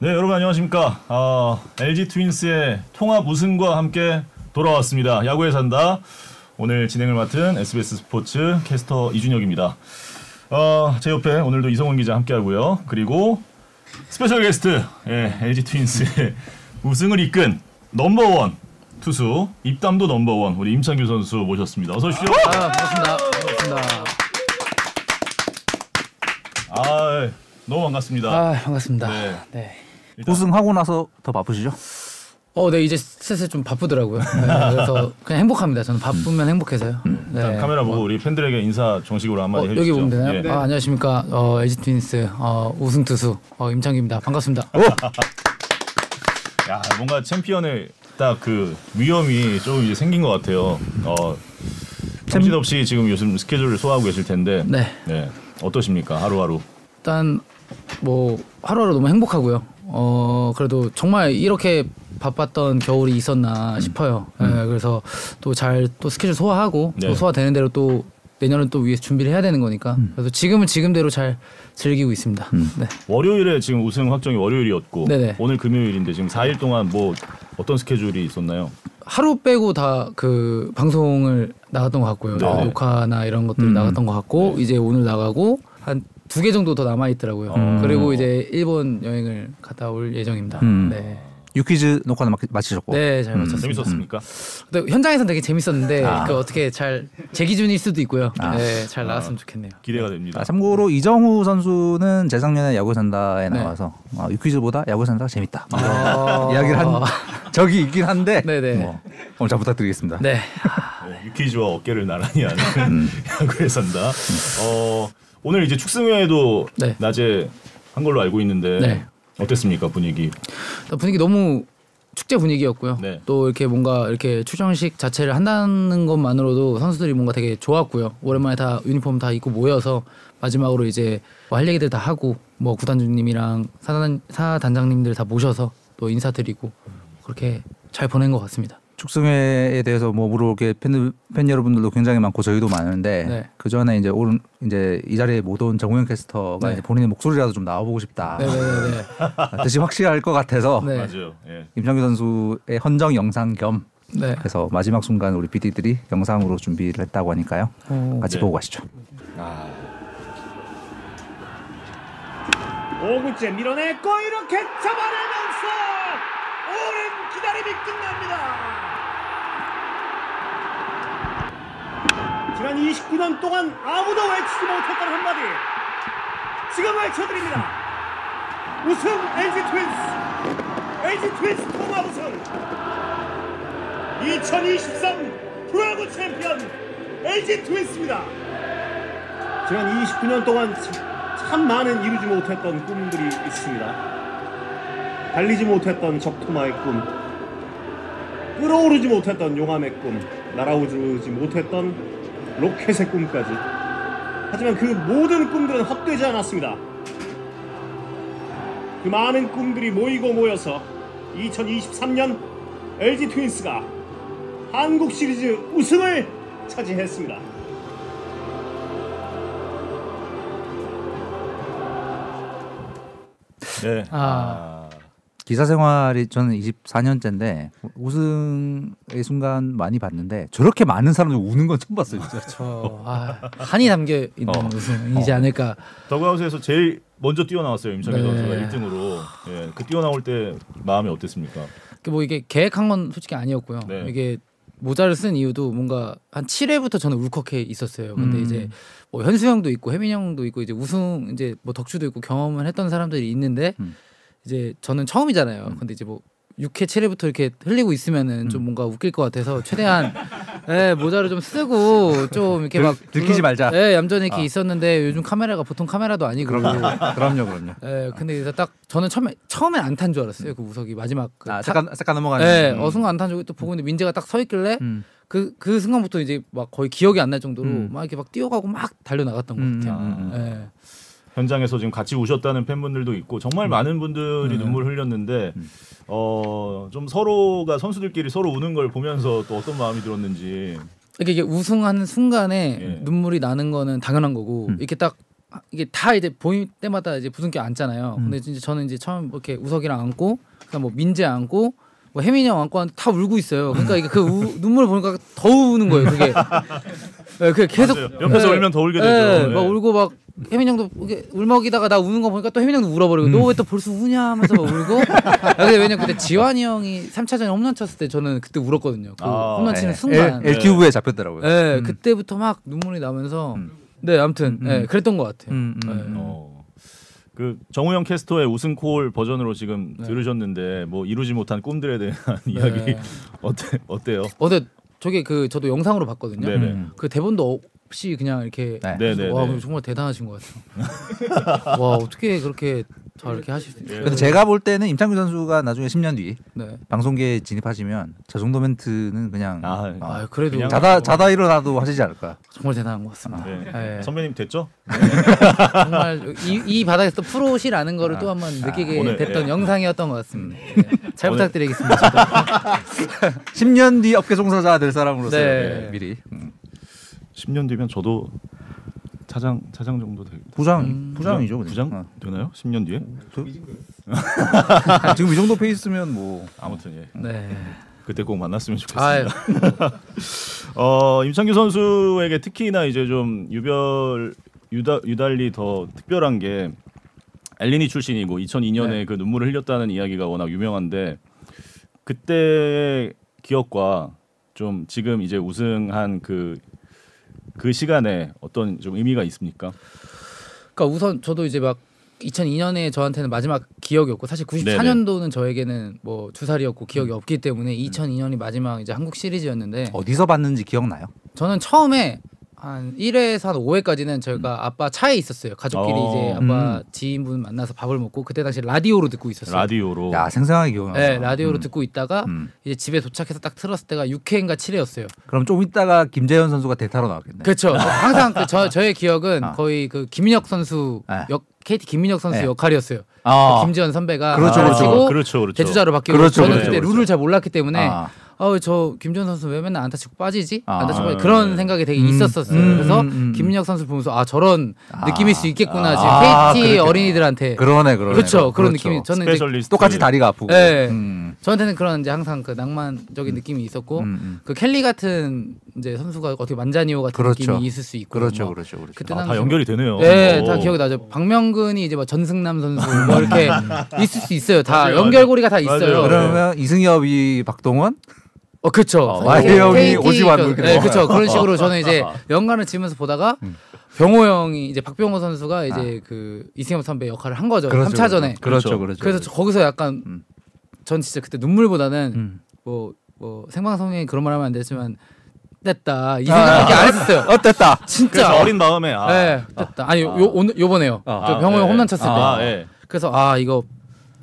네, 여러분 안녕하십니까? 어, LG 트윈스의 통합 우승과 함께 돌아왔습니다. 야구에 산다. 오늘 진행을 맡은 SBS 스포츠 캐스터 이준혁입니다. 어, 제 옆에 오늘도 이성원 기자 함께 하고요. 그리고 special guest, 예, LG 트윈스의 우승을 이끈 넘버원 투수 입담도 넘버원 우리 임찬규 선수 모셨습니다. 어서 오십시오. 아, 반갑습니다. 반갑습니다. 아, 너무 반갑습니다. 아, 반갑습니다. 네. 네. 우승하고 나서 더 바쁘시죠? 어, 네, 이제 슬슬 좀 바쁘더라고요. 네, 그래서 그냥 행복합니다. 저는 바쁘면 행복해서요. 네. 일단 카메라 보고 우리 팬들에게 인사 정식으로 어, 한마디 해주시죠. 여기 보면 되나요? 예. 아, 안녕하십니까. 어, LG 트윈스 어, 우승 투수 어, 임창기입니다. 반갑습니다. 야 뭔가 챔피언의 딱 그 위험이 좀 이제 생긴 것 같아요. 어 정신 없이 지금 요즘 스케줄을 소화하고 계실 텐데 네. 네. 어떠십니까 하루하루? 일단 뭐 하루하루 너무 행복하고요. 어 그래도 정말 이렇게 바빴던 겨울이 있었나 싶어요. 예, 그래서 또잘또 스케줄 소화하고 네. 또 소화되는 대로 또 내년은 또 위해서 준비를 해야 되는 거니까 그래서 지금은 지금대로 잘 즐기고 있습니다. 네. 월요일에 지금 우승 확정이 월요일이었고 네네. 오늘 금요일인데 지금 4일 동안 뭐 어떤 스케줄이 있었나요? 하루 빼고 다 그 방송을 나갔던 것 같고요. 네. 녹화나 이런 것들 나갔던 것 같고 이제 오늘 나가고 한 두 개 정도 더 남아 있더라고요. 음. 그리고 이제 일본 여행을 갔다 올 예정입니다. 음. 네. 유퀴즈 녹화는 마- 마치셨고 네, 잘 음. 마쳤습니다. 재밌었습니까? 근데 현장에서는 되게 재밌었는데 아. 그 어떻게 잘 제 기준일 수도 있고요. 아. 네, 잘 나왔으면 좋겠네요. 기대가 됩니다. 아, 참고로 이정우 선수는 재작년에 야구 산다에 네. 나와서 아, 유퀴즈보다 야구 산다가 재밌다 아. 이야기를 한 적이 있긴 한데 네네. 뭐, 오늘 잘 부탁드리겠습니다. 네. 네, 유퀴즈와 어깨를 나란히 하는 음. 야구에 산다. 어 오늘 이제 축승회도 네. 낮에 한 걸로 알고 있는데 네. 어땠습니까 분위기? 일단 분위기 너무 축제 분위기였고요. 네. 또 이렇게 뭔가 이렇게 출정식 자체를 한다는 것만으로도 선수들이 뭔가 되게 좋았고요. 오랜만에 다 유니폼 다 입고 모여서 마지막으로 이제 뭐 할 얘기들 다 하고 뭐 구단주님이랑 사단 사단장님들 다 모셔서 또 인사드리고 그렇게 잘 보낸 것 같습니다. 축승회에 대해서 뭐 물어볼 게 팬, 팬 여러분들도 굉장히 많고 저희도 많은데 네. 그 전에 이제 오른 이제 이 자리에 못 온 정우영 캐스터가 네. 이제 본인의 목소리라도 좀 나와보고 싶다. 네네네. 뜻이 확실할 것 같아서 네. 맞아요. 예. 임창규 선수의 헌정 영상 겸 네. 해서 마지막 순간 우리 PD들이 영상으로 준비를 했다고 하니까요. 어, 같이 네. 보고 가시죠. 아, 5구째 밀어냈고 이렇게 잡아내면서 오랜 기다림이 끝납니다. 지난 29년 동안 아무도 외치지 못했던 한마디 지금 외쳐드립니다. 우승 LG 트윈스 LG 트윈스 통합 우승 2023 프로야구 챔피언 LG 트윈스입니다. 지난 29년 동안 참 많은 이루지 못했던 꿈들이 있습니다. 달리지 못했던 적토마의 꿈, 끌어오르지 못했던 용암의 꿈, 날아오르지 못했던 로켓의 꿈까지. 하지만 그 모든 꿈들은 헛되지 않았습니다. 그 많은 꿈들이 모이고 모여서 2023년 LG 트윈스가 한국 시리즈 우승을 차지했습니다. 네. 아. 기사 생활이 저는 24년째인데 우승의 순간 많이 봤는데 저렇게 많은 사람들 우는 건 처음 봤어요. 진짜. 저 아, 한이 담겨 있는 어. 우승이지 않을까. 더그아웃에서 제일 먼저 뛰어나왔어요 임창규 네. 선수가 1등으로. 예, 그 뛰어나올 때 마음이 어땠습니까? 그뭐 이게 계획한 건 솔직히 아니었고요. 네. 이게 모자를 쓴 이유도 뭔가 한 7회부터 저는 울컥해 있었어요. 근데 음. 이제 뭐 현수 형도 있고 혜민 형도 있고 이제 우승 이제 뭐 덕주도 있고 경험을 했던 사람들이 있는데 음. 이제 저는 처음이잖아요. 근데 이제 뭐 6회 7회부터 이렇게 흘리고 있으면은 음. 좀 뭔가 웃길 것 같아서 최대한 예, 모자를 좀 쓰고 좀 이렇게 들- 막 들키지 말자. 예, 얌전히 이렇게 아. 있었는데 요즘 카메라가 보통 카메라도 아니고 그럼요, 그럼요, 그럼요. 예, 근데 그래서 딱 저는 처음에 처음엔 안 탄 줄 알았어요. 그 우석이 마지막 그 아, 타- 잠깐 잠깐 넘어가는. 예, 음. 어 순간 안탄 적이 또 보고 있는데 민재가 딱 서 있길래 음. 그그 순간부터 이제 막 거의 기억이 안 날 정도로 음. 막 이렇게 막 뛰어가고 막 달려 나갔던 음, 것 같아요. 음, 음. 예. 현장에서 지금 같이 우셨다는 팬분들도 있고 정말 많은 분들이 음. 눈물 흘렸는데 음. 어좀 서로가 선수들끼리 서로 우는 걸 보면서 또 어떤 마음이 들었는지 이렇게 이게 우승하는 순간에 예. 눈물이 나는 거는 당연한 거고 음. 이렇게 딱 이게 다 이제 보일 때마다 이제 부승기 앉잖아요. 음. 근데 이제 저는 이제 처음 이렇게 우석이랑 앉고 그다음 뭐 민재 앉고 뭐 혜민이 형 앉고 하는데 다 울고 있어요. 그러니까 이게 그 우, 눈물 보니까 더 우는 거예요. 그게. 네, 그 계속 맞아요. 옆에서 네. 울면 더 울게 네, 되죠. 막 네. 울고 막 혜민 형도 울먹이다가 나 우는 거 보니까 또 혜민 형도 울어버리고 너왜 또 벌써 우냐 하면서 막 울고 아, 근데 왜냐 면 그때 지환이 형이 3차전에 홈런 쳤을 때 저는 그때 울었거든요. 그 아, 홈런 치는 네. 순간. LQV에 잡혔더라고요. 네, 음. 그때부터 막 눈물이 나면서 음. 네, 아무튼 음, 네, 음. 그랬던 것 같아요. 음, 음, 네. 음. 어. 그 정우영 캐스터의 우승콜 버전으로 지금 네. 들으셨는데 뭐 이루지 못한 꿈들에 대한 이야기 어때 어때요? 어, 근데 저게 그 저도 영상으로 봤거든요. 네네. 음. 그 대본도 없이 그냥 이렇게 네. 네네. 와 정말 대단하신 것 같아요. 와 어떻게 그렇게 잘 이렇게 하실 수 있어요? 근데 제가 볼 때는 임창규 선수가 나중에 10년 뒤 네. 방송계에 진입하시면 저 정도 멘트는 그냥 아, 어, 아 그래도 그냥- 자다 자다 일어나도 하시지 않을까. 정말 대단한 것 같습니다. 네. 네. 선배님 됐죠? 정말 이, 이 바닥에서 또 프로시라는 거를 또 한번 느끼게 오늘, 됐던 예. 영상이었던 것 같습니다. 네. 잘 오늘- 부탁드리겠습니다. 저도. 10년 뒤 업계 종사자 될 사람으로서 네. 네, 미리 음. 10년 뒤면 저도 차장 차장 정도 되 부장 음. 부장이죠. 그냥. 부장 어. 되나요? 10년 뒤에? 아, 지금 이 정도 페이스면 뭐 아무튼 예. 네. 그때 꼭 만났으면 좋겠습니다. 어, 임창규 선수에게 특히나 이제 좀 유별 유다, 유달리 더 특별한 게 엘리니 출신이고 2002년에 네. 그 눈물을 흘렸다는 이야기가 워낙 유명한데 그때 기억과 좀 지금 이제 우승한 그 그 시간에 어떤 좀 의미가 있습니까? 그러니까 우선 저도 이제 막 2002년에 저한테는 마지막 기억이었고 사실 94년도는 저에게는 뭐 두 살이었고 기억이 없기 때문에 2002년이 마지막 이제 한국 시리즈였는데 어디서 봤는지 기억나요? 저는 처음에 한 1회에서 한 5회까지는 저희가 아빠 차에 있었어요. 가족끼리 어. 이제 아빠 음. 지인분 만나서 밥을 먹고 그때 당시 라디오로 듣고 있었어요. 라디오로 야 생생하게 기억나. 네, 라디오로 듣고 있다가 음. 이제 집에 도착해서 딱 틀었을 때가 6회인가 7회였어요. 그럼 좀 이따가 김재현 선수가 대타로 나왔겠네. 그렇죠. 항상 그 저, 저의 기억은 아. 거의 그 김민혁 선수 네. 역 KT 김민혁 선수 네. 역할이었어요. 아. 김지현 선배가 그렇죠, 그렇죠. 그렇죠, 그렇죠. 대주자로 바뀌고 그렇죠, 저는 그렇죠, 그때 그렇죠. 룰을 잘 몰랐기 때문에 아. 아저 김지현 선수 왜 맨날 안타 치고 빠지지? 아. 안타 치고 빠지지? 아, 그런 네. 생각이 되게 음, 있었었어요. 음, 그래서 음, 음. 김민혁 선수 보면서 아 저런 아. 느낌일 수 있겠구나 아, 지금 KT 그렇게. 어린이들한테 그러네 그러네. 그렇죠 그런 그렇죠. 느낌이 저는 이제 specialist 똑같이 다리가 아프고. 네. 음. 저한테는 그런 이제 항상 그 낭만적인 느낌이 있었고 음, 음. 그 켈리 같은 이제 선수가 어떻게 만자니오 같은 그렇죠. 느낌이 있을 수 있고 그렇죠 뭐 그렇죠 그렇죠. 그때 아, 다 연결이 되네요. 네, 오. 다 기억이 나죠. 박명근이 이제 뭐 전승남 선수 뭐 이렇게 있을 수 있어요. 다 맞아요, 연결고리가 다 맞아요. 있어요. 맞아요. 그러면 이승엽이 박동원, 어, 그렇죠. 어, 마혜영이 오지환 뭐 이렇게 네. 그렇죠. 그런 식으로 저는 이제 연관을 지면서 보다가 음. 병호 형이 이제 박병호 선수가 이제 그 이승엽 선배 역할을 한 거죠. 그렇죠, 3차전에. 그렇죠 그렇죠. 그렇죠. 그래서 저- 거기서 약간 음. 전 진짜 그때 눈물보다는 음. 뭐, 뭐 생방송에 그런 말 하면 안 되지만 됐다 이 생각밖에 안 했었어요. 어땠다? 그래서 진짜 어린 마음에 아, 네, 됐다. 아니 요, 오늘 요번에요. 아, 저 병호 형 네. 홈런 쳤을 때. 아, 예. 그래서 아 이거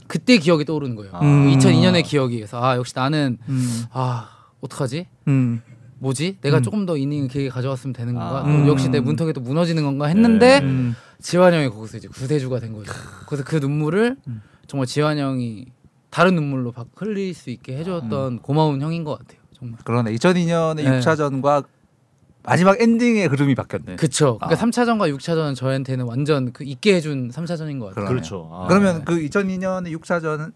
그때 기억이 떠오르는 거예요. 음. 2002년의 기억이. 그래서 아 역시 나는 음. 아 어떡하지? 음. 뭐지? 내가 음. 조금 더 이닝 길게 가져왔으면 되는 건가? 아. 또 음. 역시 내 문턱이 또 무너지는 건가 했는데 네. 음. 지환 형이 거기서 이제 구세주가 된 거죠. 그래서 그 눈물을 음. 정말 지환 형이 다른 눈물로 바- 흘릴 수 있게 해줬던 고마운 형인 것 같아요. 정말. 그러네. 2002년의 네. 6차전과 마지막 엔딩의 흐름이 바뀌었네. 그쵸. 그러니까 아. 3차전과 6차전은 저한테는 완전 그 있게 해준 3차전인 것 같아요. 그렇죠. 아. 그러면 그 2002년의 6차전은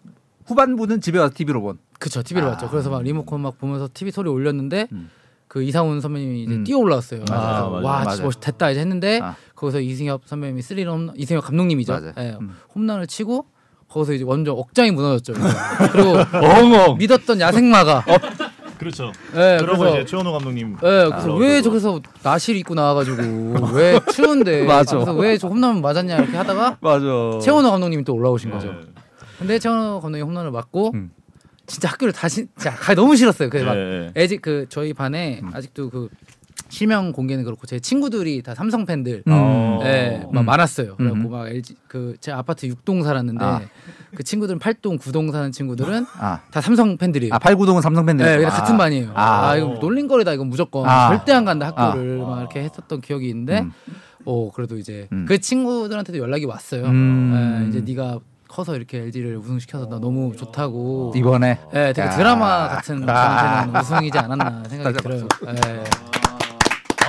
후반부는 집에 와서 TV로 본. 그쵸. TV를 아. 봤죠. 그래서 막 리모컨 막 보면서 TV 소리 올렸는데 음. 그 이상훈 선배님이 이제 음. 뛰어 올라왔어요. 아. 와, 맞아요. 진짜 멋 됐다 이제 했는데 아. 거기서 이승엽 선배님이 스리런 홈런, 이승엽 감독님이죠. 예, 음. 홈런을 치고 거기서 이제 완전 억장이 무너졌죠. 그리고 엉엉. 믿었던 야생마가. 그렇죠. 예, 그러고 그래서 이제 최원호 감독님. 예, 그래서 아, 왜. 저기서 나시를 입고 나와가지고 왜 추운데 맞아. 그래서 왜 저 홈런 맞았냐 이렇게 하다가 맞아. 최원호 감독님이 또 올라오신 거죠. 네. 근데 최원호 감독이 홈런을 맞고 음. 진짜 학교를 다시 진짜 가기 너무 싫었어요. 그래서 막 네. 애직 그 저희 반에 음. 아직도 그 실명 공개는 그렇고 제 친구들이 다 삼성 팬들 음. 예, 막 음. 많았어요. 음. 막 LG 그제 아파트 6동 살았는데 아. 그 친구들은 8동, 9동 사는 친구들은 아. 다 삼성 팬들이에요. 아, 89동은 삼성 팬들. 네, 그래서 같은 반이에요. 아, 아. 이거 놀림거리다 이거 무조건 아. 절대 안 간다 학교를 아. 막 이렇게 했었던 기억이 있는데, 음. 어 그래도 이제 음. 그 친구들한테도 연락이 왔어요. 음. 예, 이제 네가 커서 이렇게 LG를 우승시켜서 나 너무 좋다고. 이번에 예, 되게 야. 드라마 같은 아. 우승이지 않았나 생각이 들어요. 예.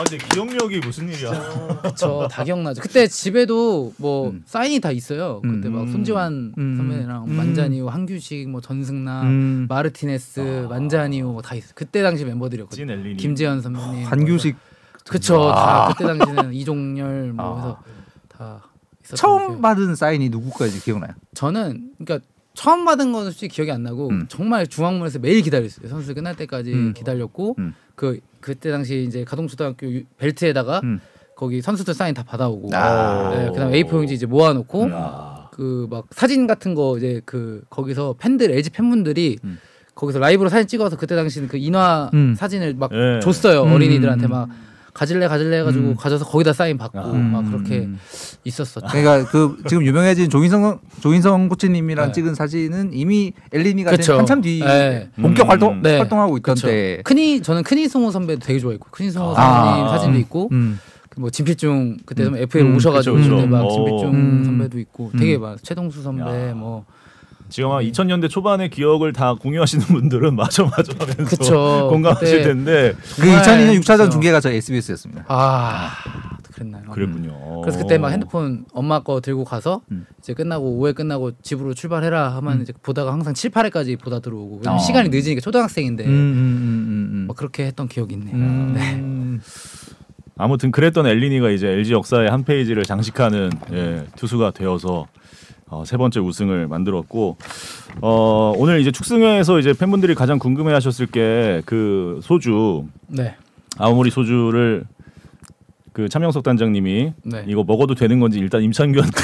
아 근데 기억력이 무슨 일이야? 저 다 기억나죠. 그때 집에도 뭐 음. 사인이 다 있어요. 그때 막 음. 손지환 음. 선배랑 음. 만자니우, 한규식, 뭐 전승남, 음. 마르티네스, 만자니우 뭐다 있어. 요 그때 당시 멤버들이었거든요. 김재현 선배님, 한규식 그쵸. 아. 다 그때 당시는 이종열 뭐 아. 해서 다 처음 기억이- 받은 사인이 누구까지 기억나요? 저는 그러니까 처음 받은 건 솔직히 기억이 안 나고 음. 정말 중앙문에서 매일 기다렸어요. 선수 끝날 때까지 음. 기다렸고 음. 그 그때 당시 이제 가동초등학교 유- 벨트에다가 음. 거기 선수들 사인 다 받아오고 아. 네, 그다음 A4 용지 이제 모아놓고 아. 그막 사진 같은 거 이제 그 거기서 팬들 LG 팬분들이 음. 거기서 라이브로 사진 찍어서 그때 당시는 그 인화 음. 사진을 막 예. 줬어요 음. 어린이들한테 막 가질래 가질래 해가지고 음. 가져서 거기다 사인 받고 아. 막 그렇게 음. 있었었죠. 그러니까 그 지금 유명해진 조인성 조인성 코치님이랑 네. 찍은 사진은 이미 엘리니가 그쵸. 한참 뒤 네. 본격 음. 활동 네. 활동하고 있던 그쵸. 때. 큰이 저는 큰이 성호 선배도 되게 좋아했고 큰이 성호 아. 선배님 사진도 있고 음. 뭐 진필중 그때 음. FA로 음, 오셔가지고 그쵸, 그쵸. 막 오. 진필중 음. 선배도 있고 되게 음. 많아 최동수 선배 야. 뭐 지금 아마 2000년대 초반의 기억을 다 공유하시는 분들은 맞아 맞아 하면서 그쵸. 공감하실 그때 텐데 그 정말 2002년 6차전 그쵸. 중계가 저 SBS였습니다. 아 그랬나요? 그랬군요. 그래서 그때 막 핸드폰 엄마 거 들고 가서 음. 이제 끝나고 오해 끝나고 집으로 출발해라 하면 이제 보다가 항상 7, 8회까지 보다 들어오고 왜냐면 어. 시간이 늦으니까 초등학생인데 음, 음, 음, 음, 막 그렇게 했던 기억이 있네요. 음. 네. 음. 아무튼 그랬던 엘리니가 이제 LG 역사의 한 페이지를 장식하는 예, 투수가 되어서 어, 세 번째 우승을 만들었고 어, 오늘 이제 축승회에서 이제 팬분들이 가장 궁금해하셨을 게 그 소주 네. 아오모리 소주를 그 차명석 단장님이 네. 이거 먹어도 되는 건지 일단 임창규한테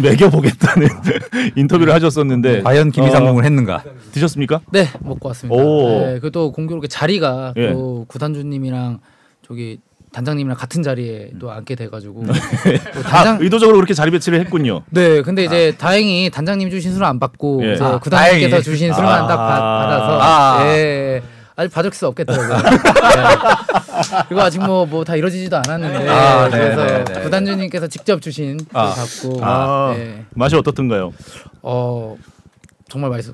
먹여보겠다는 인터뷰를 하셨었는데 과연 김이상공을 어, 했는가? 드셨습니까? 네 먹고 왔습니다. 오. 네, 그또 공교롭게 자리가 예. 또 구단주님이랑 저기 단장님이랑 같은 자리에 또 앉게 돼가지고 또 아, 단장 의도적으로 그렇게 자리 배치를 했군요. 네 근데 이제 다행히 단장님 주신 술은 안 받고 예. 이제 아, 구단님께서 다행히. 주신 술만 아. 딱 받, 받아서 아. 예 아직 받을 수 없겠더라고요. 네. 그리고 아직 뭐 뭐 다 이루어지지도 않았는데 아, 네, 그래서 네, 네. 구단주님께서 직접 주신 술 아. 받고 아, 네. 맛이 어떻던가요? 어 정말 맛있어.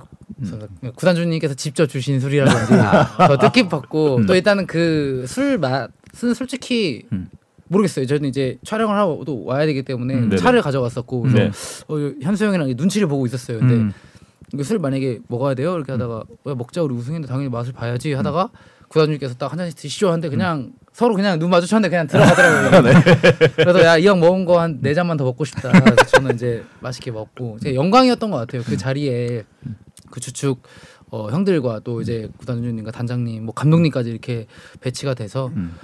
구단주님께서 직접 주신 술이라든지 더 뜻깊었고 또 일단은 그 술 맛은 솔직히 음. 모르겠어요. 저는 이제 촬영을 하고 또 와야 되기 때문에 음. 차를 가져갔었고 그래서 네. 어, 현수 형이랑 눈치를 보고 있었어요. 근데 음. 술 만약에 먹어야 돼요 이렇게 하다가 왜 먹자 우리 우승인데 당연히 맛을 봐야지 하다가 구단주님께서 딱 한 잔씩 드시죠 하는데 그냥 서로 그냥 눈 마주쳤는데 그냥 들어가더라고요. 그래서 야 이 형 먹은 거 한 네 잔만 더 먹고 싶다. 그래서 저는 이제 맛있게 먹고 제가 영광이었던 것 같아요. 그 자리에 그 주축 어, 형들과 또 이제 구단주님과 단장님, 뭐 감독님까지 이렇게 배치가 돼서 음.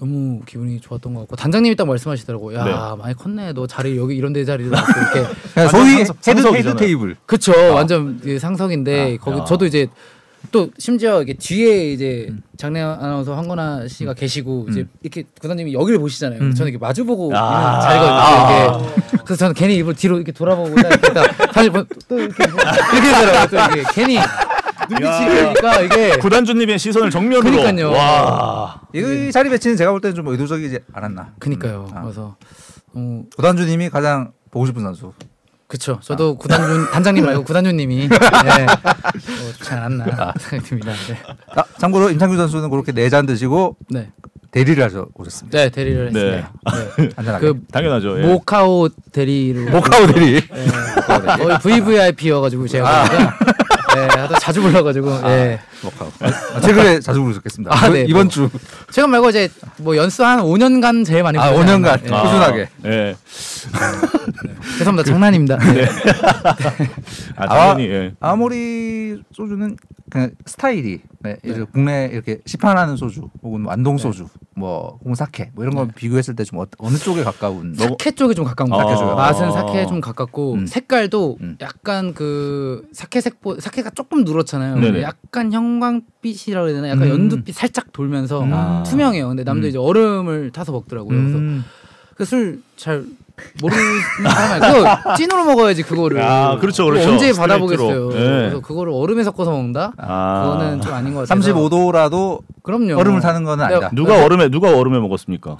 너무 기분이 좋았던 것 같고 단장님이 딱 말씀하시더라고. 야 네. 많이 컸네. 너 자리 여기 이런 데 자리를 놨고 이렇게 완전 소위 head. Head table. 그쵸 완전 그 상석인데 아, 거기 야. 저도 이제 또 심지어 이게 뒤에 이제 장내 아나운서 황건아 씨가 계시고 이제 이렇게 구단주님이 여기를 보시잖아요. 음. 저는 이렇게 마주보고 아. 있는 자리거든요. 이렇게. 그래서 저는 괜히 입을 뒤로 이렇게 돌아보고 딱 이렇게 딱뭐또 이렇게 뭐 이렇게 되더라고요. 또 이게 괜히 눈빛이 그러니까 이게 구단주님의 시선을 정면으로. 그러니까요. 와. 이 자리 배치는 제가 볼 때는 좀 의도적이지 않았나. 그니까요. 아. 그래서 너무 고단주님이 가장 보고 싶은 선수. 그쵸. 저도 구단주 단장님 말고 구단주님이 네. 어, 좋지 않았나 생각이 듭니다. 네. 아, 참고로 임창규 선수는 그렇게 네 잔 드시고 네. 대리를 하셔 오셨습니다. 네, 대리를 네. 했습니다. 네. 안전하게. 그 당연하죠. 예. 모카오 대리로 모카오 대리. 네. 거의 VVIP여가지고 제가 보니까 네, 하도 자주 불러가지고 예. 모카오. 아, 최근에 자주 부르셨겠습니다. 아, 네, 이번 뭐. 주. 최근 말고 이제 뭐 연수 한 5년간 제일 많이 아, 부르지 5년간 않나. 예. 아. 꾸준하게. 예. 죄송합니다 장난입니다. 네. 아, 당연히 예. 아모리 소주는 그냥 스타일이 네, 이제 국내 이렇게 시판하는 소주 혹은 완동 소주 뭐 혹은 사케 뭐 이런 거 비교했을 때 좀 어느 쪽에 가까운 사케 쪽이 좀 가까운 것 어. 같아요. 맛은 어. 사케에 좀 가깝고 음. 색깔도 음. 약간 그 사케 색보 사케 가 조금 누렇잖아요. 네네. 약간 형광빛이라고 해야 되나? 약간 음. 연두빛 살짝 돌면서 아. 투명해요. 근데 남들 음. 이제 얼음을 타서 먹더라고요. 그래서 음. 그술잘 모르는 사람 그거 찐으로 먹어야지 그거를. 아, 그렇죠, 그렇죠. 언제. 받아보겠어요. 예. 그래서 그거를 얼음에 섞어서 먹는다? 아. 그거는 좀 아닌 것 같아요. 35도라도 그럼요. 얼음을 타는 거는 내가- 아니다. 누가 얼음에 누가 얼음에 먹었습니까?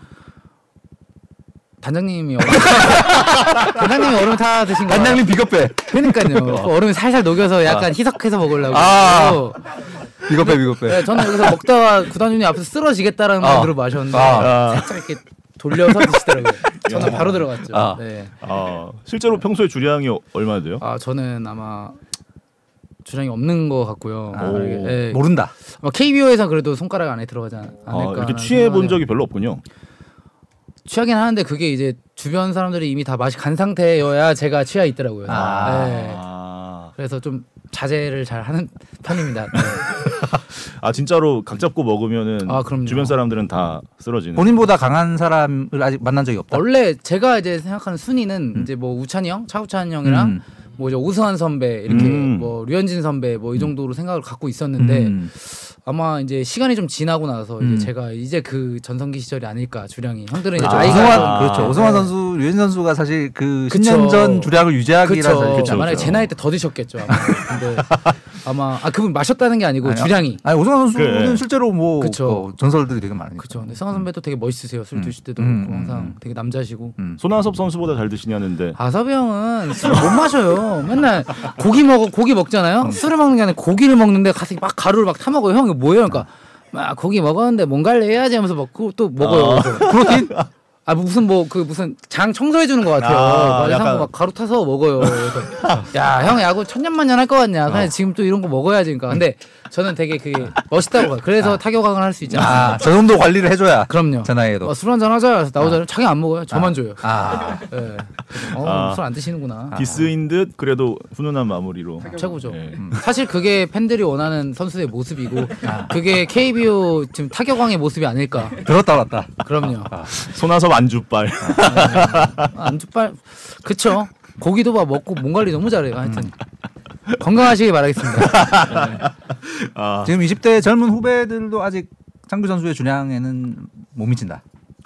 단장님이 얼음 단장님이 얼음 타 드신 거. 단장님 비겁해. 그러니까요. 그 얼음을 살살 녹여서 약간 희석해서 먹으려고. 아. 비겁해 비겁해. 네, 저는 여기서 먹다가 구단주님 앞에서 쓰러지겠다라는 아. 마음으로 마셨는데 아. 살짝 이렇게 돌려서 드시더라고요. 저는 바로 들어갔죠. 아. 네. 아, 실제로 평소에 주량이 얼마나 돼요? 아 저는 아마 주량이 없는 것 같고요. 아, 네. 모른다. KBO에서 그래도 손가락 안에 들어가지 않, 아, 않을까. 이렇게 취해 본 적이 별로 없군요. 취하긴 하는데 그게 이제 주변 사람들이 이미 다 맛이 간 상태여야 제가 취해 있더라고요. 아. 네. 아, 그래서 좀 자제를 잘 하는 편입니다. 네. 아 진짜로 각 잡고 먹으면은 아, 그럼요. 주변 사람들은 다 쓰러지는. 본인보다 강한 사람을 아직 만난 적이 없다. 원래 제가 이제 생각하는 순위는 이제 뭐 우찬이 형, 차우찬 형이랑 음. 뭐 이제 오승환 선배 이렇게 음. 뭐 류현진 선배 뭐 이 정도로 생각을 갖고 있었는데 음. 아마 이제 시간이 좀 지나고 나서 음. 이제 제가 이제 그 전성기 시절이 아닐까 주량이 형들은 이제 아, 오승환 좀- 그렇죠. 아. 오승환 네. 선수, 류현 선수가 사실 그 그쵸. 10년 전 주량을 유지하기라 그렇죠. 만약에 그쵸. 제 나이 때 더 드셨겠죠. 아마. 근데 아마 아 그분 마셨다는 게 아니고 아니요. 주량이. 아니 오승환 선수는 그래. 실제로 뭐 그쵸. 어, 전설들이 되게 많으니까. 그렇죠. 근데 성환 선배도 되게 멋있으세요. 술 음. 드실 때도 음, 그렇고 음, 항상 음. 되게 남자시고. 음. 손아섭 선수보다 잘 드시냐는데. 아섭이 형은 술 못 마셔요. 맨날 고기 먹어 고기 먹잖아요. 음. 술을 먹는 게 아니라 고기를 먹는데 가서 막 가루를 막 타 먹어요. 형 이거 뭐예요? 그러니까 막 고기 먹었는데 뭔 관리 해야지 하면서 먹고 또 먹어요. 그래서 프로틴? 아 무슨 뭐 그 무슨 장 청소해 주는 것 같아요. 아, 막 약간-. 막 가루 타서 먹어요. 그래서 야형 야구 천년만년 할거 같냐? 그냥 지금 또 이런 거 먹어야지. 그러니까 근데 저는 되게 그게 멋있다고 봐요. 그래서 타격왕을 할 수 있지 않나. 아, 저 정도 관리를 해줘야. 그럼요. 제 나이에도. 어, 술 한잔 하자. 그래서 나오잖아요. 자기 안 먹어요. 저만 줘요. 아, 예. 아. 어, 술안 드시는구나. 디스인 듯 그래도 훈훈한 마무리로. 최고죠. 예. 사실 그게 팬들이 원하는 선수의 모습이고 아. 그게 KBO 지금 타격왕의 모습이 아닐까. 들었다 놨다. 그럼요. 손아섭 안주빨. 안주빨 그쵸. 고기도 막 먹고 몸 관리 너무 잘해요. 하여튼 건강하시길 바라겠습니다. 아, 지금 20대 젊은 후배들도 아직 장규 선수의 주량에는 못 미친다.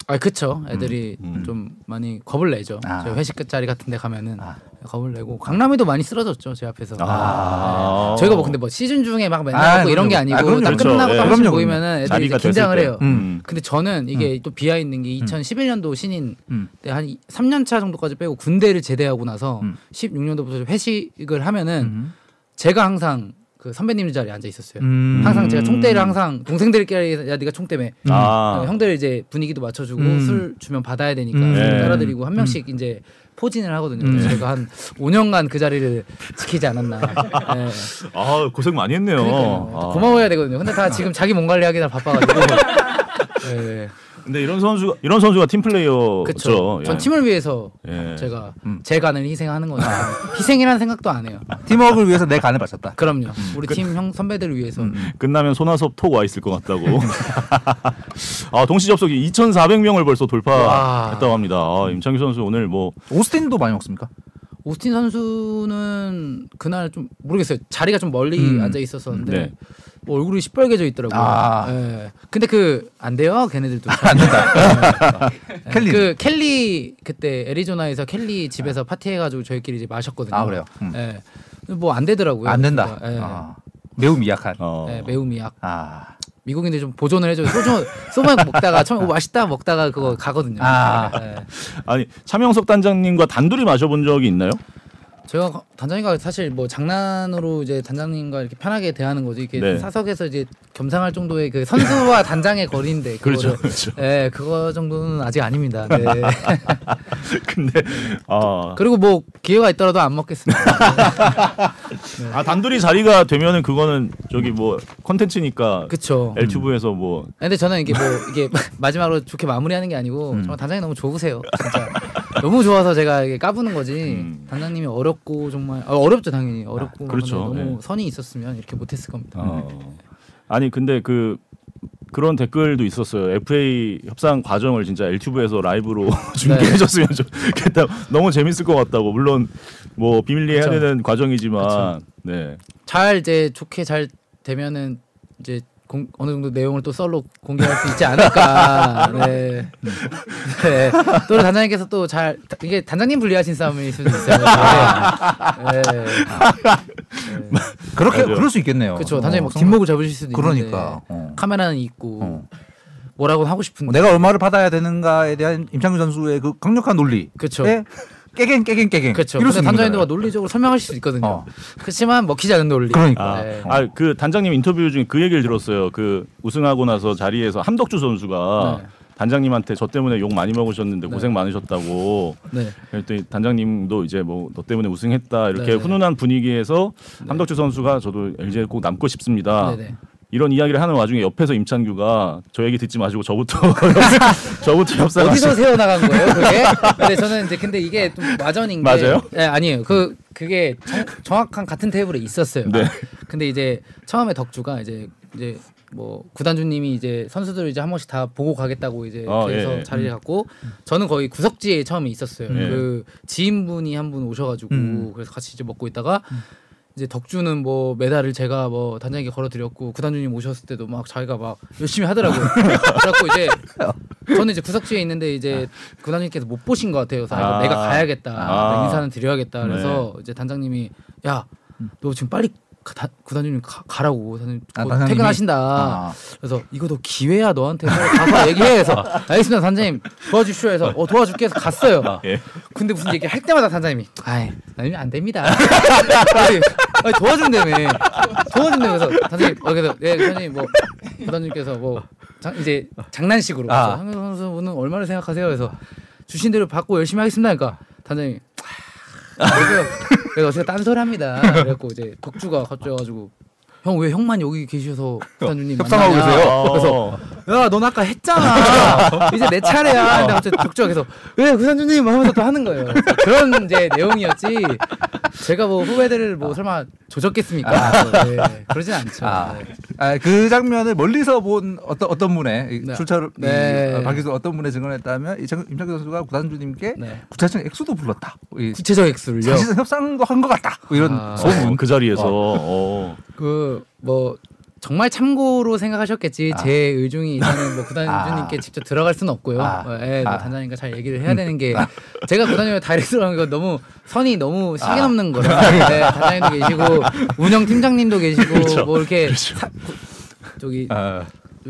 아 그쵸. 애들이 음, 음. 좀 많이 겁을 내죠. 아. 저희 회식 자리 같은 데 가면은 아. 겁을 내고 강남이도 많이 쓰러졌죠 제 앞에서. 아. 저희가 뭐 근데 뭐 시즌 중에 막 맨날 아, 먹고 이런 게. 아니고 아, 그럼요. 딱 그렇죠. 끝나고 예. 딱 그럼요, 보이면은 애들이 이제 긴장을 해요. 때. 음. 근데 저는 이게 또 비하 있는 게 2011년도 신인 음. 때한 3년 차 정도까지 빼고 군대를 제대하고 나서 음. 16년도부터 회식을 하면은 음. 제가 항상 그 선배님 자리에 앉아 있었어요. 음. 항상 제가 총대를 항상 동생들끼리 야 네가 총대매 아. 어, 형들 이제 분위기도 맞춰주고 음. 술 주면 받아야 되니까 음. 술 네. 따라드리고 한 명씩 이제 포진을 하거든요. 음. 제가 한 5년간 그 자리를 지키지 않았나. 네. 아, 고생 많이 했네요. 그러니까요. 아. 고마워해야 되거든요. 근데 다 지금 자기 몸 관리하기 다 바빠가지고. 네. 근데 이런 선수 이런 선수가 팀 플레이어죠. 그렇죠. 전 예. 팀을 위해서 예. 제가 음. 제 간을 희생하는 거죠. 희생이라는 생각도 안 해요. 팀워크를 위해서 내 간을 바쳤다. 그럼요. 우리 팀형 선배들을 위해서. 끝나면 손아섭 톡 와 있을 것 같다고. 아 동시 접속이 2,400명을 벌써 돌파했다고 와. 합니다. 아, 임창규 선수 오늘 뭐 오스틴도 많이 먹습니까? 오스틴 선수는 그날 좀 모르겠어요. 자리가 좀 멀리 음. 앉아 있었었는데 네. 뭐 얼굴이 시뻘개져 있더라고요. 아. 예. 근데 그 안 돼요, 걔네들도. 안 된다. 켈리. 그 켈리 그때 애리조나에서 켈리 집에서 파티해가지고 저희끼리 이제 마셨거든요. 아, 그래요? 음. 예. 뭐 안 되더라고요. 안 된다. 예. 아, 매우 미약한. 어. 예, 매우 미약. 아, 미국인들 좀 보존을 해줘요. 소주 소맥 먹다가 처음 오, 맛있다 먹다가 그거 가거든요. 아. 예. 아니 차명석 단장님과 단둘이 마셔본 적이 있나요? 제가 단장님과 사실 뭐 장난으로 이제 단장님과 이렇게 편하게 대하는 거지 이렇게 네. 사석에서 이제 겸상할 정도의 그 선수와 단장의 거리인데 그렇죠, 그렇죠. 예, 그거 정도는 아직 아닙니다. 네. 근데 아, 그리고 뭐 기회가 있더라도 안 먹겠습니다. 아 단둘이 자리가 되면은 그거는 저기 뭐 컨텐츠니까 그렇죠. 엘튜브에서 뭐 근데 저는 이게 뭐 이게 마지막으로 좋게 마무리하는 게 아니고 정말 단장님 너무 좋으세요. 진짜 너무 좋아서 제가 이게 까부는 거지. 음. 단장님이 어렵고 정말 어, 어렵죠 당연히 어렵고 아, 그렇죠. 너무 네. 선이 있었으면 이렇게 못했을 겁니다. 어. 아니 근데 그 그런 댓글도 있었어요. FA 협상 과정을 진짜 엘튜브에서 라이브로 중계해줬으면 좋겠다. 너무 재밌을 것 같다고. 물론 뭐 비밀리에 해야 그쵸. 되는 과정이지만 네. 잘 이제 좋게 잘 되면은 이제 공, 어느 정도 내용을 또 썰로 공개할 수 있지 않을까. 네. 네. 또 단장님께서 또 잘 이게 단장님 불리하신 싸움일 수도 있어요. 네. 네. 그렇게 맞아요. 그럴 수 있겠네요. 그렇죠. 단장님 어, 막 뒷목을 잡으실 수도 있는데 그러니까. 어. 카메라는 있고 어. 뭐라고 하고 싶은데 뭐 내가 얼마를 받아야 되는가에 대한 임창규 선수의 그 강력한 논리. 에 깨갱 깨갱 깨갱. 그렇죠. 근데 단장님도 거잖아요. 논리적으로 설명하실 수 있거든요. 어. 그렇지만 먹히지 않는 논리. 그러니까. 아, 네. 아, 그 단장님 인터뷰 중에 그 얘기를 들었어요. 그 우승하고 나서 자리에서 함덕주 선수가 네. 단장님한테 저 때문에 욕 많이 먹으셨는데 네. 고생 많으셨다고. 네. 그랬더니 단장님도 이제 뭐 너 때문에 우승했다 이렇게 네. 훈훈한 분위기에서 함덕주 선수가 저도 LG에 꼭 남고 싶습니다. 네네. 이런 이야기를 하는 와중에 옆에서 임창규가 저 얘기 듣지 마시고 저부터 저부터 협상하시 어디서 세워 나간 거예요, 그게? 근데 저는 이제 근데 이게 좀 와전인 게 맞아요? 네, 아니에요. 그 그게 정, 정확한 같은 테이블에 있었어요. 네. 근데 이제 처음에 덕주가 이제 이제 뭐 구단주님이 이제 선수들 이제 한 번씩 다 보고 가겠다고 이제 아, 그래서 예, 예. 자리를 갖고 저는 거의 구석지에 처음에 있었어요. 예. 그 지인분이 한 분 오셔가지고 음. 그래서 같이 이제 먹고 있다가 이제 덕주는 뭐 메달을 제가 뭐 단장에게 걸어드렸고 구단주님 오셨을 때도 막 자기가 막 열심히 하더라고요. 그래갖고 이제 저는 이제 구석지에 있는데 이제 구단주님께서 못 보신 것 같아요. 그래서 아, 아. 내가 가야겠다. 아. 인사는 드려야겠다. 그래서 이제 단장님이 야 너 지금 빨리 가, 다, 구단주님 가, 가라고 단장님 아? 퇴근하신다. 아. 그래서 이거 너 기회야 너한테 가서 얘기해 해서 알겠습니다 단장님 도와주시오 해서 어 도와줄게 해서 갔어요. 예. 근데 무슨 얘기 할 때마다 단장님이 아이 나님 안 됩니다. 아니, 아니, 도와준다며 도와준다며 그래서 단장님 어 그래서 예 단장님 뭐 단장님께서 뭐 장, 이제 장난식으로 아. 황현수 선수는 얼마를 생각하세요? 그래서 주신 대로 받고 열심히 하겠습니다. 그러니까 단장님이 그래서 제가 딴소리합니다. 그래갖고 이제 덕주가 갑자기 와가지고 형 왜 형만 여기 계셔서 구단주님 협상하고 만나냐? 계세요? 그래서 야, 넌 아까 했잖아. 이제 내 차례야. 근데 갑자기 계속 왜 구단주님 하면서 또 하는 거예요. 그런 이제 내용이었지. 제가 뭐 후배들을 뭐 설마 조졌겠습니까? 네, 그러진 않죠. 아, 네. 아, 그 장면을 멀리서 본 어떤 어떤 분의 이 네. 출처를 네. 이, 어, 어떤 분의 증언했다면 임창규 선수가 구단주님께 네. 구체적 액수도 불렀다. 이 구체적 액수를요. 사실은 협상도 한 것 같다. 뭐 이런 아. 소문. 어, 그 자리에서 어. 그뭐 정말 참고로 생각하셨겠지 아. 제 의중이 저는 뭐 구단주님께 아. 직접 들어갈 수는 없고요. 아. 어, 예, 뭐 아. 단장님과 잘 얘기를 해야 되는 게 제가 구단주님 다이렉트라는 거 너무 선이 너무 시계 아. 넘는 거라. 네, 단장님도 계시고 운영 팀장님도 계시고 그렇죠. 뭐 이렇게 사, 구- 저기 어,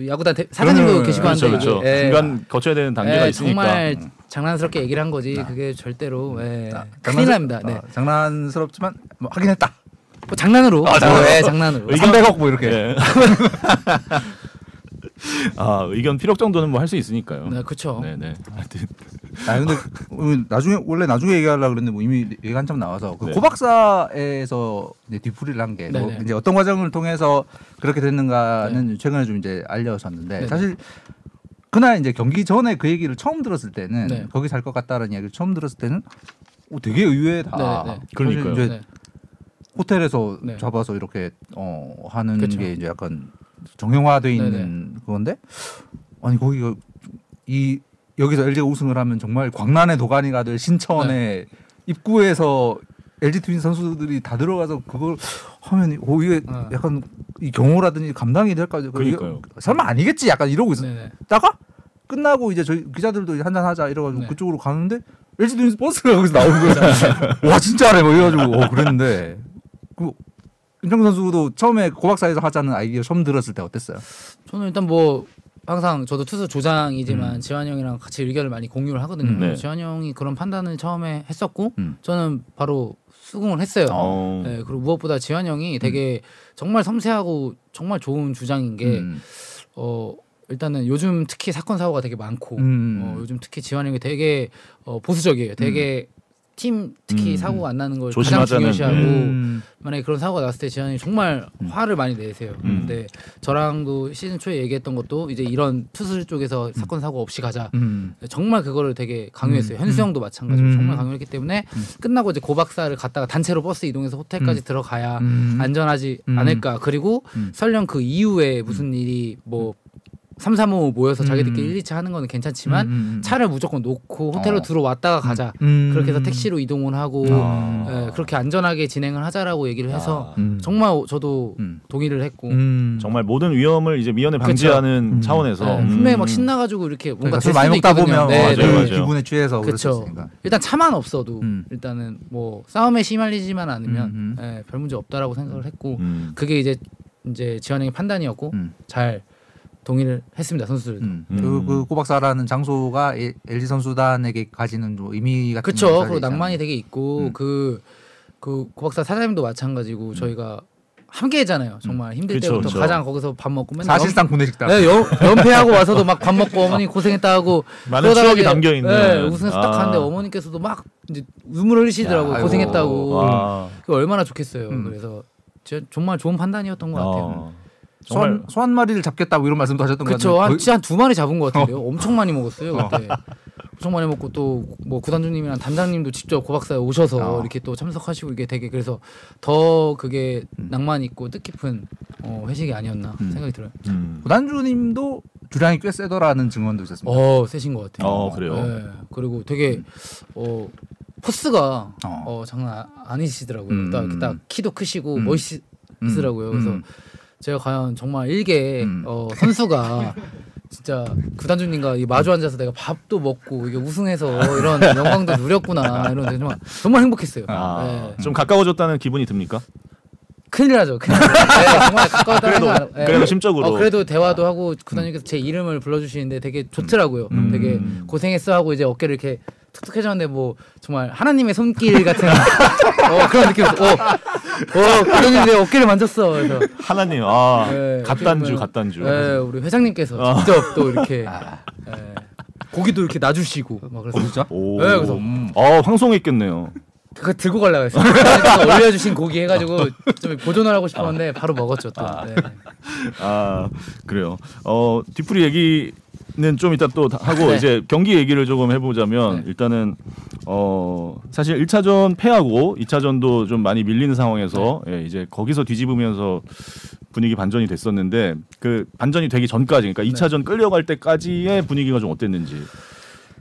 야구단 대, 사장님도 그러면- 계시고 그렇죠, 한데 그렇죠. 이게, 예, 중간 거쳐야 되는 단계가 예, 있으니까. 정말 장난스럽게 얘기를 한 거지 그게 절대로 예, 아, 큰일 납니다. 네. 어, 장난스럽지만 뭐 하긴 했다. 뭐 장난으로, 아, 장난으로. 예, 장난으로. 의견- 300억 뭐 이렇게. 예. 아 의견 필요 정도는 뭐 할 수 있으니까요. 네, 그렇죠. 네네. 하여튼 아 근데 어, 나중에 원래 나중에 얘기하려고 그랬는데 뭐 이미 얘기 한참 나와서 그 네. 고박사에서 이제 뒤풀이를 한 게 뭐 네네. 이제 어떤 과정을 통해서 그렇게 됐는가는 최근에 좀 이제 알려졌는데 네네. 사실 그날 이제 경기 전에 그 얘기를 처음 들었을 때는 네. 거기 살 것 같다는 이야기를 처음 들었을 때는 오, 되게 의외다. 네네. 사실 그러니까요. 이제 네. 호텔에서 네. 잡아서 이렇게 어 하는 그쵸. 게 이제 약간 정형화돼 있는 네네. 그건데 아니 거기가 이 여기서 LG가 우승을 하면 정말 광란의 도가니가 될 신천의 네. 입구에서 LG 트윈 선수들이 다 들어가서 그걸 하면 오 이게 어. 약간 이 경호라든지 감당이 될까? 그러니까요. 설마 아니겠지? 약간 이러고. 있었다가 끝나고 이제 저희 기자들도 한잔 하자 이래가지고 네. 그쪽으로 가는데 LG 트윈스 버스가 거기서 나오는 거야. 와 진짜래 뭐 이래가지고 어, 그랬는데 그 임창규 선수도 처음에 고박사에서 하자는 아이디어 처음 들었을 때 어땠어요? 저는 일단 뭐 항상 저도 투수 조장이지만 지환 형이랑 같이 의견을 많이 공유를 하거든요. 음. 네. 지환 형이 그런 판단을 처음에 했었고 음. 저는 바로 수긍을 했어요. 어. 네, 그리고 무엇보다 지환 형이 되게 정말 섬세하고 정말 좋은 주장인 게 음. 어, 일단은 요즘 특히 사건 사고가 되게 많고 음. 어, 요즘 특히 지환 형이 되게 어, 보수적이에요. 되게 팀 특히 음. 사고가 안 나는 걸 조심하자는, 가장 중요시하고 음. 만약에 그런 사고가 났을 때 지환이 정말 화를 많이 내세요. 음. 근데 저랑도 시즌 초에 얘기했던 것도 이제 이런 투수 쪽에서 사건 사고 없이 가자. 음. 정말 그거를 되게 강요했어요. 음. 현수 형도 마찬가지로 음. 정말 강요했기 때문에 끝나고 이제 고박사를 갔다가 단체로 버스 이동해서 호텔까지 들어가야 음. 안전하지 음. 않을까. 그리고 음. 설령 그 이후에 무슨 일이 뭐 3, 3, 5 모여서 자기들끼리 음. 1, 2차 하는 거는 괜찮지만 음, 음, 음. 차를 무조건 놓고 호텔로 어. 들어왔다가 가자. 음. 그렇게 해서 택시로 이동을 하고 아. 예, 그렇게 안전하게 진행을 하자라고 얘기를 해서 음. 정말 저도 음. 동의를 했고 음. 정말 모든 위험을 이제 미연에 방지하는 음. 차원에서 네. 분명히 막 신나가지고 이렇게 뭔가 그러니까 많이 먹다 있거든요. 보면 네, 어, 네. 그 맞아요. 기분에 취해서 그렇죠. 일단 차만 없어도 음. 일단은 뭐 싸움에 심말리지만 않으면. 예, 별 문제 없다라고 생각을 했고 음. 그게 이제 이제 지원 형의 판단이었고 음. 잘 동의를 했습니다 선수들도. 음. 음. 그, 그 고박사라는 장소가 이- LG 선수단에게 가지는 뭐 의미 같은 그렇죠. 게 그리고 있잖아요. 낭만이 되게 있고 음. 그, 그 고박사 사장님도 마찬가지고 저희가 함께했잖아요. 정말 힘들 그쵸, 때부터 그쵸. 가장 거기서 밥 먹고 맨날 사실상 구내식당. 연, 네, 연, 연패하고 와서도 막 밥 먹고 어머니 고생했다 하고 많은 그러다가 추억이 이제, 담겨 있는. 네, 우승해서 딱 아. 가는데 어머니께서도 막 이제 눈물을 흘리시더라고요. 야, 아이고. 고생했다고. 와. 그 얼마나 좋겠어요. 음. 그래서 진짜 정말 좋은 판단이었던 것 같아요. 어. 정말 소한 소한 마리를 잡겠다고 이런 말씀도 하셨던 것 그렇죠. 같은데 한 거의- 진짜 한두 마리 잡은 것 같은데요. 엄청 많이 먹었어요 그때. 엄청 많이 먹고 또 뭐 구단주님이랑 단장님도 직접 고박사에 오셔서 어. 이렇게 또 참석하시고 이게 되게 그래서 더 그게 낭만 있고 뜻깊은 어, 회식이 아니었나 음. 생각이 들어요. 음. 구단주님도 주량이 꽤 세더라는 증언도 있었습니다. 어 세신 것 같아요. 어, 그래요? 네. 그리고 되게 어 포스가 어. 어, 장난 아니시더라고요. 음. 딱, 딱 키도 크시고 음. 멋있으시더라고요. 그래서 음. 제가 과연 정말 일개 음. 어, 선수가 진짜 구단주님과 이 마주 앉아서 내가 밥도 먹고 이게 우승해서 이런 영광도 누렸구나 이런 데 정말 정말 행복했어요. 아, 네. 좀 가까워졌다는 기분이 듭니까? 큰일 나죠. 큰일 나죠. 네, 정말 가까웠다 그래도- 생각. 네. 그래도 심적으로. 어, 그래도 대화도 하고 구단님께서 제 이름을 불러주시는데 되게 좋더라고요. 음. 되게 고생했어 하고 이제 어깨를 이렇게 툭툭 해줬는데 뭐 정말 하나님의 손길 같은 어, 그런 느낌이었어. 어, 어, 구단님 내 어깨를 만졌어. 그래서 하나님, 아, 네, 갓단주, 갓단주. 네, 우리 회장님께서 직접 또 이렇게 네, 고기도 이렇게 놔주시고 막 그래서 진짜? 오, 네, 그래서 어, 방송했겠네요. 그거 들고 가려고 했어요. 올려주신 고기 해가지고 좀 보존을 하고 싶었는데 바로 먹었죠 또. 네. 아, 그래요. 어, 뒤풀이 얘기 는좀 이따 또 다- 하고 네. 이제 경기 얘기를 조금 해보자면 네. 일단은 어 사실 1차전 패하고 2차전도 좀 많이 밀리는 상황에서 네. 예, 이제 거기서 뒤집으면서 분위기 반전이 됐었는데 그 반전이 되기 전까지 그러니까 네. 2차전 끌려갈 때까지의 분위기가 좀 어땠는지.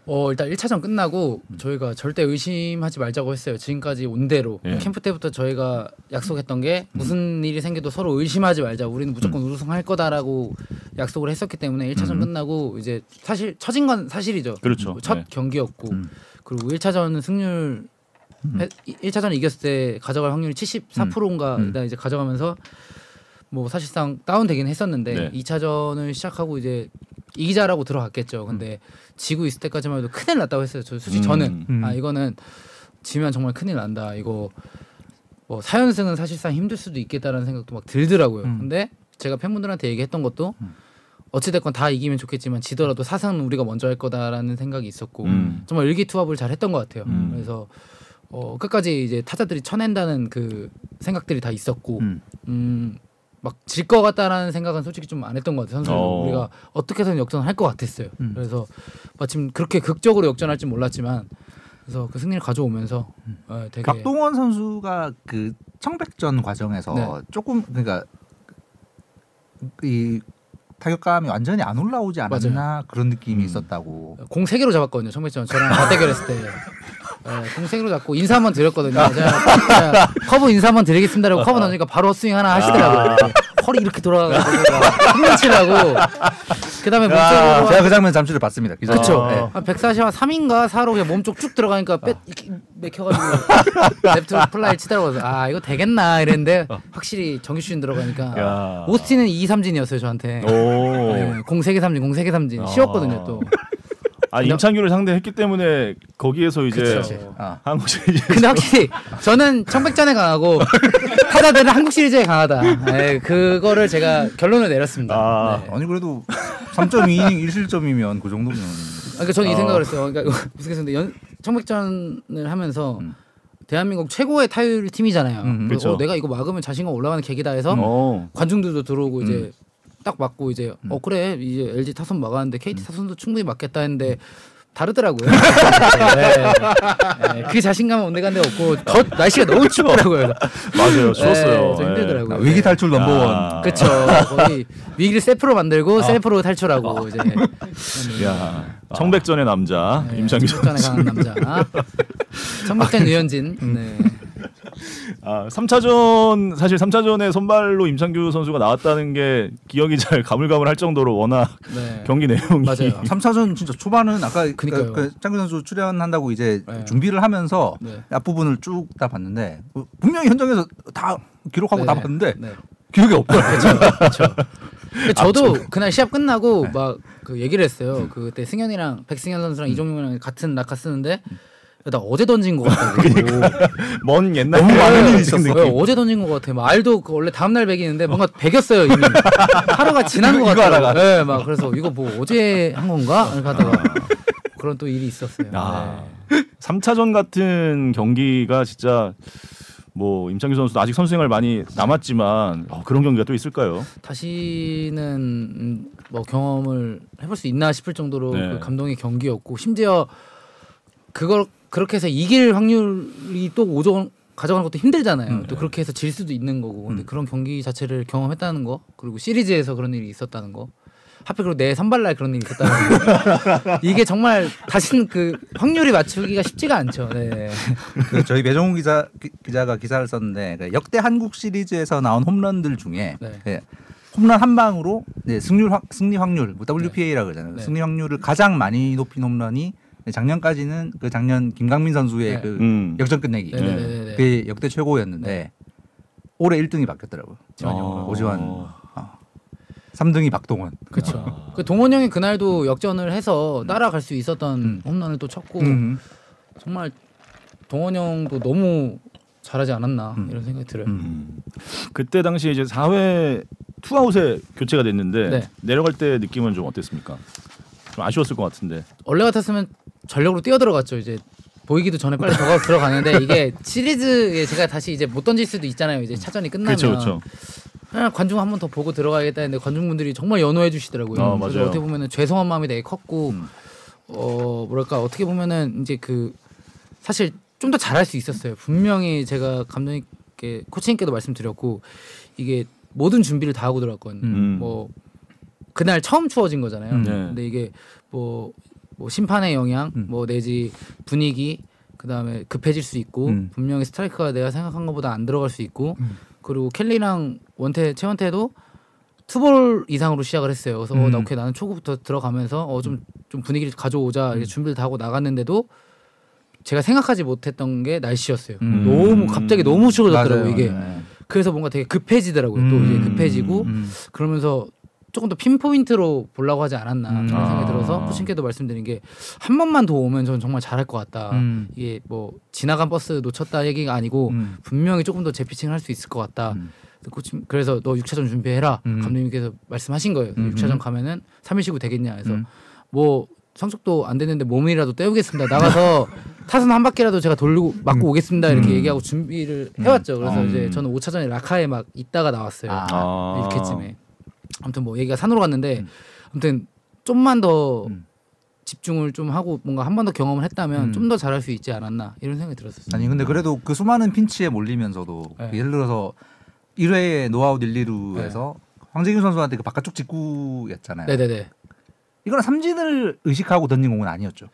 어 일단 1차전 끝나고 저희가 절대 의심하지 말자고 했어요. 지금까지 온 대로 예. 캠프 때부터 저희가 약속했던 게 무슨 일이 생겨도 서로 의심하지 말자. 우리는 무조건 우승할 거다라고 약속을 했었기 때문에 1차전 음. 끝나고 이제 사실 처진 건 사실이죠. 그렇죠. 첫 네. 경기였고 음. 그리고 1차전 승률 해- 1차전 이겼을 때 가져갈 확률이 74%인가 음. 이제 가져가면서 뭐 사실상 다운되긴 했었는데 네. 2차전을 시작하고 이제 이기자라고 들어갔겠죠. 근데 지고 있을 때까지만 해도 큰일 났다고 했어요. 저 솔직히 음. 저는 음. 아 이거는 지면 정말 큰일 난다. 이거 뭐 4연승은 사실상 힘들 수도 있겠다라는 생각도 막 들더라고요. 음. 근데 제가 팬분들한테 얘기했던 것도 어찌됐건 다 이기면 좋겠지만 지더라도 사상은 우리가 먼저 할 거다라는 생각이 있었고 음. 정말 일기투합을 잘 했던 것 같아요. 음. 그래서 어, 끝까지 이제 타자들이 쳐낸다는 그 생각들이 다 있었고 음. 음, 막질 것 같다라는 생각은 솔직히 좀 안 했던 것 같아요. 선수들 어. 우리가 어떻게든 역전을 할 것 같았어요. 음. 그래서 마침 그렇게 극적으로 역전할 줄 몰랐지만 그래서 그 승리를 가져오면서 어, 되게 박동원 선수가 그 청백전 과정에서 네. 조금 그러니까 이 타격감이 완전히 안 올라오지 않았나 그런 느낌이 음. 있었다고. 공 세 개로 잡았거든요. 청백전 저랑 맞대결했을 때. 네, 개로 잡고 인사 한번 드렸거든요. 제가, 제가 커브 인사 한번 드리겠습니다라고 커브 던지니까 바로 스윙 하나 하시더라고요. 이렇게 허리 이렇게 돌아가가지고 홈런치라고. 그다음에 몸쪽으로 제가 그 장면 잠시를 봤습니다. 기자. 그쵸. 네. 한 140한 3인가 4로 그냥 몸쪽 쭉 들어가니까 뺏 이렇게 맥혀가지고 레프트 플라이 치더라고요. 아 이거 되겠나 이랬는데 확실히 정규시즌 들어가니까 야. 오스틴은 2, 3진이었어요 저한테. 오. 네, 공세개 삼진, 공세개 삼진 아. 쉬웠거든요 또. 아 임창규를 상대했기 때문에 거기에서 이제 그쵸. 아. 한국 시리즈 근데 확실히 저는 청백전에 강하고 타자들은 한국 시리즈에 강하다. 네, 그거를 제가 결론을 내렸습니다. 아. 네. 아니 그래도 3.2이닝 1실점이면 그 정도면 그러니까 저는 이 어. 생각을 했어요. 그러니까 우스갯소리인데 연, 청백전을 하면서 음. 대한민국 최고의 타율 팀이잖아요. 음, 그래서 그쵸. 어, 내가 이거 막으면 자신감 올라가는 계기다 해서 어. 관중들도 들어오고 이제 음. 딱 맞고 이제 어 그래 이제 LG 타선 막았는데 KT 음. 타선도 충분히 맞겠다 했는데 다르더라고요. 네. 네, 그 자신감은 온데간데 없고 더 날씨가 너무 춥더라고요. 맞아요. 추웠어요. 네, 좀 힘들더라고요. 아, 위기 탈출 넘버원. 아. 그렇죠. 거의 위기를 셀프로 만들고 셀프로 탈출하고 이제 야, 청백전의 남자 네, 임창규 청백전에 남자. 청백전 유현진. 네. 아, 3차전 사실 3차전에 선발로 임창규 선수가 나왔다는 게 기억이 잘 가물가물할 정도로 워낙 네. 경기 내용이 맞아요. 3차전 진짜 초반은 아까 그니까요. 그, 그 장규 선수 출연한다고 이제 네. 준비를 하면서 네. 앞부분을 쭉 다 봤는데 뭐 분명히 현장에서 다 기록하고 다 네. 봤는데 네. 기억이 없더라고요. 그렇죠. 저도 그날 시합 끝나고 막 그 얘기를 했어요. 그때 승현이랑 백승현 선수랑 이종용이랑 같은 낙하 쓰는데 야, 나 어제 던진 것 같다고. 먼 옛날 너무 많은 일이 있었어. 왜. 어제 던진 것 같아. 막 알도 그 원래 다음 날 베기는데 뭔가 베겼어요 이미. 하루가 지난 것. 하다가. 네, 막 그래서 이거 뭐 어제 한 건가? 이렇게 하다가 그런 또 일이 있었어요. 아, 네. 3차전 같은 경기가 진짜 뭐 임창규 선수도 아직 선수 생활 많이 남았지만 어, 그런 경기가 또 있을까요? 다시는 음, 뭐 경험을 해볼 수 있나 싶을 정도로 네. 그 감동의 경기였고 심지어 그걸 그렇게 해서 이길 확률이 또 5점 가져가는 것도 힘들잖아요. 음, 또 네. 그렇게 해서 질 수도 있는 거고. 근데 음. 그런 경기 자체를 경험했다는 거 그리고 시리즈에서 그런 일이 있었다는 거. 하필 그리고 내 선발날 그런 일이 있었다는 거. 이게 정말 다시는 그 확률이 맞추기가 쉽지가 않죠. 네. 그 저희 배정우 기자 기, 기자가 기사를 썼는데 그 역대 한국 시리즈에서 나온 홈런들 중에 네. 예, 홈런 한 방으로 네, 승률 확- 승리 확률 뭐 WPA라고 그러잖아요. 네. 승리 확률을 가장 많이 높인 홈런이 작년까지는 그 작년 김강민 선수의 네. 그 음. 역전 끝내기. 그게 역대 최고였는데 올해 1등이 바뀌었더라고요. 어. 오지환 어. 3등이 박동원. 그렇죠. 그 동원 형이 그날도 역전을 해서 따라갈 수 있었던 음. 홈런을 또 쳤고 음. 정말 동원 형도 너무 잘하지 않았나 음. 이런 생각이 들어요. 음. 그때 당시 이제 4회 투아웃에 교체가 됐는데 네. 내려갈 때 느낌은 좀 어땠습니까? 좀 아쉬웠을 것 같은데. 원래 같았으면 전력으로 뛰어 들어갔죠. 이제 보이기도 전에 빨리 들어가 들어가는데 이게 시리즈에 제가 다시 이제 못 던질 수도 있잖아요. 이제 차전이 끝나면 그렇죠, 그렇죠. 그냥 관중 한 번 더 보고 들어가야겠다 했는데 관중분들이 정말 연호해 주시더라고요. 어, 그래서 맞아요. 어떻게 보면은 죄송한 마음이 되게 컸고 음. 어 뭐랄까 어떻게 보면은 이제 그 사실 좀 더 잘할 수 있었어요. 분명히 제가 감독님께 코치님께도 말씀드렸고 이게 모든 준비를 다 하고 들어갔거든요. 음. 뭐 그날 처음 추워진 거잖아요. 음. 네. 근데 이게 뭐, 뭐 심판의 영향, 음. 뭐 내지 분위기, 그 다음에 급해질 수 있고 음. 분명히 스트라이크가 내가 생각한 것보다 안 들어갈 수 있고 음. 그리고 켈리랑 원태 최원태도 투볼 이상으로 시작을 했어요. 그래서 어, 음. 나 오케이 나는 초구부터 들어가면서 어좀좀 분위기를 가져오자 이렇게 준비를 다 하고 나갔는데도 제가 생각하지 못했던 게 날씨였어요. 음. 너무 갑자기 너무 추워졌더라고요 맞아요. 이게. 네. 그래서 뭔가 되게 급해지더라고요. 또 음. 이제 급해지고 음. 그러면서 조금 더 핀포인트로 보려고 하지 않았나 음. 그런 생각이 아. 들어서 푸신께도 말씀드린 게 한 번만 더 오면 저는 정말 잘할 것 같다. 음. 이게 뭐 지나간 버스 놓쳤다 얘기가 아니고 음. 분명히 조금 더 재피칭을 할 수 있을 것 같다. 음. 그래서 너 6차전 준비해라. 음. 감독님께서 말씀하신 거예요. 음. 6차전 가면은 3일 쉬고 되겠냐 해서 음. 뭐 성적도 안 됐는데 몸이라도 때우겠습니다. 나가서 타선 한 바퀴라도 제가 돌리고 맞고 오겠습니다. 이렇게 음. 얘기하고 준비를 해왔죠. 그래서 음. 이제 저는 5차전에 라카에 막 있다가 나왔어요. 아. 아. 이렇게쯤에 아무튼 뭐 얘기가 산으로 갔는데 음. 아무튼 좀만 더 음. 집중을 좀 하고 뭔가 한 번 더 경험을 했다면 음. 좀더 잘할 수 있지 않았나 이런 생각이 들었었어요. 아니 근데 그래도 그 수많은 핀치에 몰리면서도 네. 예를 들어서 1회에 노아웃 1, 2루에서 황재균 선수한테 그 바깥쪽 직구였잖아요. 네네네. 이거는 삼진을 의식하고 던진 공은 아니었죠.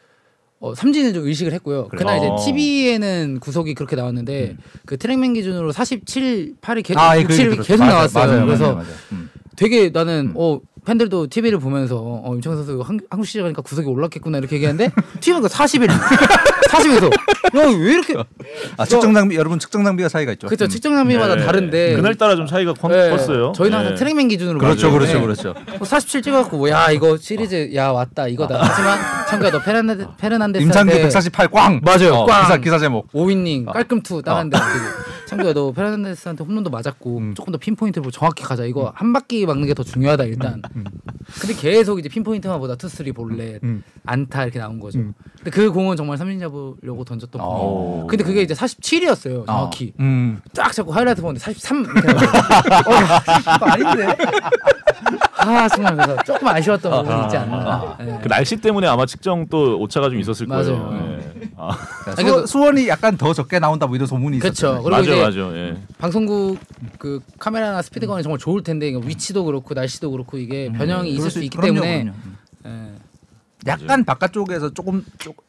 어, 삼진은 좀 의식을 했고요. 그래요? 그날 이제 어. TV에는 구속이 그렇게 나왔는데 그 트랙맨 기준으로 47, 8이 계속 아, 예, 그 67이 얘기 계속 들었죠. 맞아요, 나왔어요. 맞아요, 그래서 맞아요. 음. 되게 나는 음. 어 팬들도 TV를 보면서 어 임찬규 선수 한, 한국 시리즈 가니까 구속이 올랐겠구나 이렇게 얘기하는데 TV가 41, 40에서 야왜 이렇게 아 측정 장비 여러분 측정 장비가 차이가 있죠. 그렇죠 음. 측정 장비마다 네. 다른데 그날 따라 좀 차이가 컸, 네, 컸어요. 저희는 항상 네. 트랙맨 기준으로 그렇죠. 그렇죠, 네. 그렇죠. 뭐 47 찍어갖고 뭐, 야 이거 시리즈 야 왔다 이거다. 하지만 찬규야 너 페르난데 페르난데스한테 임찬규 148 꽝. 맞아요, 어, 꽝. 기사 기사 제목. 오 이닝 어. 깔끔 투 따는데 찬규야 너 페르난데스한테 홈런도 맞았고 음. 조금 더 pinpoint로 정확히 가자. 이거 한 바퀴 막는 게 더 중요하다 일단. 근데 계속 이제 pinpoint만 보다 two three 볼넷 음. 안타 이렇게 나온 거죠. 음. 근데 그 공은 정말 삼진 잡으려고 던졌던 공. 어. 근데 그게 이제 47이었어요 정확히. 어. 음. 쫙 잡고 하이라이트 보는데 43 이렇게 나와요. 어, 아닌데? 아 정말 그래서 조금 아쉬웠던 부분이 있지 않나. 네. 그 날씨 때문에 아마 측정 또 오차가 좀 있었을 거예요. 맞아요. 네. 아, 수, 그- 수원이 약간 더 적게 나온다 뭐 이런 소문이. 있었죠. 그리고 맞아, 이제 맞아. 예. 방송국 그 카메라나 스피드건이 정말 좋을 텐데 이거 위치도 그렇고 날씨도 그렇고 이게 변형이 있을 수 있기 때문에 예. 약간 바깥쪽에서 조금 조금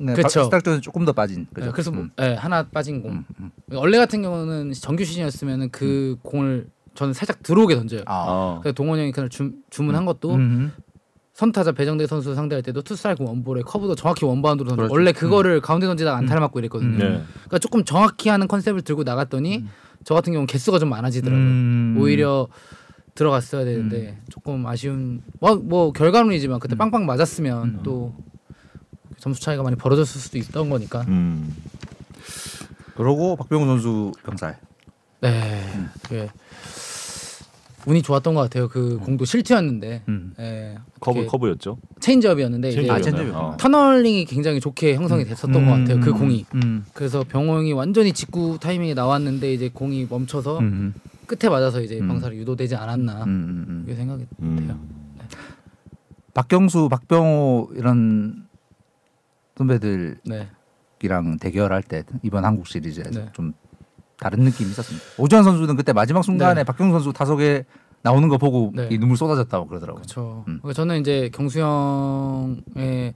네, 그쵸. 스타트 쪽에서 조금 더 빠진. 그죠? 예, 그래서 뭐 음. 예, 하나 빠진 공. 음, 음. 원래 같은 경우는 정규 시즌이었으면은 그 공을 저는 살짝 들어오게 던져요. 아. 어. 그래서 동원 형이 그날 주, 주문한 것도 음. 선타자 배정대 선수 상대할 때도 투스트라이크 원볼에 커브도 정확히 원바운드로 던져. 그렇죠. 원래 그거를 가운데 던지다가 안타를 맞고 이랬거든요. 음. 네. 그러니까 조금 정확히 하는 컨셉을 들고 나갔더니 저 같은 경우는 개수가 좀 많아지더라고요. 음. 오히려 들어갔어야 되는데 조금 아쉬운 뭐, 뭐 결과론이지만 그때 빵빵 맞았으면 또 점수 차이가 많이 벌어졌을 수도 있던 거니까 음. 그러고 박병호 선수 병살. 네 그게 운이 좋았던 것 같아요 그 공도 실투였는데 음. 예, 커브 커브였죠. 체인지업이었는데 이제 아? 체인지업이었구나. 어. tunneling이 굉장히 좋게 형성이 됐었던 것 같아요 그 공이 음. 그래서 병호 형이 완전히 직구 타이밍에 나왔는데 이제 공이 멈춰서 음. 끝에 맞아서 이제 음. 병살이 유도되지 않았나 음. 음. 음. 이렇게 생각이 돼요. 음. 박경수, 박병호 이런 선배들이랑 네. 대결할 때 이번 한국 시리즈에서 네. 좀 다른 느낌이 있었습니다. 오주환 선수는 그때 마지막 순간에 네. 박경수 선수 타석에 나오는 거 보고 네. 이 눈물 쏟아졌다고 그러더라고요. 그렇죠. 음. 그러니까 저는 이제 경수 형의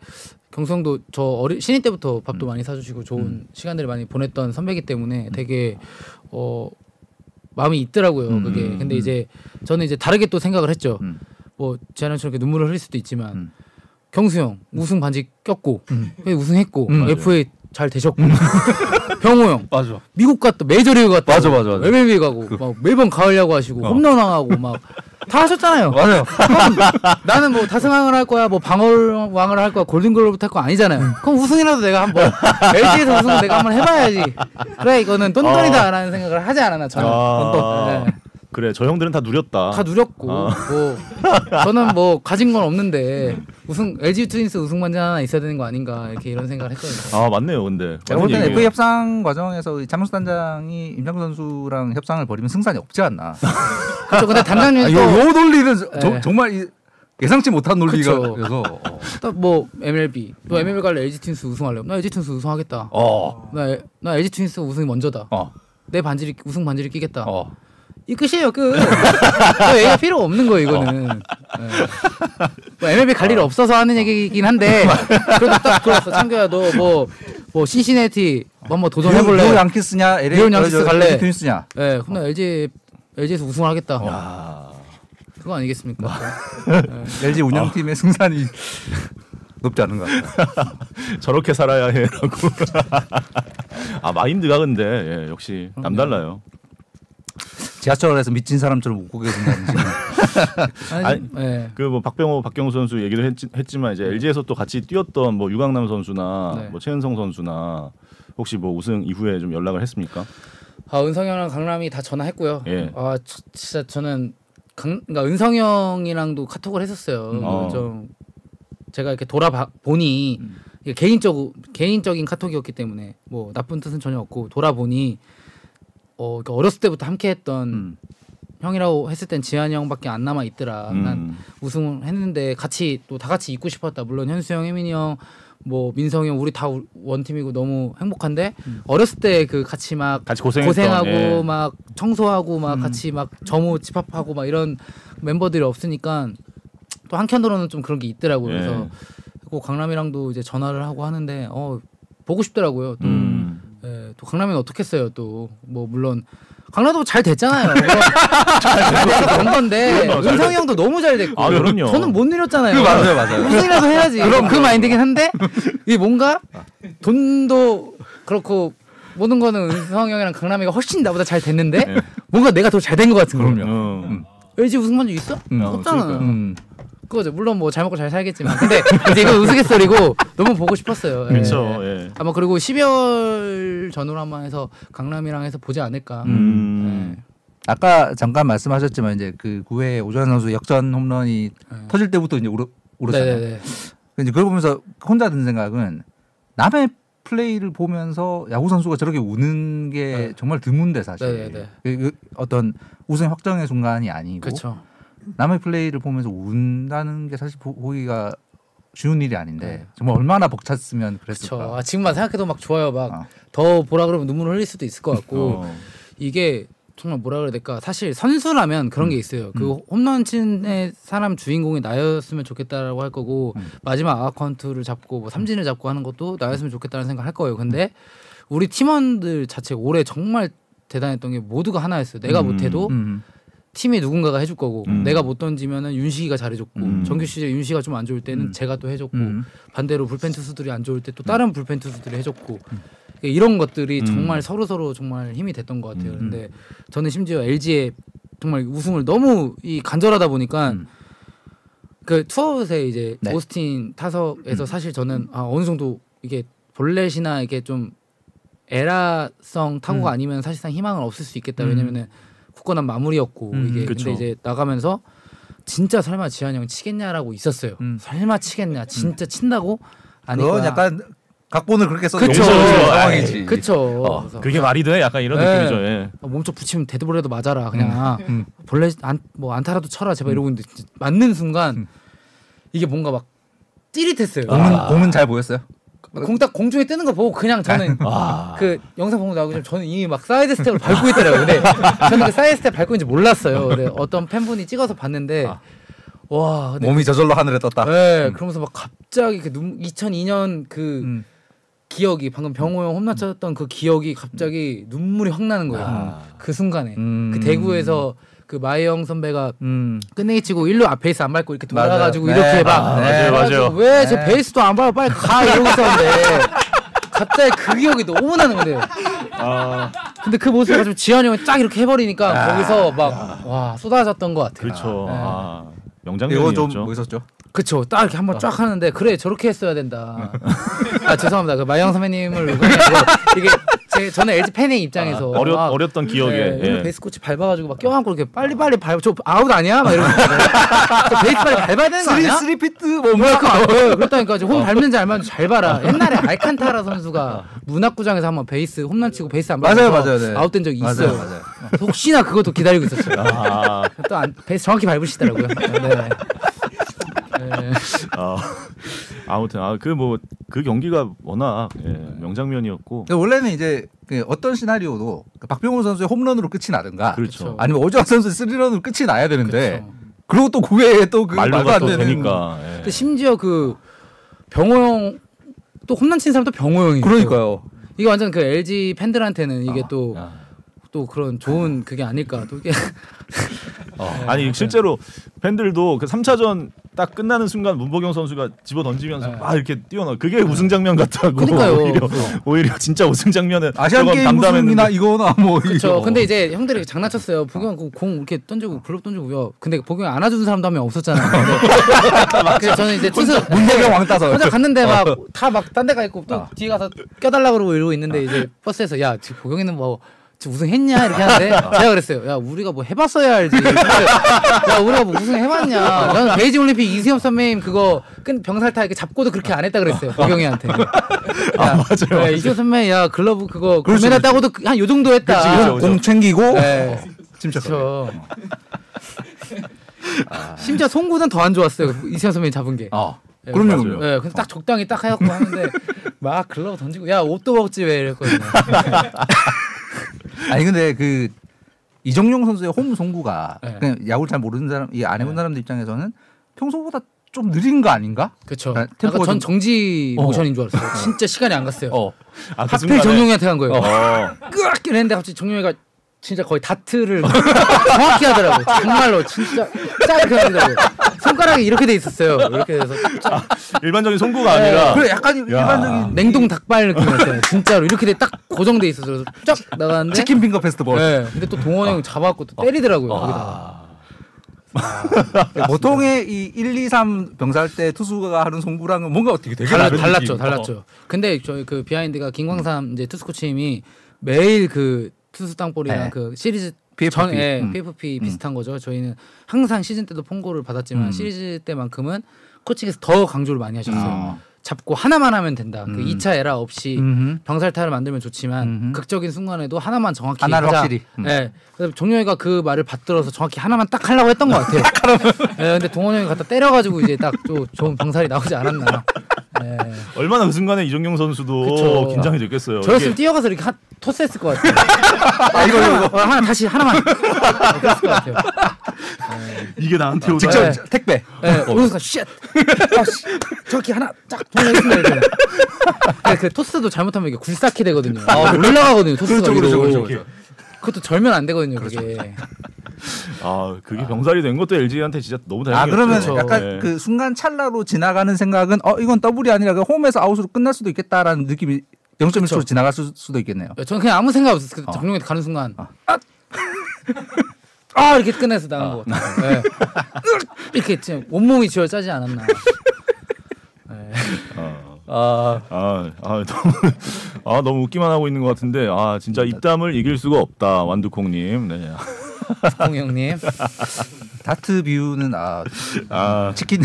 경수 형도 저 어리 신인 때부터 밥도 많이 사주시고 좋은 음. 시간들을 많이 보냈던 선배기 때문에 되게 어 마음이 있더라고요. 음. 그게 근데 이제 저는 이제 다르게 또 생각을 했죠. 음. 뭐 이렇게 눈물을 흘릴 수도 있지만 음. 경수 형 우승 반지 꼈고 우승했고 음. FA 잘 되셨고 병호 형 맞아. 미국 갔다 메이저리그 갔다 맞아, 맞아, 맞아. MLB 가고 막 매번 가을 야구 하시고 어. 홈런왕하고 막 다 하셨잖아요. 맞아요. 나는 뭐 다승왕을 할 거야, 뭐 방어왕을 할 거야, 골든글로브 탈거 아니잖아요. 그럼 우승이라도 내가 한번 LG에서 우승 내가 한번 해봐야지. 그래 이거는 똔똔이다라는 생각을 하지 않았나 저는. 아, 네. 그래 저 형들은 다 누렸다. 다 누렸고 아. 뭐 저는 뭐 가진 건 없는데 우승 LG 트윈스 우승 반지 하나 있어야 되는 거 아닌가 이렇게 이런 생각을 했거든요. 아 맞네요, 근데. 제가 볼 때는 FA. 협상 과정에서 장수 단장이 임창구 선수랑 협상을 벌이면 승산이 없지 않나. 그렇죠. 근데 담당님 아, 또 요, 요 논리는 저- 네. 정말 이- 예상치 못한 논리가 그쵸. 그래서 어. 또뭐 MLB 또 MLB 갈래 LG 트윈스 우승할래? 나 LG 트윈스 우승하겠다. 어. 나, 에- 나 LG 트윈스 우승이 먼저다. 어. 내 반지를 우승 반지를 끼겠다. 어. 이 끝이에요 끝. 더 얘기가 필요 없는 거예요 이거는. 네. 뭐 MLB 갈 일이 없어서 하는 얘기긴 한데 그래도 딱 들었어 창규야 너뭐 뭐 신시내티 뭐 한번 도전해볼래? 뉴욕 양키스냐 LA 뉴욕 양키스 갈래? LG 트윈스냐. 네, 그럼 나 LG LG에서 우승을 하겠다. 야. 그거 아니겠습니까? LG 운영팀의 승산이 높지 않은 것 같아요. 저렇게 살아야 해라고. 아 마인드가 근데 예, 역시 남달라요. 지하철 에서 미친 사람처럼 웃고 계신다는 지금. 아니, 네. 그뭐 박병호, 박경수 선수 얘기를 했, 지만 이제 LG에서 또 같이 뛰었던 뭐 유강남 선수나 네. 뭐 최은성 선수나 혹시 뭐 우승 이후에 좀 연락을 했습니까? 아 은성형이랑 강남이 다 전화했고요. 예. 아 저- 진짜 저는 강, 그러니까 은성형이랑도 카톡을 했었어요. 음. 그 어. 좀 제가 이렇게 돌아봐 보니 이게 개인적 개인적인 카톡이었기 때문에 뭐 나쁜 뜻은 전혀 없고 돌아보니 어 그러니까 어렸을 때부터 함께했던 음. 형이라고 했을 땐 지한이 형밖에 안 남아 있더라. 난 음. 우승을 했는데 같이 또 다 같이 있고 싶었다. 물론 현수 형, 혜민이 형, 뭐 민성이 형 우리 다 우- 원팀이고 너무 행복한데 어렸을 때 그 같이 막 같이 고생했던 고생하고 예. 막 청소하고 막 음. 같이 막 점호 집합하고 막 이런 멤버들이 없으니까 또 한켠으로는 좀 그런 게 있더라고요. 예. 그래서 꼭 강남이랑도 이제 전화를 하고 하는데 어 보고 싶더라고요. 또, 음. 예, 또 강남이는 어떻게 했어요? 또 뭐 물론 강남도 잘 됐잖아요. 물론 잘 돼서 그런 건데 그럼요, 잘 은성이 형도 너무 잘 됐고 아, 그럼요. 저는 못 누렸잖아요. 그 맞아요, 맞아요. 우승이라도 해야지. 그럼 그 마인드긴 한데 이게 뭔가 돈도 그렇고 모든 거는 은성 형이랑 강남이가 훨씬 나보다 잘 됐는데 네. 뭔가 내가 더 잘 된 것 같은 거예요. 어. 음. LG 우승 반지 있어? 음, 없잖아. 그러니까요. 음. 그거죠. 물론 뭐 잘 먹고 잘 살겠지만 근데 이제 이거 우스갯소리고 너무 보고 싶었어요. 예. 그렇죠. 예. 아마 그리고 12월 전후로 한번 해서 강남이랑 해서 보지 않을까. 음. 예. 아까 잠깐 말씀하셨지만 이제 그 9회 오주환 선수 역전 홈런이 네. 터질 때부터 이제 울어, 울었잖아요. 네네네. 이제 그걸 보면서 혼자 든 생각은 남의 플레이를 보면서 야구 선수가 저렇게 우는 게 네. 정말 드문데 사실 네네네. 그- 그 어떤 우승 확정의 순간이 아니고 그렇죠. 남의 플레이를 보면서 운다는 게 사실 보- 보기가 쉬운 일이 아닌데 네. 정말 얼마나 벅찼으면. 그랬을까. 아, 지금만 생각해도 막 좋아요. 막 어. 더 보라 그러면 눈물을 흘릴 수도 있을 것 같고 어. 이게 정말 뭐라 그래야 될까 사실 선수라면 그런 게 있어요 그 홈런 친의 사람 주인공이 나였으면 좋겠다라고 할 거고 음. 마지막 아카운트를 잡고 뭐 삼진을 잡고 하는 것도 나였으면 좋겠다는 생각 할 거예요 근데 우리 팀원들 자체 올해 정말 대단했던 게 모두가 하나였어요 내가 음. 못해도 음. 팀이 누군가가 해줄 거고 음. 내가 못 던지면은 윤식이가 잘해줬고 음. 정규 시즌 윤식이가 좀 안 좋을 때는 음. 제가 또 해줬고 음. 반대로 불펜 투수들이 안 좋을 때 또 다른 불펜 투수들이 해줬고 이런 것들이 음. 정말 서로 서로 정말 힘이 됐던 것 같아요. 음. 근데 저는 심지어 LG의 정말 우승을 너무 이 간절하다 보니까 음. 그 투아웃에 이제 네. 오스틴 타석에서 사실 저는 아, 어느 정도 이게 볼넷이나 이게 좀 에라성 타구가 음. 아니면 사실상 희망은 없을 수 있겠다 음. 왜냐면은 굳건한 마무리였고 음, 이게 그쵸. 근데 이제 나가면서 진짜 설마 지한이 형 치겠냐라고 있었어요. 음. 설마 치겠냐 진짜 친다고 아니 그건 약간 각본을 그렇게 써 그쵸. 상황이지. 그쵸. 어, 그래서 그게 말이 돼? 약간 이런 네. 느낌이죠. 예. 어, 몸쪽 붙이면 데드볼에도 맞아라 그냥 음. 본래 안뭐 안타라도 쳐라 제발 이러고 있는데 맞는 순간 음. 이게 뭔가 막 찌릿했어요. 공은 공은 잘 보였어요. 공 딱 공중에 뜨는 거 보고 그냥 저는 아. 그 영상 보고 나오기 전에 저는 이미 막 사이드 스텝을 밟고 있더라고요. 근데 저는 그 사이드 스텝 밟고 있는지 몰랐어요. 근데 어떤 팬분이 찍어서 봤는데 아. 와 근데 몸이 저절로 하늘에 떴다. 네, 그러면서 막 갑자기 그 눈, 2002년 그 음. 기억이 방금 병호 형 홈런 쳤던 그 기억이 갑자기 눈물이 확 나는 거예요. 아. 그 순간에 음. 그 대구에서 그 마이영 선배가 음. 끝내기 치고 일루 앞 베이스 안 밟고 이렇게. 돌아가지고 네. 이렇게 막 아, 맞아요, 맞아요. 왜저 네. 베이스도 안 밟아 빨리 가 이러고 있었는데 갑자기 그 기억이 너무 나는 거예요. 아, 근데 그 모습을 가지고 지현이 형이 쫙 이렇게 해버리니까 거기서 막 와 쏟아졌던 것 같아요. 그렇죠. 네. 아, 이거 명장면이었죠. 좀 멋있었죠. 그쵸 딱 이렇게 한번 쫙 하는데 그래 저렇게 했어야 된다. 아 죄송합니다 그 마영 선배님을 이게 제 저는 LG 팬의 입장에서 아, 어렸 막 어렸던 기억에. 네, 예. 베이스 코치 밟아가지고 막 껴안고 이렇게 빨리 빨리 밟아 저 아웃 아니야 막 이러고 저 베이스 빨리 밟아야 되는 거 아니야? three feet 뭐 뭐야 그거 안 보여요. 그랬다니까 지금 홈 밟는지 안 밟는지 잘 봐라. 옛날에 알칸타라 선수가 문학구장에서 한번 베이스 홈런 치고 베이스 안 맞아요, 맞아요, 네. 아웃된 적이 맞아요, 있어요. 맞아요. 혹시나 그것도 기다리고 있었어요. 아, 또 안, 베이스 정확히 밟으시더라고요. 네. 네. 아, 아무튼 아 그 뭐 그 경기가 워낙 예, 명장면이었고 근데 원래는 이제 그 어떤 시나리오도 그 박병호 선수의 홈런으로 끝이 나든가 그렇죠. 아니면 오주환 선수의 스리런으로 끝이 나야 되는데. 그리고또 9회에 또그 말도 안또 되는 되니까. 예. 근데 심지어 그 병호 형또 홈런 친 사람 또 병호 형이 그러니까요. 이게 완전 그 LG 팬들한테는 이게 또또 아. 그런 좋은 그게 아닐까 또 이게 아니 실제로 팬들도 그 3차전 딱 끝나는 순간 문보경 선수가 집어 던지면서 네. 막 이렇게 뛰어나 그게 우승 장면 같다고 그러니까요. 오히려 오히려 진짜 우승 장면은 아시안 게임 담담했는데. 우승이나 이거나 뭐 그렇죠. 이거. 근데 이제 형들이 장난쳤어요. 보경 그공 이렇게 던지고 글럽 던지고요. 근데 보경 안아주는 사람도 한 명 없었잖아요. 그래서 저는 이제 투수 문보경 왕따서 혼자 갔는데 막 다 막 딴 데가 있고 또 어. 뒤에 가서 껴달라 그러고 이러고 있는데 이제 버스에서 야 지금 보경이는 뭐 우승했냐 이렇게 하는데 제가 그랬어요. 야 우리가 뭐 해봤어야 알지. 야 우리가 뭐 우승 해봤냐. 나는 베이징 올림픽 이수엽 선배님 그거 끈 병살 타 이렇게 잡고도 그렇게 안 했다 그랬어요. 보경이한테. 야, 맞아요, 야, 이수엽 선배 야 글러브 그거 그렇지, 구매했 따고도 한 요 정도 했다. 그치, 그치, 그치. 공 챙기고 네. 침착. 그렇죠. 심지어 송구는 더 안 좋았어요. 이수엽 선배님 잡은 게. 어. 네, 그럼요. 네, 그래서 딱 적당히 딱 해갖고 하는데 막 글러브 던지고 야 옷도 먹지 왜 이랬거든요. 아니 근데 그 이정용 선수의 홈 송구가 네. 그냥 야구를 잘 모르는 사람, 이안 해본 사람들 입장에서는 평소보다 좀 느린 거 아닌가? 그렇죠. 아, 전 좀- 정지 어. 모션인 줄 알았어요. 진짜 시간이 안 갔어요. 어. 아, 그 하필 순간에 정용이한테 간 거예요. 어. 끄악 이랬는데 갑자기 정용이가 진짜 거의 다트를 정확히 하더라고요. 정말로 진짜 딱 이렇게 하더라고요. 손가락이 이렇게 돼 있었어요. 이렇게 돼서 쫙 일반적인 송구가 네. 아니라 그래 약간 일반적인 냉동 닭발 느낌이었어요. 진짜로 이렇게 돼 딱 고정돼 있어서 그래서 쫙 나가는데 chicken finger festival. 네. 근데 또 동원 형이 잡아갖고 또 때리더라고요. 거기다가. 보통의 이 1, 2, 3 병살 때 투수가 하는 송구랑은 뭔가 어떻게 되게 달라, 달랐죠. 달랐죠. 근데 저희 그 비하인드가 김광삼 이제 투수 코치님이 매일 그 투수 땅볼이랑 네. 그 시리즈 PFP. 전 예, 음. PFP 비슷한 거죠. 저희는 항상 시즌 때도 폰고를 받았지만 음. 시리즈 때만큼은 코치께서 더 강조를 많이 하셨어요. 어. 잡고 하나만 하면 된다. 그 음. 2차 에라 없이 음흠. 병살타를 만들면 좋지만 음흠. 극적인 순간에도 하나만 정확히 하나를 하자. 확실히. 음. 예. 그래서 종료이가 그 말을 받들어서 정확히 하나만 딱 하려고 했던 것 같아요. 예, 근데 동원 형이 갖다 때려가지고 이제 딱좀 좋은 병살이 나오지 않았나. 예. 얼마나 그 순간에 이정용 선수도 그쵸. 긴장이 됐겠어요. 저였으면 뛰어가서 이렇게 한, 토스했을 것 같아요. 아 이거 이거 하나 다시 하나만. 어, 그랬을 것 같아요. 이게 나한테 오다. 직접 네. 택배. 예, 오면서 shit. 아, 씨. 저렇게 하나 쫙. 이렇게. 근데 그 토스도 잘못하면 이게 굴삭기 되거든요. 아, 올라가거든요. 토스가 그렇죠. 그렇죠, 그렇죠, 그렇죠. 그것도 절면 안 되거든요. 그게. 아 그게 병살이 된 것도 LG한테 진짜 너무 아 다행이었죠. 그러면 그렇죠. 약간 네. 그 순간 찰나로 지나가는 생각은 어 이건 더블이 아니라 그 홈에서 아웃으로 끝날 수도 있겠다라는 느낌이 0.1초로 그렇죠. 지나갈 수, 수도 있겠네요. 저는 그냥 아무 생각 없었어요. 그 어. 정용이 가는 순간 어. 아! 아 이렇게 끝내서 나간 것 같아요. 네. 이렇게 지금 온몸이 쥐어 짜지 않았나. 네. 어. 아 아, 아 너무 아 너무 웃기만 하고 있는 것 같은데 아 진짜 입담을 이길 수가 없다 완두콩님. 네. 공 형님. 다트 뷰는 아 아 치킨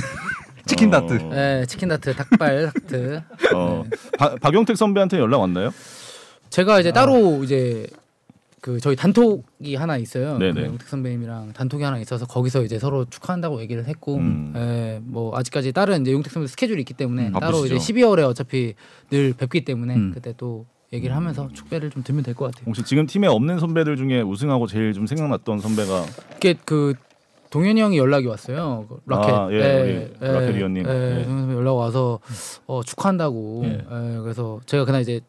치킨 어. 다트. 네, 치킨 다트, 닭발 다트. 어. 박- 박용택 선배한테 연락 왔나요? 제가 이제 따로 이제 그 저희 단톡이 하나 있어요. 네네. 그 선배님이랑 단톡이 하나 있어서 거기서 이제 서로 축하한다고 얘기를 했고, 음. 예, 뭐 아직까지 다른 이제 용택 선배 스케줄이 있기 때문에 음, 따로 이제 바쁘시죠. 12월에 어차피 늘 뵙기 때문에 음. 그때 또 얘기를 하면서 축배를 좀 들면 될 것 같아요. 혹시 지금 팀에 없는 선배들 중에 우승하고 제일 좀 생각났던 선배가 이게 그 동현이 형이 연락이 왔어요. 그 라켓. 아, 예, 우리 라켓 위원님. 예, 예. 동현 선배 연락 와서 어, 축하한다고. 예. 예, 그래서 제가 그날 이제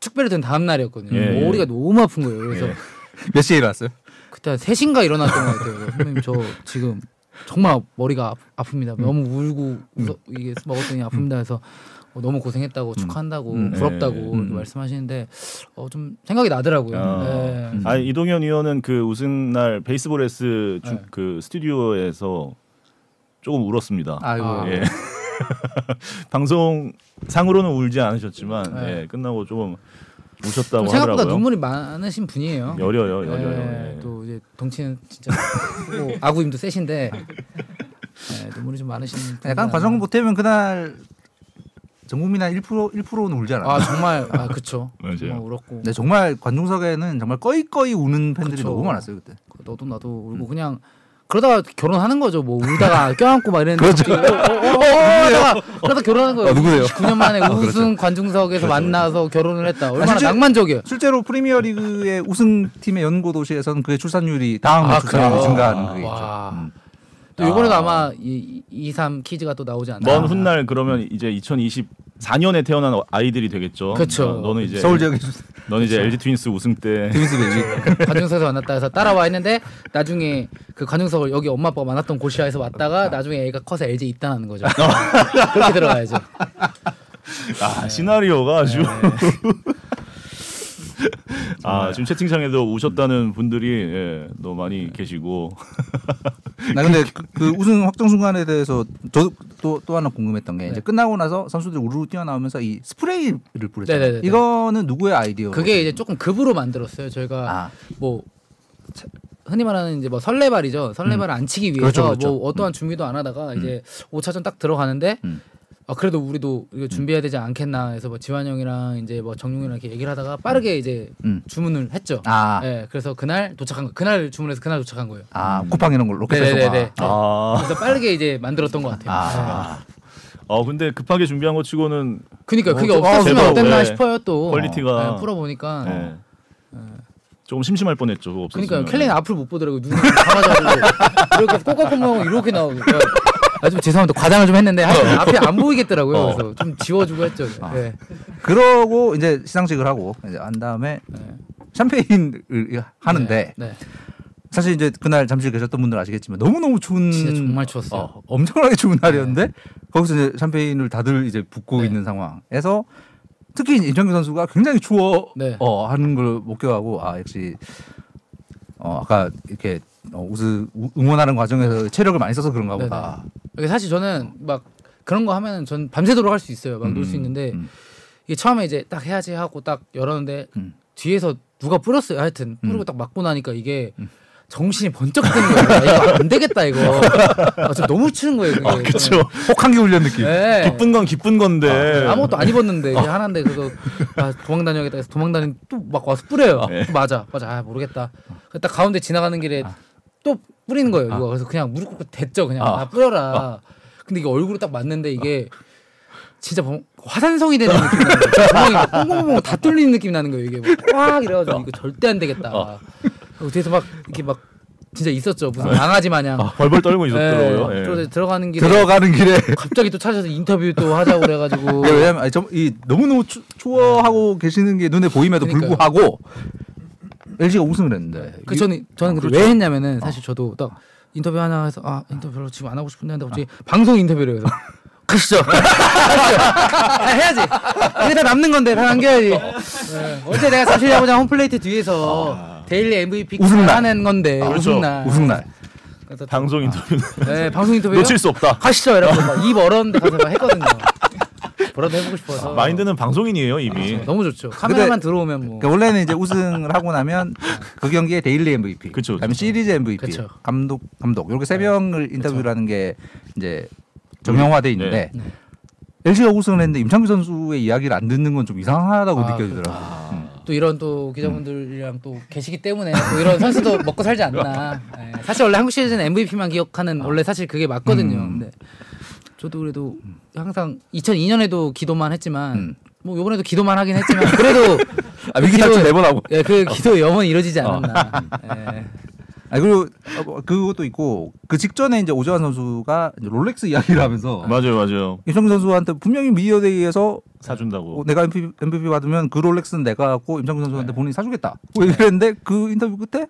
축배를 든 다음 날이었거든요. 예, 예. 머리가 너무 아픈 거예요. 그래서 예. 몇 시에 일어났어요? 그때 한 3시인가 일어났던 것 같아요. 선배님 저 지금 정말 머리가 아, 픕니다 너무 울고 웃어, 이게 먹었더니 아픕니다. 그래서 어, 너무 고생했다고 축하한다고 음. 부럽다고 예, 음. 말씀하시는데 어, 좀 생각이 나더라고요. 아. 예. 음. 아 이동현 의원은 그 우승 날 베이스볼 S 주- 네. 그 스튜디오에서 조금 울었습니다. 아이고. 아. 예. 방송 상으로는 울지 않으셨지만 네. 예, 끝나고 좀 우셨다고 좀 생각보다 하더라고요. 눈물이 많으신 분이에요. 여려요, 여려요. 예, 예. 또 이제 덩치는 진짜 크고 아구임도 세신데 예, 눈물이 좀 많으신 분. 약간 과정 못하면 그날 전 국민 한 1% 1%는 울지 않았나? 아 정말 아 그쵸. 정말 울었고. 네, 정말 관중석에는 정말 꺼이꺼이 우는 팬들이 그쵸. 너무 많았어요 그때. 너도 나도 울고 음. 그냥 그러다가 결혼하는 거죠. 뭐 울다가 껴안고 막 이랬는데 그렇죠. 어, 어, 어, 어, 그러다가 그러다 결혼하는 거예요. 어, 누구세요? 9년 만에 어, 우승 관중석에서 만나서 결혼을 했다. 얼마나 실제- 낭만적이에요. 실제로 프리미어리그의 우승팀의 연고 도시에서는 그의 출산율이 다음 아, 출산율이? 증가하는 그게 있죠. 와. 음. 또 이번에도 아 마 이, 2, 3 kids가 또 나오지 않나. 먼 훗날 그러면 이제 2024년에 태어난 아이들이 되겠죠. 그쵸. 어, 너는 이제 서울 지역의 너는 이제 LG 트윈스 우승 때 트윈스 베이비. 관중석에서 만났다 해서 따라와 했는데 나중에 그 관중석을 여기 엄마 아빠가 만났던 고시아에서 왔다가 나중에 애가 커서 LG 입단하는 거죠. 그렇게 들어가야죠. 아 시나리오가 아주 네. 아 지금 채팅창에도 우셨다는 분들이 예, 너무 많이 계시고 나 근데 그, 그 우승 확정 순간에 대해서 저도 또, 또 하나 궁금했던 게 이제 끝나고 나서 선수들이 우르르 뛰어나오면서 이 스프레이를 뿌렸잖아요. 네네네네. 이거는 누구의 아이디어? 그게 이제 조금 급으로 만들었어요. 저희가 아, 뭐 차- 흔히 말하는 이제 뭐 설레발이죠. 설레발을 안 치기 위해서 그렇죠, 그렇죠. 뭐 어떠한 준비도 안 하다가 이제 5차전 딱 들어가는데 음. 아 그래도 우리도 이거 준비해야 되지 않겠나 해서 뭐 지환 형이랑 이제 뭐 정용이랑 이렇게 얘기를 하다가 빠르게 이제 음. 주문을 했죠. 아, 예, 그래서 그날 도착한 거. 그날 주문해서 그날 도착한 거예요. 아 쿠팡 이런 걸 로켓 네네네네. 쏘고. 네. 아, 그래서 빠르게 이제 만들었던 것 같아요. 아. 어 근데 급하게 준비한 것 치고는 그니까 그게 어, 없었으면 대박. 어땠나 네. 싶어요 또. 퀄리티가 네, 풀어보니까. 예. 조금 심심할 뻔했죠. 그거 없었으면. 그러니까 켈리는 앞을 못 보더라고요. 눈이 감아가지고 이렇게 꼬까꼬마 이렇게 나오고. 아, 좀 죄송합니다. 과장을 좀 했는데 하여튼 앞이 안 보이겠더라고요. 어. 그래서 좀 지워주고 했죠. 네. 그러고 이제 시상식을 하고 이제 한 다음에 네. 샴페인을 하는데 네. 사실 이제 그날 잠실 계셨던 분들 아시겠지만 너무 너무 추운 진짜 정말 추웠어요. 어, 엄청나게 추운 날이었는데 거기서 이제 샴페인을 다들 이제 붓고 네. 있는 상황에서 특히 이정규 선수가 굉장히 추워 네. 어, 하는 걸 목격하고 아 역시 어 아까 이렇게 어, 우승 우- 응원하는 과정에서 체력을 많이 써서 그런가 네네. 보다. 이게 사실 저는 막 그런 거 하면은 전 밤새도록 할 수 있어요. 막 놀수 음, 있는데 음. 이게 처음에 이제 딱 해야지 하고 딱 열었는데 음. 뒤에서 누가 뿌렸어요. 하여튼 뿌리고 음. 딱 맞고 나니까 이게 정신이 번쩍 드는 거예요. 야, 이거 안 되겠다 이거. 아, 저 너무 추는 거예요. 그게. 그렇죠. 혹한기 훈련 느낌. 네. 기쁜 건 기쁜 건데. 아무것도 안 입었는데 이게 하나인데 그래서 아, 도망 다녀야겠다 해서 도망 다니는 또막 와서 뿌려요. 네. 또 맞아, 맞아, 아, 모르겠다. 그딱 가운데 지나가는 길에 또 뿌리는 거예요. 이거 그래서 그냥 무릎 꿇고 됐죠, 그냥 아. 아, 뿌려라. 근데 이게 얼굴에 딱 맞는데 이게 진짜 뭐 화산성이 되는 느낌 나는 거예요. 막 뽕뽕뽕 다 뚫리는 느낌 나는 거예요. 이게 막꽉 이래가지고 이거 절대 안 되겠다. 뒤에서 막 이렇게 막 진짜 있었죠. 무슨 강아지 마냥. 벌벌 떨고 있었더라고요. 네. 예. 그래서 들어가는 길에 들어가는 길에 갑자기 또 찾아서 인터뷰 또 하자고 그래가지고 네, 왜냐면 아니, 좀, 이 너무 너무 추워하고 계시는 게 눈에 보임에도 그러니까요. 불구하고 LG가 우승을 했는데. 그 이- 저는 저는 근데 그렇죠. 왜 했냐면은 사실 저도 딱 인터뷰 하나 해서 아 인터뷰 별로 지금 안 하고 싶은데 하는데 갑자기 방송 인터뷰를 해서 가시죠. 가시죠. 아, 해야지. 이게 다 남는 건데 다 남겨야지. 네. 어제 내가 사실 야구장 홈플레이트 뒤에서 daily MVP 우승날. 하는 건데 아, 그렇죠. 우승날. 우승날. 방송 인터뷰는 네 방송 인터뷰 놓칠 수 없다. 가시죠 이러고 막 입 얼었는데 가서 막 했거든요. 뭐라도 해보고 싶어서. 마인드는 방송인이에요 이미. 너무 좋죠. 카메라만 들어오면 뭐. 그러니까 원래는 이제 우승을 하고 나면 그 경기에 데일리 MVP, 그쵸, 그다음에 그쵸. 시리즈 MVP, 그쵸. 감독 감독 이렇게 세 명을 인터뷰라는 게 이제 정형화돼 있는데 네. LG가 우승을 했는데 임창규 선수의 이야기를 안 듣는 건 좀 이상하다고 아, 느껴지더라고요. 또 이런 또 기자분들이랑 또 계시기 때문에 또 이런 선수도 먹고 살지 않나. 네. 사실 원래 한국 시리즈는 MVP만 기억하는 원래 사실 그게 맞거든요. 음. 근데 저도 그래도 항상 2002년에도 기도만 했지만 음. 뭐 이번에도 기도만 하긴 했지만 그래도 아, 위기 탈출 매번 하고. 예, 그 기도 영원히 이루어지지 않았나. 예. 아 그리고 어, 뭐 그것도 있고 그 직전에 이제 오재환 선수가 이제 롤렉스 이야기를 하면서 맞아요, 맞아요. 임창규 선수한테 분명히 미디어데이에서 사준다고. 어, 내가 MVP, MVP 받으면 그 롤렉스는 내가 갖고 임창규 선수한테 본인이 사주겠다. 뭐 이랬는데 그 인터뷰 끝에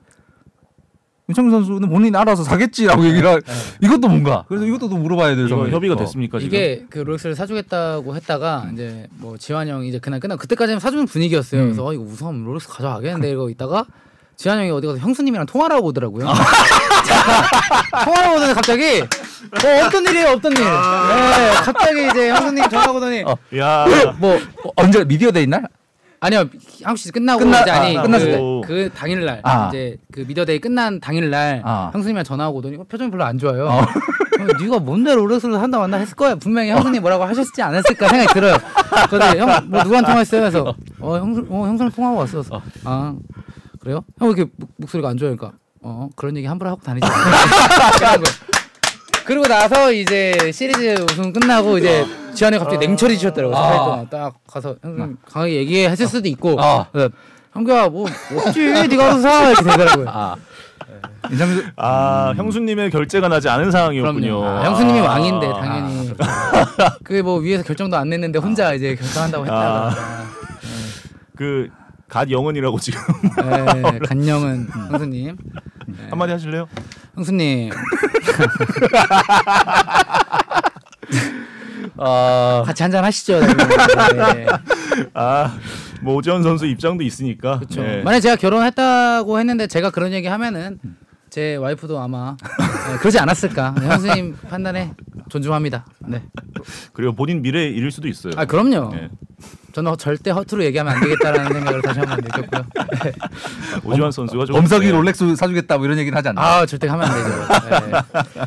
임창규 선수는 본인 이 알아서 사겠지라고 얘기를 하, 이것도 뭔가 그래서 이것도 또 물어봐야 될 상황이 협의가 있고. 됐습니까 지금? 이게 그 롤렉스를 사주겠다고 했다가 이제 뭐 지환 형이 이제 그날 끝나 그때까지는 사주는 분위기였어요. 음. 그래서 어, 이거 우승하면 롤렉스 가져가겠는데 이러고 있다가 지환 형이 어디 가서 형수님이랑 통화를 하고 오더라고요. 통화를 하고 오더니 갑자기 어, 없던 일이에요, 없던 일. 네, 갑자기 이제 형수님 전화 오더니 야, 뭐 어, 언제 미디어 데이 날? 아니요 한국 시리즈 끝나고 끝나- 이제 아니 아, 끝났을 그, 그 당일날 아. 이제 그 미디어데이 끝난 당일날 아. 형수님이랑 전화하고 오더니 어, 표정이 별로 안 좋아요. 어. 어, 네가 뭔데 롤렉스를 한다 만다 했을 거야. 분명히 형수님 뭐라고 하셨지 않았을까 생각이 들어요. 그런데 형뭐 누구랑 통화했어요? 그래서 어 형수 어 형수랑 통화하고 왔어. 그래서 아 그래요? 형 왜 이렇게 목- 목소리가 안 좋으니까 어 그런 얘기 함부로 하고 다니지. 그리고 나서 이제 시리즈 우승 끝나고 이제 지한이 갑자기 냉철히 주셨더라고요. 아. 사일 동안 딱 가서 형님 강하게 얘기했을 수도 있고 아. 그래서 형규야 뭐 없지 네가 알아서 사 이렇게 되더라고요. 아아 형수님의 결제가 나지 않은 상황이었군요. 아, 형수님이 아. 왕인데 당연히 그게 뭐 위에서 결정도 안 냈는데 혼자 이제 결정한다고 했다가 그 갓 영은이라고 지금 네, 간영은 형수님 한마디 하실래요? 형수님 아 같이 한잔 하시죠. 네. 아, 뭐 오재원 선수 입장도 있으니까. 그렇죠. 예. 만약 제가 결혼했다고 했는데 제가 그런 얘기 하면은 제 와이프도 아마 네, 그러지 않았을까. 네, 형수님 판단에 존중합니다. 네. 그리고 본인 미래 잃을 수도 있어요. 아 그럼요. 예. 저는 절대 허투루 얘기하면 안 되겠다라는 생각을 다시 한 번 느꼈고요. 네. 오지환 선수가 좀 범석이 예. 롤렉스 사주겠다 뭐 이런 얘기는 하지 않나? 아 절대 하면 안 되죠. 네.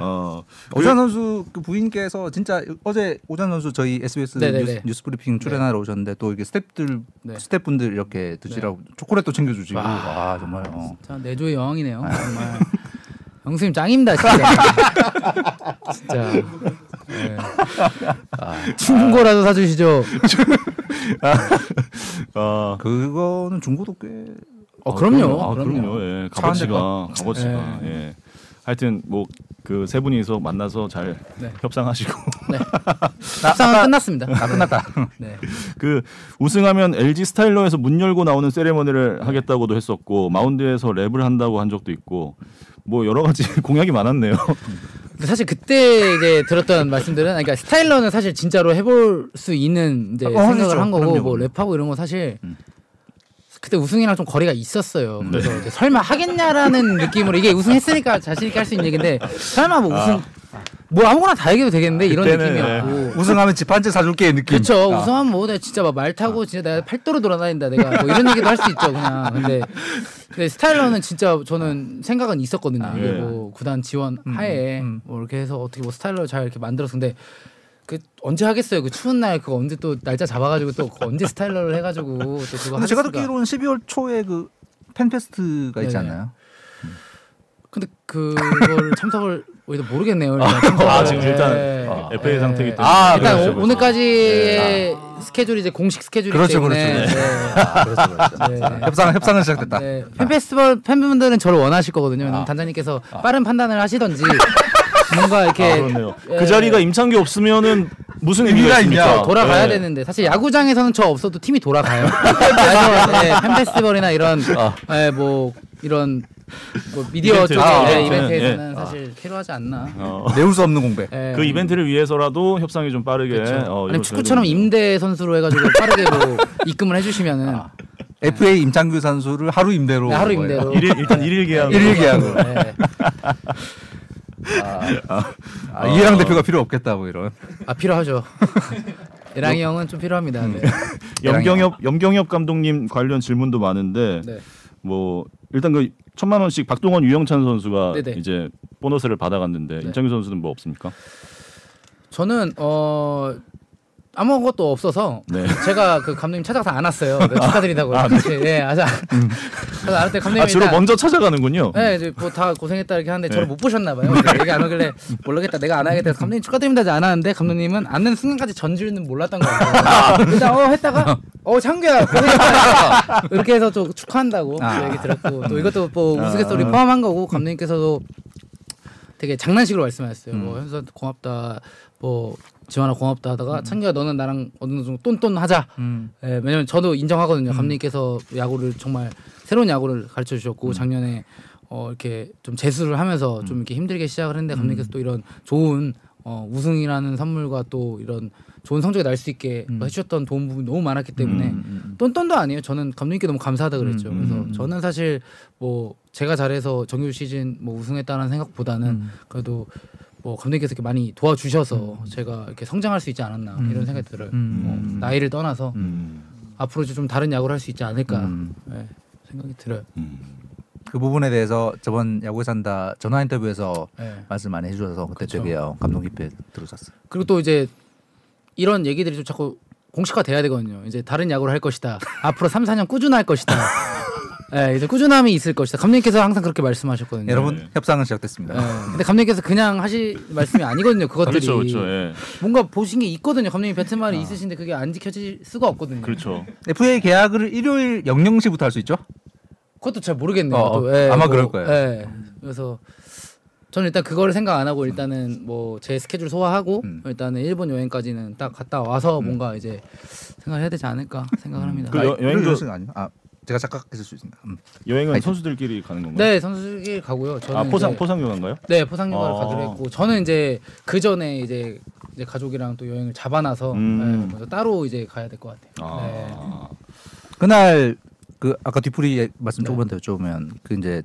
어. 오지환 선수 그 부인께서 진짜 어제 오지환 선수 저희 SBS 네네네. 뉴스, 뉴스 브리핑 출연하러 오셨는데 또 이렇게 스태프들 네. 스태프분들 이렇게 드시라고 초콜릿도 챙겨주시고 아 정말 어. 참 내조의 여왕이네요. 정말. 형수님 짱입니다 진짜. 진짜. 네. 충고라도 사주시죠. 어. 그거는 중고도 꽤 어 그럼요. 아, 그럼요. 그럼요. 예. 값어치가 값어치가 예. 하여튼 뭐 그 세 분이서 만나서 잘 네. 협상하시고 네. 협상은 끝났습니다. 아 끝났다. 네. 그 우승하면 LG 스타일러에서 문 열고 나오는 세레머니를 하겠다고도 했었고 마운드에서 랩을 한다고 한 적도 있고 뭐 여러 가지 공약이 많았네요. 사실 그때 이제 들었던 말씀들은 그러니까 스타일러는 사실 진짜로 해볼 수 있는 이제 어, 생각을 하시죠. 한 거고 그럼요. 뭐 랩하고 이런 거 사실 음. 그때 우승이랑 좀 거리가 있었어요. 그래서 이제 설마 하겠냐라는 느낌으로 이게 우승했으니까 자신 있게 할 수 있는 얘기인데 설마 뭐 우승 뭐 아무거나 다 얘기해도 되겠는데 이런 느낌이었고. 우승하면 집 한 채 사줄게 느낌. 그렇죠. 아. 우승하면 뭐 내가 진짜 막 말 타고 진짜 내가 팔도로 돌아다닌다 내가 뭐 이런 얘기도 할 수 있죠 그냥. 근데, 근데 스타일러는 진짜 저는 생각은 있었거든요. 아, 이게 예. 뭐 구단 지원 음, 하에 음. 뭐 이렇게 해서 어떻게 뭐 스타일러 잘 이렇게 만들었어. 근데 그 언제 하겠어요? 그 추운 날 그거 언제 또 날짜 잡아가지고 또 그거 언제 스타일러를 해가지고 또 그거 근데 제가? 듣기로는 12월 초에 그 팬페스트가 있지 네네. 않나요? 근데 그걸 참석을 우리도 모르겠네요. 일단 참석을. 아, 지금 일단 네. 어, FA 네. 상태이기 때문에 아, 일단 그렇죠, 오, 오늘까지의 스케줄이 이제 공식 스케줄이기 그렇죠, 때문에 그렇죠. 네. 아, 그렇죠, 그렇죠. 네. 협상 협상은 시작됐다. 네. 팬 페스티벌 팬분들은 저를 원하실 거거든요. 아. 단장님께서 빠른 판단을 하시던지 뭔가 이렇게 아, 그렇네요. 예. 그 자리가 임창규 없으면은 무슨 의미가 의미가 있습니까? 있냐. 돌아가야 예. 되는데 사실 야구장에서는 저 없어도 팀이 돌아가요. 그래서 네, 팬 페스티벌이나 이런 아. 예, 뭐 이런 뭐 미디어 이벤트, 쪽 아, 네, 예, 이벤트에서는 예. 사실 필요하지 않나. 어. 내울 수 없는 공백. 예. 그 이벤트를 위해서라도 협상이 좀 빠르게 그렇죠. 어, 아니 이루어져야 축구처럼. 임대 선수로 해가지고 빠르게 뭐 입금을 해주시면은 FA 임창규 선수를 하루 임대로 네, 하루 거예요. 임대로. 일일 일단 일일 계약. 일일 계약으로. 네. 아, 이해랑 대표가 필요 없겠다 뭐 이런. 아 필요하죠. 에랑이 형은 좀 필요합니다. 네. 염경엽 염경엽 감독님 관련 질문도 많은데 네. 뭐 일단 그 천만 원씩 박동원 유영찬 선수가 네네. 이제 보너스를 받아갔는데 네. 임창규 선수는 뭐 없습니까? 저는 어 아무것도 없어서 네. 제가 그 감독님 찾아가서 안 왔어요. 네, 축하드린다고. 아, 같이 예, 아자. 그래서 알았더니 감독님이 아 주로 일단- 먼저 찾아가는군요. 네, 이제 뭐 다 고생했다 이렇게 하는데 저를 네. 못 보셨나 봐요. 그래서 얘기 안 하길래 모르겠다. 내가 안 하겠다. 감독님 축하드립니다. 안 하는데 감독님은 앉는 순간까지 전줄은 몰랐던 거 같아요. 일단 어 했다가 어 창규야 고생했다. 이렇게 해서 좀 축하한다고 또 아. 얘기 들었고 또 이것도 뭐 우스갯소리 포함한 거고 감독님께서도 되게 장난식으로 말씀하셨어요. 뭐 현수 고맙다. 뭐 지원아 고맙다 하다가 창규야 너는 나랑 어느 정도 똔똔 하자. 음. 예, 왜냐면 저도 인정하거든요. 감독님께서 야구를 정말 새로운 야구를 가르쳐 주셨고 작년에 어 이렇게 좀 재수를 하면서 좀 이렇게 힘들게 시작을 했는데 감독님께서 또 이런 좋은 어 우승이라는 선물과 또 이런 좋은 성적이 날 수 있게 해주셨던 도움 부분이 너무 많았기 때문에 똔똔도 아니에요. 저는 감독님께 너무 감사하다 그랬죠. 그래서 저는 사실 뭐 제가 잘해서 정규 시즌 뭐 우승했다는 생각보다는 그래도 뭐 감독님께서 이렇게 많이 도와주셔서 제가 이렇게 성장할 수 있지 않았나 이런 생각이 들어요. 뭐 나이를 떠나서 음. 앞으로 좀 다른 야구를 할 수 있지 않을까 음. 네, 생각이 들어요. 그 부분에 대해서 저번 야구에 산다 전화 인터뷰에서 네. 말씀 많이 해주셔서 그때 그쵸. 되게 어, 감동 깊게 들으셨어요. 그리고 또 이제 이런 얘기들이 좀 자꾸 공식화 돼야 되거든요. 이제 다른 야구를 할 것이다. 앞으로 3, 4년 꾸준할 것이다. 네, 이제 꾸준함이 있을 것이다. 감독님께서 항상 그렇게 말씀하셨거든요. 여러분 네. 협상은 시작됐습니다. 네. 근데 감독님께서 그냥 하실 말씀이 아니거든요. 그것들이 그렇죠, 그렇죠. 예. 뭔가 보신 게 있거든요. 감독님 배트말이 있으신데 그게 안 지켜질 수가 없거든요. 그렇죠. FA 계약을 일요일 00시부터 할 수 있죠? 그것도 잘 모르겠네요. 어, 또, 예, 아마 그럴 거예요. 예. 그래서 저는 일단 그거를 생각 안 하고 일단은 뭐 제 스케줄 소화하고 음. 일단은 일본 여행까지는 딱 갔다 와서 뭔가 이제 생각해야 되지 않을까 생각을 합니다. 그 여- 여행도- 00시 가 아니요? 아 제가 착각했을 수 있습니다. 음. 여행은 아니, 선수들끼리 가는 건가요? 네 선수길 가고요. 저는 아 포상 이제- 포상교가인가요? 네 포상휴가를 아. 가기로 했고 저는 이제 그 전에 이제 이제 가족이랑 또 여행을 잡아놔서 음. 네, 따로 이제 가야 될 것 같아요. 아. 네. 그날 그 아까 뒤풀이 말씀 네. 조금 더 여쭤보면 그 이제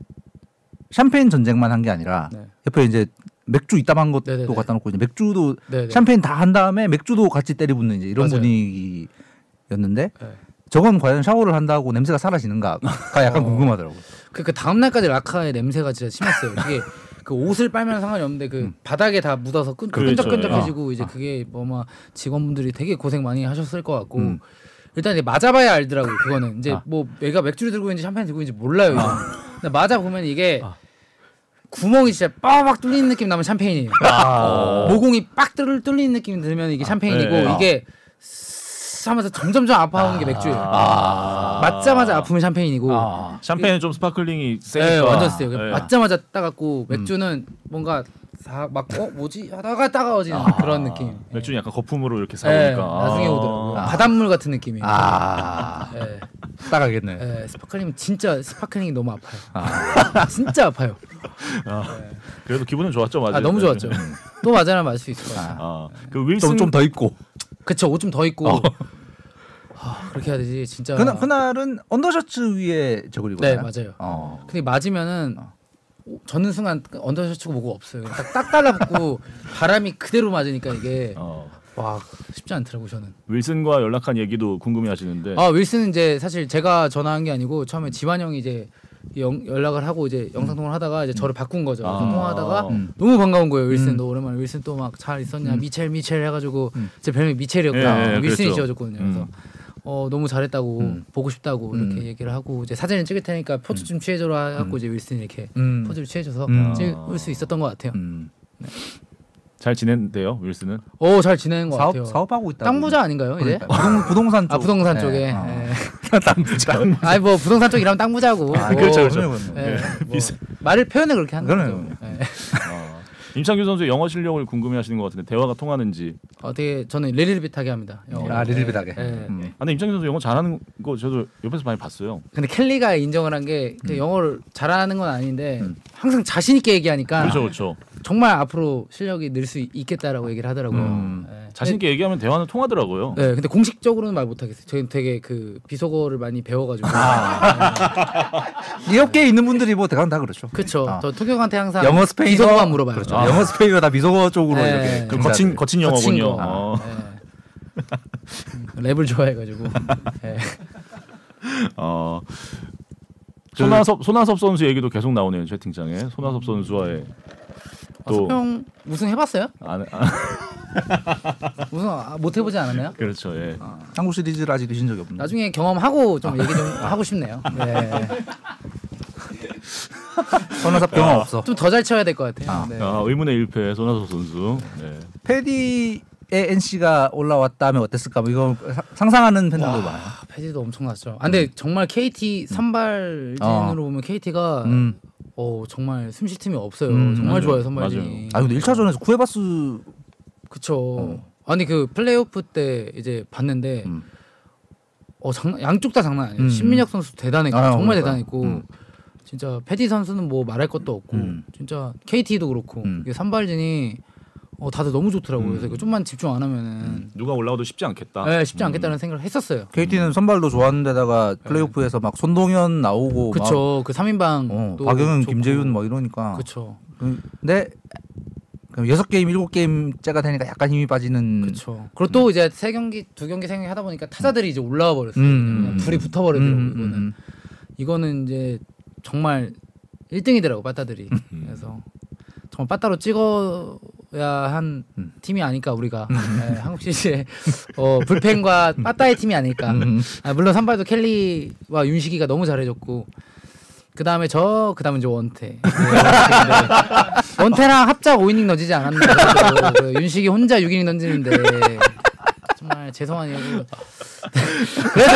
샴페인 전쟁만 한 게 아니라 네. 옆에 이제 맥주 이따만 것도 네네네. 갖다 놓고 이제 맥주도 네, 네. 샴페인 다 한 다음에 맥주도 같이 때리붙는 이제 이런 맞아요. 분위기였는데 네. 저건 과연 샤워를 한다고 냄새가 사라지는가가 약간 어. 궁금하더라고요. 그, 그 다음 날까지 라카의 냄새가 진짜 심했어요. 그게 그 옷을 빨면 상관이 없는데 그 바닥에 다 묻어서 끈, 그렇죠. 끈적끈적해지고 이제 그게 뭐막 직원분들이 되게 고생 많이 하셨을 것 같고 음. 일단 이제 맞아봐야 알더라고요. 그거는 이제 아. 뭐 내가 맥주를 들고 있는지 샴페인 들고 있는지 몰라요. 이거는. 근데 맞아 보면 이게 구멍이 진짜 빠박 뚫리는 느낌 나면 샴페인이에요. 모공이 빡 뚫- 뚫리는 느낌이 들면 이게 샴페인이고 네. 이게 스스 하면서 점점점 아파오는 게 맥주예요. 맞자마자 아프면 샴페인이고 샴페인은 좀 sparkling이 세니까. 네, 완전 세요. 네. 맞자마자 따갑고 맥주는 뭔가 다 막 어 뭐지 하다가 따가워지는 그런 느낌. 맥주는 약간 거품으로 이렇게 네, 사오니까. 나중에 아. 오더라고요. 바닷물 같은 느낌이에요. 아 네, 따가겠네. 네, sparkling 진짜 sparkling이 너무 아파요. 진짜 아파요. 그래도 기분은 좋았죠, 맞아요. 아 너무 좋았죠. 또 맞아라 맞을 수 있을 것 같아요. 아, 그 윌슨 좀좀더 입고. 그쵸 옷 좀 더 입고 아, 그렇게 해야 되지 진짜. 그날 그날은 언더셔츠 위에 저걸 입었나요? 네 맞아요. 어. 근데 맞으면은 오- 저는 순간 언더셔츠고 뭐고 없어요. 딱, 딱 달라붙고 바람이 그대로 맞으니까 이게 어, 와 쉽지 않더라고 저는. 윌슨과 연락한 얘기도 궁금해하시는데. 아 윌슨은 이제 사실 제가 전화한 게 아니고 처음에 지환 형이 이제 영, 연락을 하고 이제 영상 통화를 하다가 이제 저를 바꾼 거죠. 아. 통화하다가 음. 너무 반가운 거예요. 윌슨 너 오랜만에 윌슨 또 막 잘 있었냐 미첼 미첼 해가지고 제 별명이 미첼이었거든요. 예, 예, 윌슨이 그랬죠. 지어줬거든요. 그래서 음. 어 너무 잘했다고 음. 보고 싶다고 이렇게 음. 얘기를 하고 이제 사진을 찍을 테니까 포즈 좀 취해줘라 하고 이제 윌슨이 이렇게 음. 포즈를 취해줘서 음. 찍을 수 있었던 것 같아요. 음. 잘 지낸대요, 윌슨은. 오잘 지내는 것 사업 같아요. 사업하고 있다. 땅 부자 아닌가요 이제? 그러니까. 부동, 부동산 쪽. 아 부동산 네. 쪽에. 어. 예. 땅 부자. 아니 뭐 부동산 쪽 일하면 땅 부자고. 아, 뭐, 그렇죠, 그렇죠. 그럼요. 예, 예, 뭐 말을 표현을 그렇게 하는. 거죠. 예. 아, 임창규 선수의 영어 실력을 궁금해하시는 것 같은데 대화가 통하는지. 어, 되게 저는 리릴비트하게 합니다. 영어로. 아 리들비하게. 예, 예. 음. 아, 근데 임창규 선수 영어 잘하는 거 저도 옆에서 많이 봤어요. 근데 켈리가 인정을 한 게 영어를 잘하는 건 아닌데 항상 자신 있게 얘기하니까 그렇죠, 그렇죠. 정말 앞으로 실력이 늘 수 있겠다라고 얘기를 하더라고요. 음. 네. 자신 있게 얘기하면 대화는 통하더라고요. 네, 근데 공식적으로는 말 못하겠어요. 저희는 되게 그 비속어를 많이 배워가지고. 이 업계에 있는 분들이 뭐 대강 다 그렇죠. 그렇죠. 아. 저 통역한테 항상 영어 스페인어 비속어만 물어봐요. 그렇죠. 아. 영어 스페인어 다 비속어 쪽으로 네. 이렇게 그 거친 거친 영어군요. 거. 어. 네. 랩을 좋아해가지고. 네. 어. 손아섭 손아섭 선수 얘기도 계속 나오네요 채팅창에 손아섭 선수와의 아, 또 소평 우승 해봤어요? 안, 아, 우승 아, 못 해보지 않았나요? 그렇죠 예. 한국 시리즈를 아직 드신 적이 없는. 나중에 경험하고 좀 얘기 좀 하고 싶네요. 네. 선호삽 경험 없어. 좀 더 잘 쳐야 될 것 같아요. 아. 네. 아, 의문의 1패 손아섭 선수. 네. 패디의 NC가 올라왔다면 어땠을까? 뭐 이거 사- 상상하는 팬들도 많아요. 아, 패디도 엄청났죠. 아, 근데 정말 KT 선발진으로 어. 보면 KT가 음. 어, 정말 숨 쉴 틈이 없어요. 음, 정말 맞아요. 좋아요 선발진이. 아 근데 1차전에서 쿠에바스 그쵸. 아니 그 플레이오프 때 이제 봤는데 음. 어 장난 양쪽 다 장난 아니에요. 음. 신민혁 선수 대단했고 아, 정말 그러니까. 대단했고 음. 진짜 패디 선수는 뭐 말할 것도 없고 음. 진짜 KT도 그렇고 음. 이게 선발진이 어 다들 너무 좋더라고요. 그래서 이거 좀만 집중 안 하면은 누가 올라와도 쉽지 않겠다. 네, 쉽지 않겠다는 생각을 했었어요. KT는 선발도 좋았는데다가 플레이오프에서 막 손동현 나오고 그쵸. 그 3인방 막 어, 또 박영은, 좋고. 김재윤 뭐 이러니까. 그쵸. 근데 그럼 여섯 게임 일곱 게임째가 되니까 약간 힘이 빠지는. 그쵸. 그리고 또 이제 세 경기 두 경기 세 경기 하다 보니까 타자들이 이제 올라와 버렸어요. 음. 그냥 불이 붙어 버리더라고 요. 음, 이거는 음, 이거는 이제 정말 1등이더라고 빠따들이. 그래서 정말 빠따로 찍어야 한 음. 팀이 아닐까 우리가 네, 한국 시리즈의 어, 불펜과 빠따의 팀이 아닐까. 음. 아, 물론 선발도 켈리와 윤식이가 너무 잘해줬고 그 다음에 저, 그 다음에 이제 원태. 네, 원태랑 합작 5이닝 던지지 않았나. 그 윤식이 혼자 6이닝 던지는데 정말 죄송한 얘기. 그래도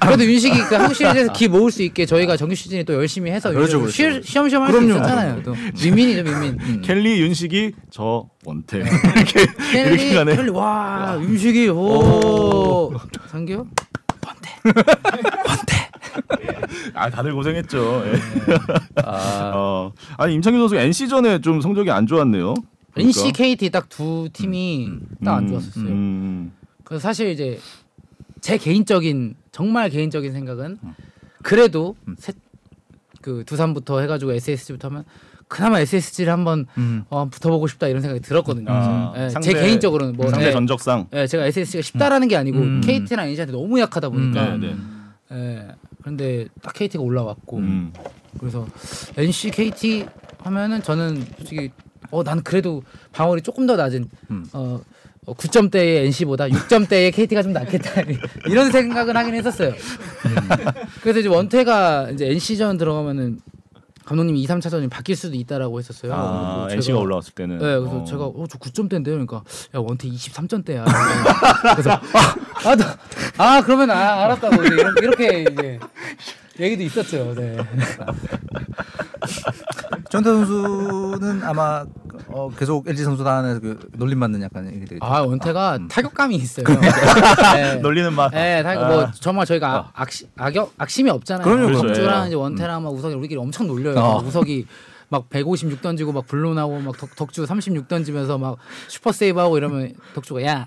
그래도 윤식이 그 한국 시리즈에서 기 모을 수 있게 저희가 정규 시즌에 또 열심히 해서 그렇죠, 시- 그렇죠. 시험시험 할 수 그럼요. 있었잖아요. 또 민민이죠 민민. 음. 켈리 윤식이 저 원태 이렇게 이렇게 켈리, 가네. 켈리 와 윤식이 오 상규 아 다들 고생했죠. 예. 아, 어. 아니 임창규 선수 NC 전에 좀 성적이 안 좋았네요. NC, KT 딱 두 팀이 딱안 음, 좋았었어요. 음. 그래서 사실 이제 제 개인적인 정말 개인적인 생각은 그래도 셋, 그 두산부터 해가지고 SSG부터 하면 그나마 SSG를 한번 음. 어, 붙어보고 싶다 이런 생각이 들었거든요. 아, 예, 상대- 제 개인적으로는 뭐 상대 예, 전적상. 예, 제가 SSG가 쉽다라는 게 아니고 음. KT랑 NC한테 너무 약하다 보니까 네, 네. 예, 그런데 딱 KT가 올라왔고 음. 그래서 NC, KT 하면은 저는 솔직히 어 난 그래도 방어율이 조금 더 낮은 음. 어, 어 9점대의 NC보다 6점대의 KT가 좀 낫겠다 이런 생각은 하긴 했었어요. 그래서 이제 원태가 이제 NC전 들어가면은 감독님이 2, 3차전이 바뀔 수도 있다라고 했었어요. 아, NC가 제가- 올라왔을 때는. 네, 그래서 어. 제가 어 저 9점대인데요. 그러니까 야 원태 23점대야. 그래서 아, 아, 나- 아 그러면 아, 알았다고 이제 이렇게 이제 얘기도 있었죠. 네. 전태 선수는 아마 어, 계속 LG 선수단에서 그 놀림 받는 약간 얘기 되겠죠. 아 원태가 타격감이 있어요. 네. 놀리는 맛. 네, 타격 뭐 정말 저희가 아, 악시, 악역 악심이 없잖아요. 그럼요. 이제 원태랑 막 우석이 우리끼리 엄청 놀려요. 어. 우석이 막 156 던지고 막 블론하고 막 덕, 덕주 36 던지면서 막 슈퍼 세이브하고 이러면 덕주가 야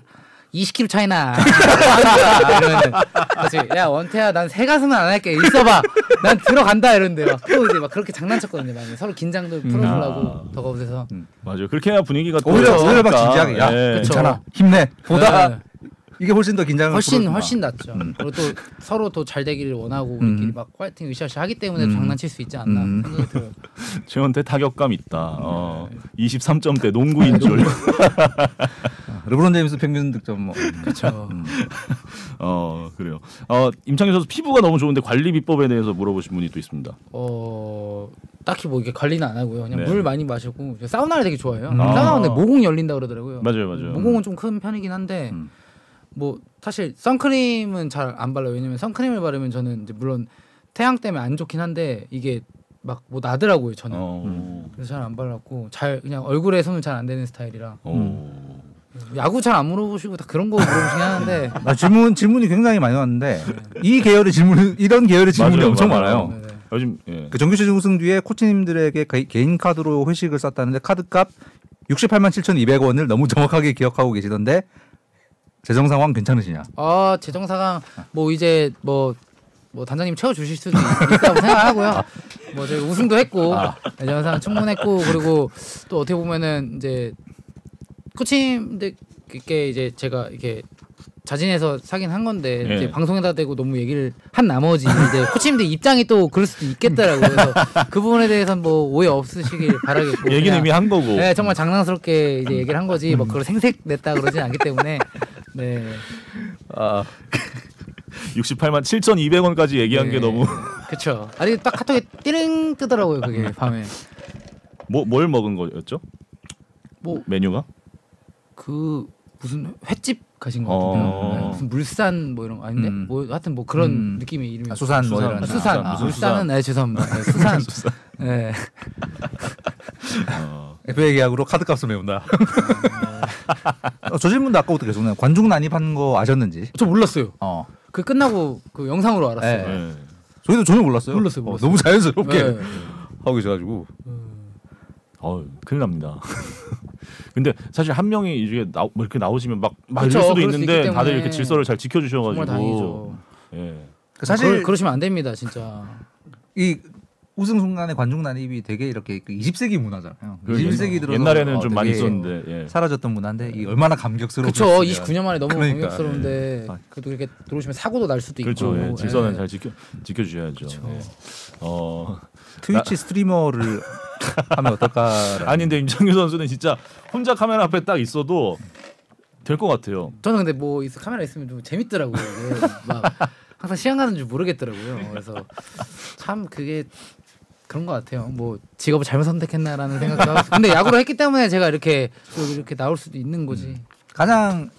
20kg 차이나. 이러면 야 원태야 난 새 가슴은 안 할게. 있어봐. 난 들어간다. 이러는데 막 또 이제 막 그렇게 장난쳤거든요 많이. 서로 긴장도 풀어주려고 덕아웃에서. 맞아요. 그렇게 해야 분위기가 또 오히려 오히려 막. 진지하게 야. 예. 그쵸. 괜찮아. 힘내. 보다. 네. 이게 훨씬 더 긴장을 훨씬 풀어준다. 훨씬 낫죠. 그리고 또 서로 더 잘 되기를 원하고 우리끼리 막 파이팅 으쌰으쌰 하기 때문에 음. 장난칠 수 있지 않나 음. 생각이 들어요. 최원태 타격감 있다. 어, 23점대 농구인 줄. 르브론 제임스 평균 득점 뭐 그렇죠. 어 그래요. 어 임창규 선수 피부가 너무 좋은데 관리 비법에 대해서 물어보신 분이 또 있습니다. 어 딱히 뭐 이게 관리는 안 하고요. 그냥 네. 물 많이 마시고 저 사우나를 되게 좋아해요. 아. 사우나 근데 모공 열린다 그러더라고요. 맞아요, 맞아요. 모공은 좀 큰 편이긴 한데 음. 뭐 사실 선크림은 잘 안 발라요. 왜냐면 선크림을 바르면 저는 이제 물론 태양 때문에 안 좋긴 한데 이게 막 뭐 나더라고요. 저는. 어. 그래서 잘 안 발랐고 잘 그냥 얼굴에 손은 잘 안 되는 스타일이라 어. 야구 잘 안 물어보시고 다 그런 거 물어보시긴 하는데 아, 질문 질문이 굉장히 많이 왔는데 이 계열의 질문 이런 계열의 질문이 맞아요, 엄청 맞아요. 많아요. 네, 네. 요즘 예. 그 정규 시즌 우승 뒤에 코치님들에게 개- 개인 카드로 회식을 쌌다는데 카드값 68만 7,200원을 너무 정확하게 기억하고 계시던데 재정 상황 괜찮으시냐? 아 재정사강 뭐 이제 뭐. 뭐 단장님 채워 주실 수도 있다고 생각하고요. 뭐 저희 우승도 했고 재정사강 충분했고 그리고 또 어떻게 보면은 이제 코치님들께 이제 제가 이렇게 자진해서 사긴 한 건데 예. 이제 방송에다 대고 너무 얘기를 한 나머지 이제 코치님들 입장이 또 그럴 수도 있겠더라고요. 그래서 그 부분에 대해서는 뭐 오해 없으시길 바라겠고 얘기는 이미 한 거고. 네, 정말 장난스럽게 이제 얘기를 한 거지 뭐 그걸 생색 냈다 그러진 않기 때문에 네. 아, 68만 7,200원까지 얘기한 네. 게 너무 그쵸. 아니 딱 카톡에 띠링 뜨더라고요 그게 밤에. 뭐 뭘 먹은 거였죠? 뭐 메뉴가? 그 무슨 횟집 가신 거 어. 같은데요. 네, 무슨 물산 뭐 이런 거 아닌데 음. 뭐 하여튼 뭐 그런 음. 느낌의 이름이 아, 수산 뭐 수산. 이런 아, 수산 아, 물산은 네 죄송합니다. 네, 수산. 네. 어. FA 계약으로 카드값을 메운다. 어, 저 질문도 아까부터 계속 나요. 관중 난입한 거 아셨는지? 저 몰랐어요. 어, 그 끝나고 그 영상으로 알았어요. 네. 네. 저희도 전혀 몰랐어요. 몰랐어요, 어, 몰랐어요. 너무 자연스럽게 네. 하고 계셔가지고. 어, 큰일 납니다. 근데 사실 한 명이 이게 나, 뭐 이렇게 나오시면 막, 막 이럴 수도 있는데 다들 이렇게 질서를 잘 지켜주셔가지고. 예. 사실 그러, 그러시면 안 됩니다, 진짜. 이 우승 순간에 관중 난입이 되게 이렇게 그 20세기 문화잖아요. 그 21세기 들어서 옛날에는 어, 좀 많이 있었는데 예. 사라졌던 문화인데 이 얼마나 감격스러워. 그쵸. 29년 만에 너무 그러니까, 감격스러운데 예. 그래도 이렇게 들어오시면 사고도 날 수도 그렇죠. 있고. 예. 질서는 예. 잘 지켜 지켜주셔야죠. 예. 어 트위치 스트리머를 하면 어떨까? 아니 근데 임창규 선수는 진짜 혼자 카메라 앞에 딱 있어도 될 것 같아요. 저는 근데 뭐 있- 카메라 있으면 좀 재밌더라고요. 막 항상 시간 가는 줄 모르겠더라고요. 그래서 참 그게 그런 것 같아요. 뭐 직업을 잘못 선택했나라는 생각도 하고. 근데 야구를 했기 때문에 제가 이렇게 또 이렇게 나올 수도 있는 거지. 가장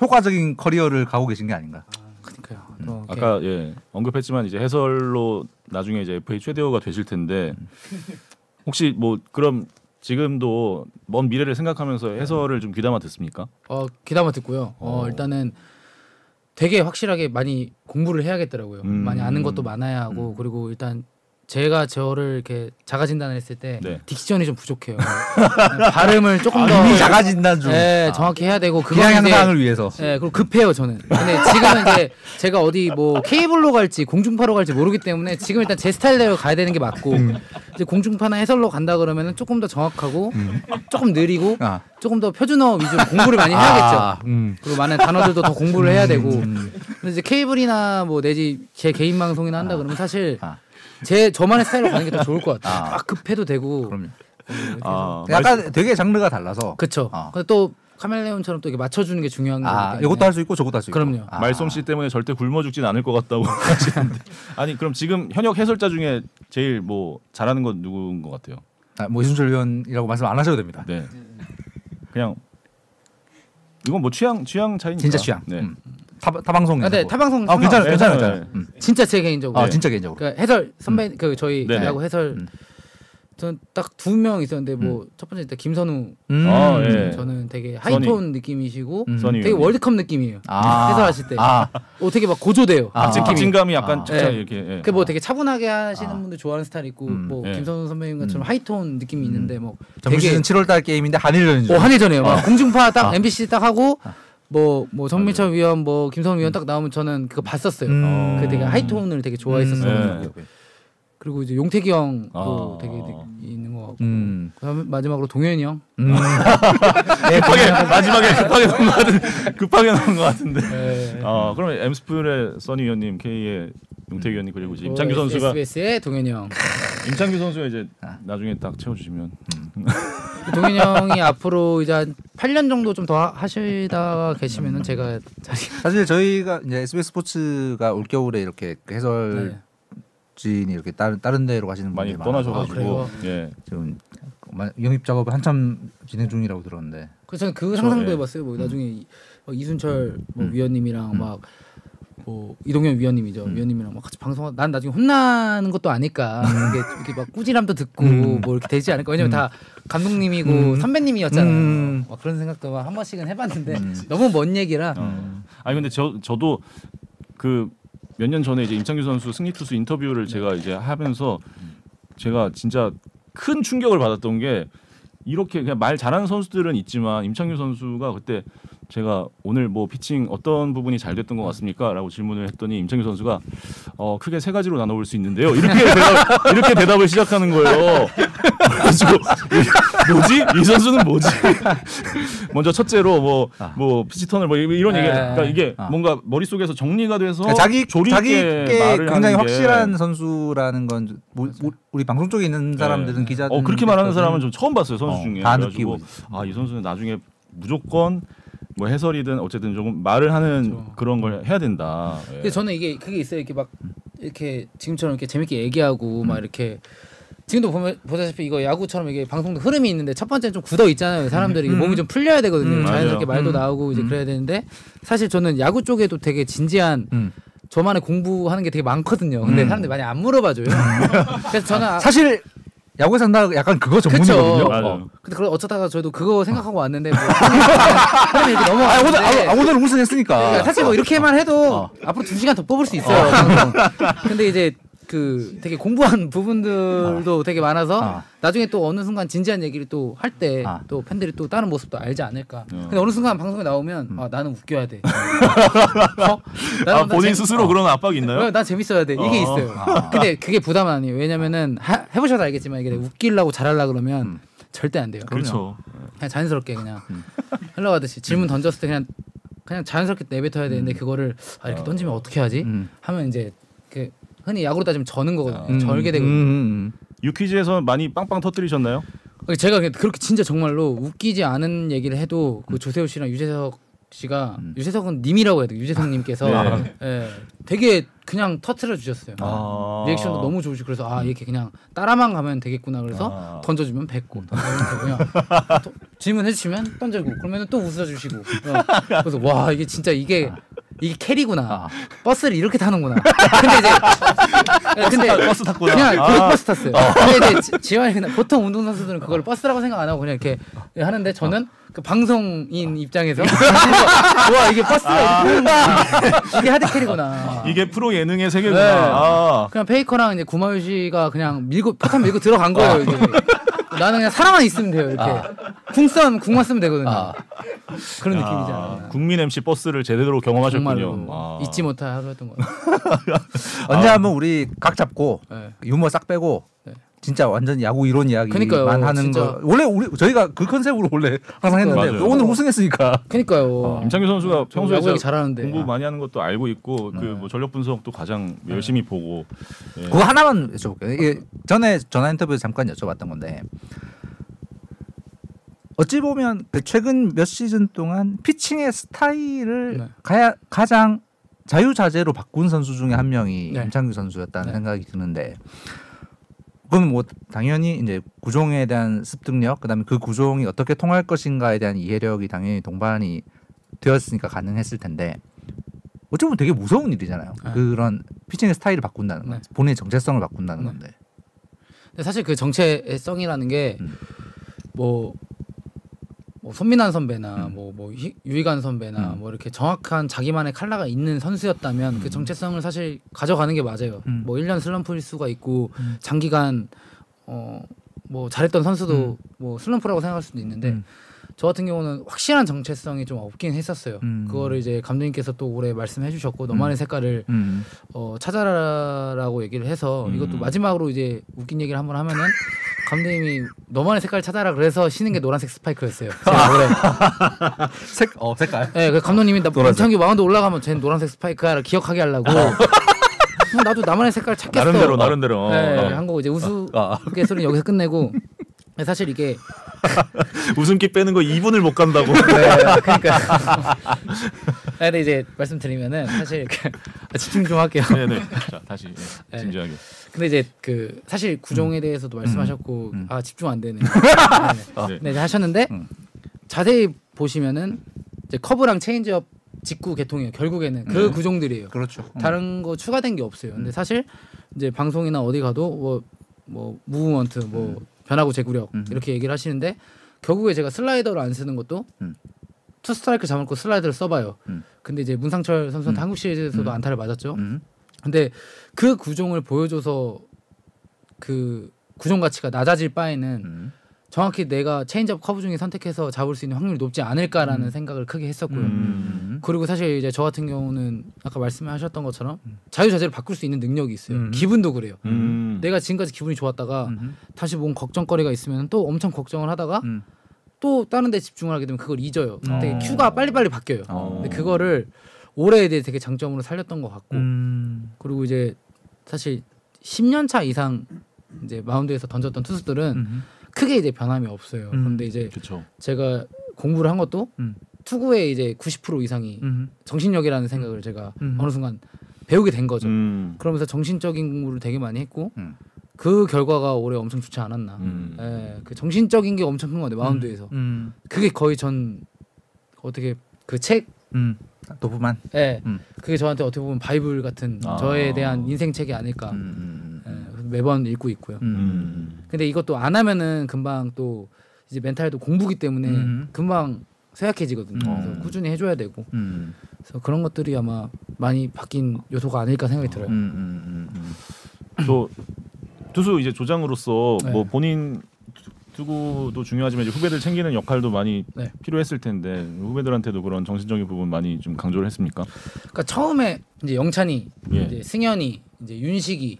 효과적인 커리어를 가고 계신 게 아닌가? 그러니까요. 또 이렇게 아까 예 언급했지만 이제 해설로 나중에 이제 FA 최대호가 되실 텐데 혹시 뭐 그럼 지금도 먼 미래를 생각하면서 해설을 좀 귀담아 듣습니까? 어 귀담아 듣고요. 어, 어. 일단은 되게 확실하게 많이 공부를 해야겠더라고요. 음. 많이 아는 것도 많아야 하고 그리고 일단 제가 저를 이렇게 자가 진단했을 때 네. 딕션이 좀 부족해요. 발음을 조금 더 아, 이미 자가 진단 중. 네, 정확히 해야 되고 이제 향상을 위해서. 네, 그리고 급해요 저는. 근데 지금은 이제 제가 어디 뭐 케이블로 갈지 공중파로 갈지 모르기 때문에 지금 일단 제 스타일대로 가야 되는 게 맞고 음. 이제 공중파나 해설로 간다 그러면은 조금 더 정확하고 조금 느리고 음. 아. 조금 더 표준어 위주로 공부를 많이 해야겠죠. 아, 음. 그리고 많은 단어들도 더 공부를 해야 되고. 근데 이제 케이블이나 뭐 내지 제 개인 방송이나 한다 그러면 사실 아. 제 저만의 스타일로 가는 게 더 좋을 것 같아요. 아. 막 급해도 되고. 그럼요. 아, 약간 되게 장르가 달라서. 그쵸. 어. 근데 또 카멜레온처럼 또 이렇게 맞춰주는 게 중요한 거기 아. 이것도 할 수 있고 저것도 할 수 있고. 그럼요. 아. 말솜씨 때문에 절대 굶어 죽진 않을 것 같다고 하시는데 아니 그럼 지금 현역 해설자 중에 제일 뭐 잘하는 건 누구인 것 같아요? 아, 뭐 이순철 위원이라고 말씀 안 하셔도 됩니다. 네, 그냥 이건 뭐 취향 취향 차이니까 진짜 취향. 네. 음. 타, 타방송. 아, 네, 타방송 아, 괜찮아요, 네, 괜찮아요, 네, 괜찮아요. 네. 음. 진짜 제 개인적으로. 아, 네. 진짜 개인적으로. 그 해설 선배 그 저희 네네. 야구 해설 음. 저는 딱 두 명 있었는데 뭐 첫 번째 일단 김선우 음. 아, 예. 저는 되게 하이톤 느낌이시고 음. 선이 되게 위원님. 월드컵 느낌이에요. 아. 해설하실 때. 아, 어, 되게 막 고조돼요. 아. 박진. 박진감이 약간 아. 네. 이렇게 예. 그 뭐 되게 차분하게 하시는 아. 분들 좋아하는 스타일 있고 음, 뭐 예. 김선우 선배님 같처럼 하이톤 느낌이 있는데 뭐 정규 시즌 7월달 게임인데 한일전이죠. 어, 한일전이에요. 막 공중파 딱 아. MBC 딱 하고 뭐뭐 정민철 위원 뭐 김선우 위원 딱 나오면 저는 그거 봤었어요. 음. 그 되게 하이톤을 되게 좋아했었어요. 네. 오케이, 오케이. 그리고 이제 용태기 형도 아. 되게 있는 것 같고 음. 그다음에 마지막으로 동현이 형. 음. 급하게 마지막에 급하게 넣은 것 같은 급하게 넣은 것 같은데. 네. 아 그러면 엠스풀의 써니 위원님, K의 용태 위원님 그리고 이제 임창규 어, 선수가 SBS의 동현이 형. 임창규 선수가 이제 아. 나중에 딱 채워주시면 동현이 형이 앞으로 이제 한 8년 정도 좀 더 하시다가 계시면은 제가 자리 사실 저희가 이제 SBS 스포츠가 올 겨울에 이렇게 그 해설 진이 네. 이렇게 다른 다른 데로 가시는 많이 분들이 아, 떠나셔가지고 그래요? 예. 지금 마- 영입 작업을 한참 진행 중이라고 들었는데. 그래서 저는 그 상상도 예. 해봤어요. 뭐 나중에 이- 막 이순철 뭐 음. 위원님이랑 막 뭐 이동현 위원님이죠. 음. 위원님이랑 막 같이 방송. 난 나중에 혼나는 것도 아닐까. 이게 이렇게 막 꾸지람도 듣고 음. 뭐 이렇게 되지 않을까. 왜냐면 음. 다 감독님이고 음. 선배님이었잖아요. 음. 막 그런 생각도 막 한 번씩은 해봤는데 음. 너무 먼 얘기라. 어. 아니 근데 저 저도 그 몇 년 전에 이제 임창규 선수 승리 투수 인터뷰를 제가 이제 하면서 제가 진짜 큰 충격을 받았던 게 이렇게 그냥 말 잘하는 선수들은 있지만 임창규 선수가 그때 제가 오늘 뭐 피칭 어떤 부분이 잘 됐던 것 같습니까?라고 질문을 했더니 임창규 선수가 어 크게 세 가지로 나눠볼 수 있는데요. 이렇게 대답, 이렇게 대답을 시작하는 거예요. 그래가지고 뭐지 이 선수는 뭐지? 먼저 첫째로 뭐뭐 아. 피치 터널 뭐 이런 얘기 네. 그러니까 이게 아. 뭔가 머릿속에서 정리가 돼서 그러니까 자기 조리 자기 있게 게 말을 굉장히 확실한 선수라는 건 뭐, 뭐, 우리 방송 쪽에 있는 사람들은 기자들 어 그렇게 말하는 사람은 좀 처음 봤어요 선수 어, 중에. 다 느끼고 아이 선수는 나중에 무조건 뭐 해설이든 어쨌든 조금 말을 하는 그렇죠. 그런걸 해야 된다. 예. 근데 저는 이게 그게 있어요. 이렇게 막 이렇게 지금처럼 이렇게 재밌게 얘기하고 막 이렇게 지금도 보면 보다시피 이거 야구처럼 이게 방송도 흐름이 있는데 첫 번째는 좀 굳어 있잖아요. 사람들이 몸이 좀 풀려야 되거든요. 음, 자연스럽게 맞아요. 말도 음. 나오고 이제 그래야 되는데 사실 저는 야구 쪽에도 되게 진지한 음. 저만의 공부하는 게 되게 많거든요. 근데 음. 사람들이 많이 안 물어봐줘요. 그래서 저는 아, 사실 야구에 산다 약간 그거 전문이거든요. 어. 근데 그걸 어쩌다가 저도 그거 생각하고 왔는데 뭐 이렇게 아 오늘 아, 아, 오늘 우승했으니까. 그러니까 사실 뭐 이렇게만 해도 어. 앞으로 두 시간 더 뽑을 수 있어요. 방송. 근데 이제 그 되게 공부한 부분들도 되게 많아서 어. 나중에 또 어느 순간 진지한 얘기를 또 할 때또 어. 팬들이 또 다른 모습도 알지 않을까. 어. 근데 어느 순간 방송에 나오면 아 나는 웃겨야 돼. 어? 아, 나는 본인 재- 스스로 그런 압박이 있나요? 어, 난 재밌어야 돼. 이게 어. 있어요. 근데 그게 부담은 아니에요. 왜냐면은 하- 해보셔서 알겠지만 이게 웃기려고 잘하려고 그러면 음. 절대 안 돼요. 그렇죠. 그냥 자연스럽게 그냥 흘러가듯이 질문 던졌을 때 그냥 그냥 자연스럽게 내뱉어야 되는데 그거를 아, 이렇게 던지면 어떻게 하지? 음. 하면 이제 그 흔히 야구로 따지면 저는 거거든요. 음. 절게 되거든요. 음, 음, 유퀴즈에서 많이 빵빵 터뜨리셨나요? 제가 그렇게 진짜 정말로 웃기지 않은 얘기를 해도 그 조세호 씨랑 유재석 씨가 음. 유재석은 님이라고 해야 돼. 유재석님께서 네. 예, 되게 그냥 터트려 주셨어요. 아. 리액션도 너무 좋으시고 그래서 아 이렇게 그냥 따라만 가면 되겠구나 그래서 아. 던져주면 뱉고 던져주면 그냥 또 질문해 주시면 던져고 그러면 또 웃어주시고 어. 그래서 와 이게 진짜 이게 이게 carry구나 아. 버스를 이렇게 타는구나 근데 이제 근데 버스 탔구나. 그냥 아. 버스 탔어요 근데 이제 지- 지환이 그냥 보통 운동선수들은 그걸 버스라고 생각 안 하고 그냥 이렇게 하는데 저는 그 방송인 입장에서 와 이게 버스가 이렇게 이게 하드캐리구나 이게 프로 예능의 세계구나. 네. 아. 그냥 페이커랑 이제 구마유 씨가 그냥 밀고 포탄 밀고 들어간 거예요 이제. 나는 그냥 사람만 있으면 돼요 이렇게. 궁선 궁만 쓰면 되거든요. 아. 그런 야, 느낌이잖아요. 국민 MC 버스를 제대로 경험하셨군요. 아. 잊지 못할 하루였던 거예요. 언제 한번 우리 각 잡고 네. 유머 싹 빼고 네. 진짜 완전 야구 이론 이야기만 그러니까요, 하는 진짜. 거 원래 우리 저희가 그 컨셉으로 원래 항상 했는데 맞아요. 오늘 우승했으니까 그러니까요. 임창규 선수가 평소에 야구 잘하는데. 공부 많이 하는 것도 알고 있고 그뭐 전력 분석도 가장 열심히 보고 예. 그거 하나만 여쭤볼게요. 이게 전에 전화 인터뷰에서 잠깐 여쭤봤던 건데 어찌 보면 그 최근 몇 시즌 동안 피칭의 스타일을 네. 가야, 가장 자유자재로 바꾼 선수 중에 한 명이 네. 임창규 선수였다는 네. 생각이 드는데 그건 뭐 당연히 이제 구종에 대한 습득력 그다음에 그 구종이 어떻게 통할 것인가에 대한 이해력이 당연히 동반이 되었으니까 가능했을 텐데 어찌 보면 되게 무서운 일이잖아요. 네. 그런 피칭의 스타일을 바꾼다는 건 네. 본인의 정체성을 바꾼다는 네. 건데. 근데 사실 그 정체성이라는 게 음. 뭐, 뭐 손민환 선배나 음. 뭐, 뭐 희- 유희관 선배나 음. 뭐 이렇게 정확한 자기만의 칼라가 있는 선수였다면 그 정체성을 사실 가져가는 게 맞아요. 음. 뭐 1년 슬럼프일 수가 있고 음. 장기간 어 뭐 잘했던 선수도 음. 뭐 슬럼프라고 생각할 수도 있는데 음. 저 같은 경우는 확실한 정체성이 좀 없긴 했었어요. 음. 그거를 이제 감독님께서 또 올해 말씀해 주셨고 너만의 색깔을 음. 어, 찾아라라고 얘기를 해서 음. 이것도 마지막으로 이제 웃긴 얘기를 한번 하면은 감독님이 너만의 색깔 찾아라 그래서 신은 게 노란색 스파이크였어요. 제가. 색, 어 색깔. 네, 그 감독님이 나. 임찬규 마운드 올라가면 쟤는 노란색 스파이크야를 기억하게 하려고. 그냥 나도 나만의 색깔 찾겠어. 나름대로 나름대로. 네, 어. 한거 이제 아. 우스갯소리는 여기서 끝내고. 근데 사실 이게 웃음기 빼는 거 2분을 못 간다고. 네, 그러니까. 아, 근데 이제 말씀드리면은 사실 그- 집중 좀 할게요. 네네. 자 다시 예, 네. 진지하게. 근데 이제 그 사실 구종에 대해서도 말씀하셨고 음. 아 집중 안 되네. 네. 네, 이제 하셨는데 음. 자세히 보시면은 이제 커브랑 체인지업 직구 계통이에요. 결국에는 그 네. 구종들이에요. 그렇죠. 다른 거 추가된 게 없어요. 근데 사실 이제 방송이나 어디 가도 뭐, 뭐 movement, 뭐 변화구 제구력 음. 이렇게 얘기를 하시는데 결국에 제가 슬라이더를 안 쓰는 것도 음. 투 스트라이크 잡고 슬라이더를 써봐요. 음. 근데 이제 문상철 선수한테 음. 한국 시리즈에서도 음. 안타를 맞았죠. 음. 근데 그 구종을 보여줘서 그 구종 가치가 낮아질 바에는 음. 정확히 내가 체인지업 커브 중에 선택해서 잡을 수 있는 확률이 높지 않을까라는 음. 생각을 크게 했었고요. 음. 그리고 사실 이제 저 같은 경우는 아까 말씀하셨던 것처럼 자유자재로 바꿀 수 있는 능력이 있어요. 음. 기분도 그래요. 음. 내가 지금까지 기분이 좋았다가 음. 다시 뭔 걱정거리가 있으면 또 엄청 걱정을 하다가 음. 또 다른 데 집중을 하게 되면 그걸 잊어요. 되게 어. 큐가 빨리빨리 바뀌어요. 어. 근데 그거를 올해에 대해 되게 장점으로 살렸던 것 같고 음. 그리고 이제 사실 10년 차 이상 이제 마운드에서 던졌던 투수들은 음. 크게 이제 변함이 없어요. 음. 그런데 이제 그렇죠. 제가 공부를 한 것도 음. 투구의 이제 90% 이상이 음. 정신력이라는 생각을 제가 음. 어느 순간 배우게 된 거죠. 음. 그러면서 정신적인 공부를 되게 많이 했고 음. 그 결과가 올해 엄청 좋지 않았나. 음. 예, 그 정신적인 게 엄청 큰 건데 마운드에서 음. 그게 거의 전 어떻게 그 책, 음. 도프만. 예, 음. 그게 저한테 어떻게 보면 바이블 같은 아. 저에 대한 인생 책이 아닐까. 매번 읽고 있고요. 음. 근데 이것도 안 하면은 금방 또 이제 mental도 공부기 때문에 음. 금방 쇠약해지거든요. 음. 그래서 꾸준히 해줘야 되고 음. 그래서 그런 것들이 아마 많이 바뀐 요소가 아닐까 생각이 들어요. 음. 음. 음. 또 투수 이제 조장으로서 네. 뭐 본인 투- 투구도 중요하지만 이제 후배들 챙기는 역할도 많이 네. 필요했을 텐데 후배들한테도 그런 정신적인 부분 많이 좀 강조를 했습니까? 그러니까 처음에 이제 영찬이, 예. 이제 승현이, 이제 윤식이,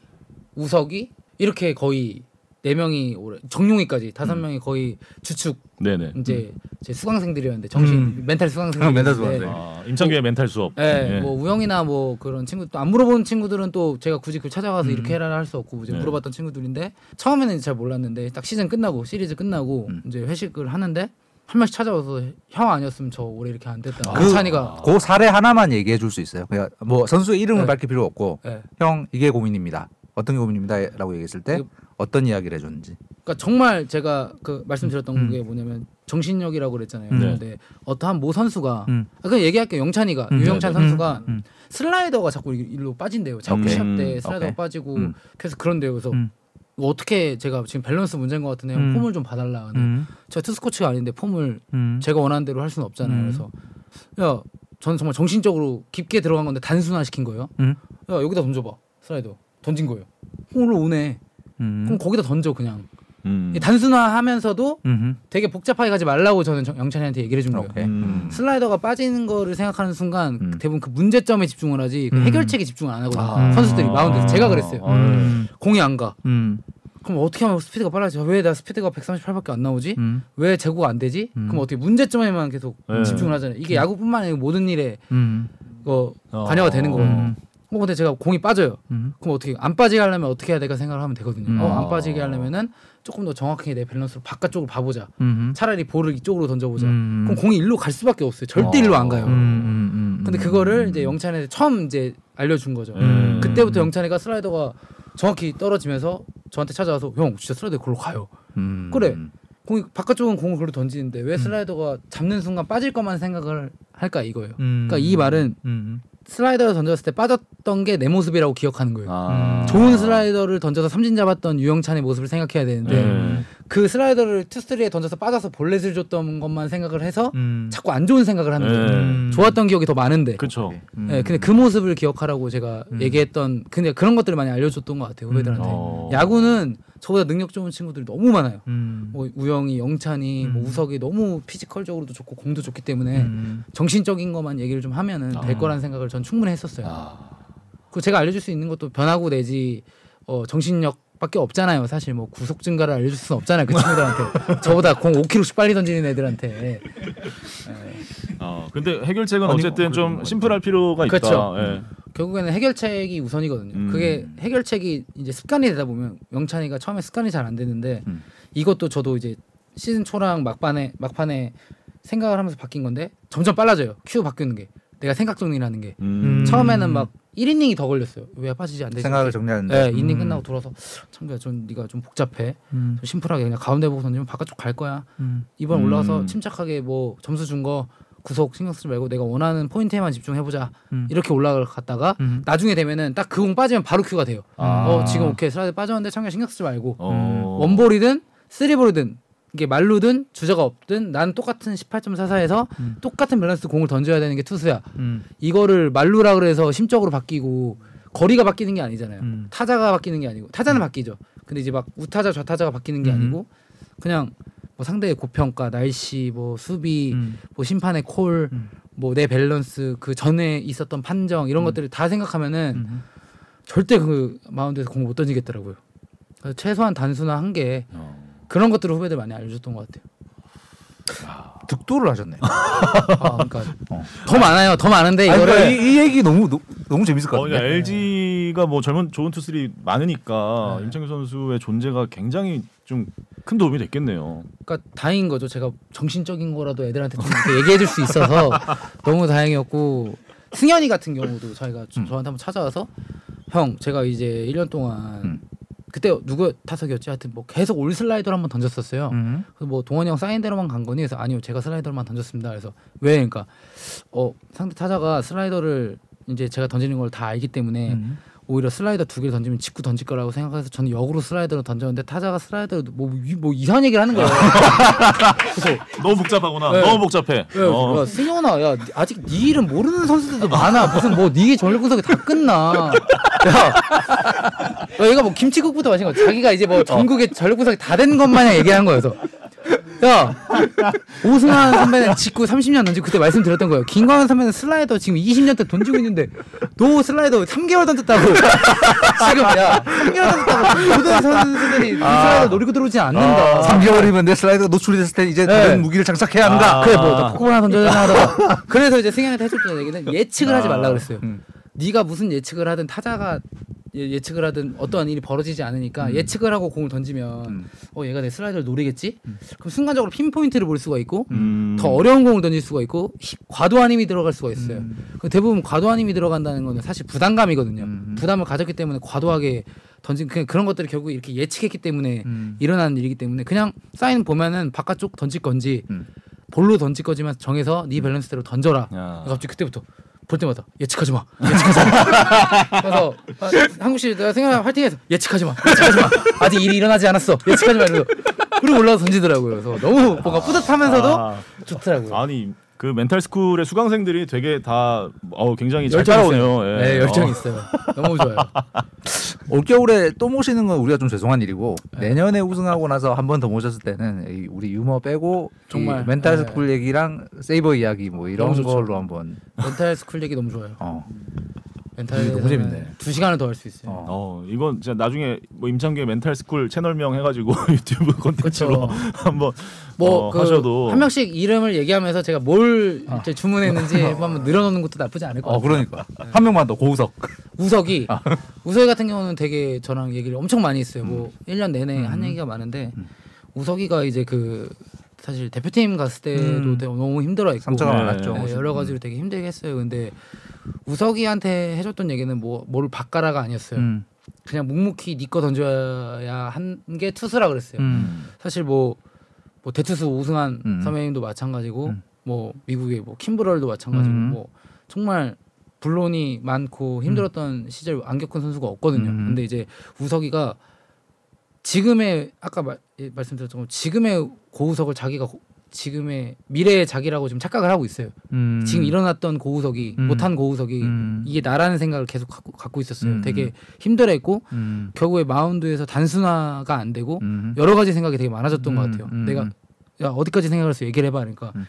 우석이 이렇게 거의 네 명이 올해 정용이까지 다섯 음. 명이 거의 주축 네네. 이제 제 수강생들이었는데 정신 음. 멘탈 수강생들. 멘탈 수강생. 아, 임창규의 멘탈 수업. 네, 예. 뭐 우영이나 뭐 그런 친구 또 안 물어본 친구들은 또 제가 굳이 그 찾아가서 이렇게 해라 할 수 없고 이제 네. 물어봤던 친구들인데 처음에는 잘 몰랐는데 딱 시즌 끝나고 시리즈 끝나고 음. 이제 회식을 하는데 한 명씩 찾아와서 형 아니었으면 저 올해 이렇게 안 됐다. 그- 영찬이가 그 사례 하나만 얘기해 줄 수 있어요. 그냥 뭐 선수의 이름을 네. 밝힐 필요 없고 네. 형 이게 고민입니다. 어떤 게 고민입니다라고 얘기했을 때 이거- 어떤 이야기를 해줬는지. 그러니까 정말 제가 그 말씀드렸던 음. 게 뭐냐면 정신력이라고 그랬잖아요. 음. 근데 어떠한 모 선수가 음. 아, 그냥 얘기할게요. 영찬이가 음. 유영찬 네, 네. 선수가 음. 슬라이더가 자꾸 일- 일로 빠진대요. 자꾸 오케이. 시합 때 음. 슬라이더가 오케이. 빠지고 음. 그래서 그런데요. 그래서 음. 이거 어떻게 제가 지금 밸런스 문제인 것 같은데 음. 폼을 좀 봐달라. 음. 제가 투수 코치가 아닌데 폼을 음. 제가 원하는 대로 할 수는 없잖아요. 음. 그래서 야 저는 정말 정신적으로 깊게 들어간 건데 단순화 시킨 거예요. 음. 야 여기다 던져봐 슬라이더 던진 거예요. 홈으로 오네. 음. 그럼 거기다 던져 그냥. 음. 이 단순화하면서도 음. 되게 복잡하게 가지 말라고 저는 정- 영찬이한테 얘기를 해준 거예요. 오케이. 음. 슬라이더가 빠지는 거를 생각하는 순간 음. 대부분 그 문제점에 집중을 하지 그 음. 해결책에 집중을 안 하거든요. 아. 선수들이 마운드에서 제가 그랬어요. 아. 음. 공이 안 가. 음. 그럼 어떻게 하면 스피드가 빨라져? 왜나 스피드가 138밖에 안 나오지? 음. 왜 제구가 안 되지? 음. 그럼 어떻게 문제점에만 계속 네. 집중을 하잖아요. 이게 야구뿐만 아니라 모든 일에 음. 어, 어. 관여가 되는 거거든요. 음. 어, 근데 제가 공이 빠져요. 음. 그럼 어떻게 안 빠지게 하려면 어떻게 해야 될까 생각을 하면 되거든요. 음. 어, 안 빠지게 하려면은 조금 더 정확하게 내 밸런스로 바깥쪽으로 봐보자. 음. 차라리 볼을 이쪽으로 던져보자. 음. 그럼 공이 일로 갈 수밖에 없어요. 절대 일로 안 가요. 음. 음. 음. 근데 그거를 이제 영찬이한테 처음 이제 알려준 거죠. 음. 그때부터 영찬이가 슬라이더가 정확히 떨어지면서 저한테 찾아와서 형 진짜 슬라이더 그걸로 가요. 음. 그래. 공이 바깥쪽은 공을 그걸로 던지는데 왜 슬라이더가 잡는 순간 빠질 것만 생각을 할까 이거예요. 음. 그러니까 이 말은 음. 슬라이더를 던졌을 때 빠졌던 게 내 모습이라고 기억하는 거예요. 아. 좋은 슬라이더를 던져서 삼진 잡았던 유영찬의 모습을 생각해야 되는데 네. 그 슬라이더를 two three에 던져서 빠져서 볼넷을 줬던 것만 생각을 해서 음. 자꾸 안 좋은 생각을 하는 거예요. 네. 좋았던 기억이 더 많은데. 그렇죠. 음. 네, 근데 그 모습을 기억하라고 제가 음. 얘기했던 근데 그런 것들을 많이 알려줬던 것 같아요 후배들한테. 어. 야구는 저보다 능력 좋은 친구들이 너무 많아요. 음. 뭐 우영이, 영찬이, 뭐 음. 우석이 너무 physical적으로도 좋고 공도 좋기 때문에 음. 정신적인 것만 얘기를 좀 하면은 될 아. 거라는 생각을 전 충분히 했었어요. 아. 그 제가 알려줄 수 있는 것도 변하고 내지 어, 정신력 밖에 없잖아요. 사실 뭐 구속 증가를 알려줄 수는 없잖아요. 그 친구들한테 저보다 공 5kg씩 빨리 던지는 애들한테. 어, 근데 해결책은 아니, 어쨌든 뭐좀 그래도 심플할 필요가 있다. 그쵸. 예. 결국에는 해결책이 우선이거든요. 음. 그게 해결책이 이제 습관이 되다 보면 영찬이가 처음에 습관이 잘 안 되는데 음. 이것도 저도 이제 시즌 초랑 막판에 막판에 생각을 하면서 바뀐 건데 점점 빨라져요. 큐 바뀌는 게 내가 생각 정리라는 게 음. 음. 처음에는 막 1이닝이 더 걸렸어요. 왜 빠지지 안 되지? 생각을 정리하는데. 네, 이닝 음. 끝나고 돌아서 찬규야 좀 네가 좀 복잡해. 음. 좀 심플하게 그냥 가운데 보고 던지면 바깥쪽 갈 거야. 음. 이번 음. 올라와서 침착하게 뭐 점수 준 거 구속 신경 쓰지 말고 내가 원하는 포인트에만 집중해 보자. 음. 이렇게 올라갔다가 음. 나중에 되면은 딱 그 공 빠지면 바로 큐가 돼요. 아. 어 지금 오케이 슬라이드 빠졌는데 찬규야 신경 쓰지 말고 어. one볼이든 three볼이든 이게 만루든 주자가 없든 난 똑같은 18.44에서 음. 똑같은 밸런스 공을 던져야 되는 게 투수야. 음. 이거를 만루라 그래서 심적으로 바뀌고 거리가 바뀌는 게 아니잖아요. 음. 타자가 바뀌는 게 아니고 타자는 바뀌죠. 근데 이제 막 우타자 좌타자가 바뀌는 게 음. 아니고 그냥 뭐 상대의 고평가, 날씨, 뭐 수비, 음. 뭐 심판의 콜, 음. 뭐내 밸런스, 그 전에 있었던 판정 이런 것들을 다 생각하면은 음. 절대 그 마운드에서 공 못 던지겠더라고요. 그래서 최소한 단순화 한 게 어. 그런 것들을 후배들 많이 알려줬던 것 같아요. 득도를 하셨네. 아, 그러니까 어. 더 많아요. 더 많은데 아니, 이거를 그러니까 이, 이 얘기 너무 너, 너무 재밌을 것 어, 같은데. 그러니까 LG가 뭐 젊은 좋은 투수들이 많으니까 네. 임창규 선수의 존재가 굉장히 좀 큰 도움이 됐겠네요. 그러니까 다행인 거죠. 제가 정신적인 거라도 애들한테 좀 이렇게 얘기해 줄 수 있어서 너무 다행이었고 승현이 같은 경우도 저희가 저- 음. 저한테 한번 찾아와서 형 제가 이제 1년 동안 음. 그때 누구 타석이었지 하여튼 뭐 계속 올 슬라이더를 한번 던졌었어요. 음. 그래서 뭐 동원이 형 사인대로만 간 거니 그래서 아니요 제가 슬라이더만 던졌습니다. 그래서 왜 그러니까 어 상대 타자가 슬라이더를 이제 제가 던지는 걸 다 알기 때문에 음. 오히려 슬라이더 두 개를 던지면 직구 던질 거라고 생각해서 저는 역으로 슬라이더를 던졌는데 타자가 슬라이더를 뭐, 이- 뭐 이상한 얘기를 하는 거예요. 그래서 너무 복잡하구나. 네. 너무 복잡해. 야, 어. 야 승현아, 야 아직 네 이름 모르는 선수들도 많아. 무슨 뭐네 전력 분석이 다 끝나. 야, 야 얘가 뭐 김치국부터 마신 거. 자기가 이제 뭐 전국의 전력 분석이 다 된 것 마냥 얘기한 거예요. 그래서 야 오승환 선배는 직구 30년 던지고 그때 말씀드렸던 거예요. 김광현 선배는 슬라이더 지금 20년째 던지고 있는데 너 슬라이더 3개월 던졌다고. 지금 야 3개월 던졌다고 모든 선수들이 이 슬라이더 노리고 들어오지 않는다. 3개월이면 내 슬라이드가 노출이 됐을 때 이제 네. 다른 무기를 장착해야 한다. 아. 그래 뭐나 포크볼 하나 던져야 하다가 그래서 이제 승현이한테 해줬던 얘기는 예측을 하지 말라 그랬어요. 음. 네가 무슨 예측을 하든 타자가 예- 예측을 하든 어떠한 일이 벌어지지 않으니까 예측을 하고 공을 던지면 음. 어 얘가 내 슬라이더를 노리겠지? 그럼 순간적으로 핀포인트를 볼 수가 있고 음. 더 어려운 공을 던질 수가 있고 히- 과도한 힘이 들어갈 수가 있어요. 음. 그 대부분 과도한 힘이 들어간다는 거는 사실 부담감이거든요. 음. 부담을 가졌기 때문에 과도하게 던진 그냥 그런 것들을 결국 이렇게 예측했기 때문에 음. 일어나는 일이기 때문에 그냥 사인 보면은 바깥쪽 던질 건지 음. 볼로 던질 거지만 정해서 네 밸런스대로 던져라. 야. 갑자기 그때부터 볼 때마다 예측하지 마. 예측하지 마. 그래서 아, 한국 씨 내가 생각 화이팅해서 예측하지 마. 예측하지 마. 아직 일이 일어나지 않았어. 예측하지 마. 그래서 그리고 올라서 던지더라고요. 그래서 너무 뭔가 뿌듯하면서도 아. 좋더라고요. 아니 그 mental school의 수강생들이 되게 다 어, 굉장히 잘 열정 따라오네요. 있어요. 예. 네, 열정 어. 있어요. 너무 좋아요. 올겨울에 또 모시는 건 우리가 좀 죄송한 일이고 네. 내년에 우승하고 나서 한 번 더 모셨을 때는 이 우리 유머 빼고 정말, 이 멘탈 네. school 얘기랑 saber 이야기 뭐 이런. 걸로 한번 mental school 얘기 너무 좋아요. 어. 멘탈 너무 재밌네. 두 시간을 더 할 수 있어요. 어. 어 이건 진짜 나중에 뭐 임찬규의 mental school 채널명 해가지고 유튜브 콘텐츠로 그쵸. 한번 뭐 어, 그 하셔도 한 명씩 이름을 얘기하면서 제가 뭘 이제 주문했는지 한번 늘어놓는 것도 나쁘지 않을 것어 같아요. 그러니까 한 명만 더 고우석 우석이 아. 우석이 같은 경우는 되게 저랑 얘기를 엄청 많이 했어요. 뭐 음. 1년 내내 한 얘기가 많은데 우석이가 이제 그 사실 대표팀 갔을 때도 음. 너무 힘들어했고 상처가 네. 많았죠. 네, 여러 가지로 되게 힘들게 했어요. 근데 우석이한테 해줬던 얘기는 뭐 뭘 바꿔라가 아니었어요. 음. 그냥 묵묵히 니거 던져야 한 게 투수라 그랬어요. 음. 사실 뭐, 뭐 대투수 우승한 음. 선배님도 마찬가지고 음. 뭐 미국의 뭐 킴브럴도 마찬가지고 음. 뭐 정말 불론이 많고 힘들었던 시절 안 겪은 선수가 없거든요. 음. 근데 이제 우석이가 지금의 아까 말, 예, 말씀드렸던 것 지금의 고우석을 자기가 고- 지금의 미래의 자기라고 지금 착각을 하고 있어요. 음. 지금 일어났던 고우석이 음. 못한 고우석이 음. 이게 나라는 생각을 계속 갖고, 갖고 있었어요. 음. 되게 힘들어했고 음. 결국에 마운드에서 단순화가 안 되고 음. 여러 가지 생각이 되게 많아졌던 것 음, 같아요. 음. 내가 야 어디까지 생각을 해서 얘기를 해봐 그러니까 음.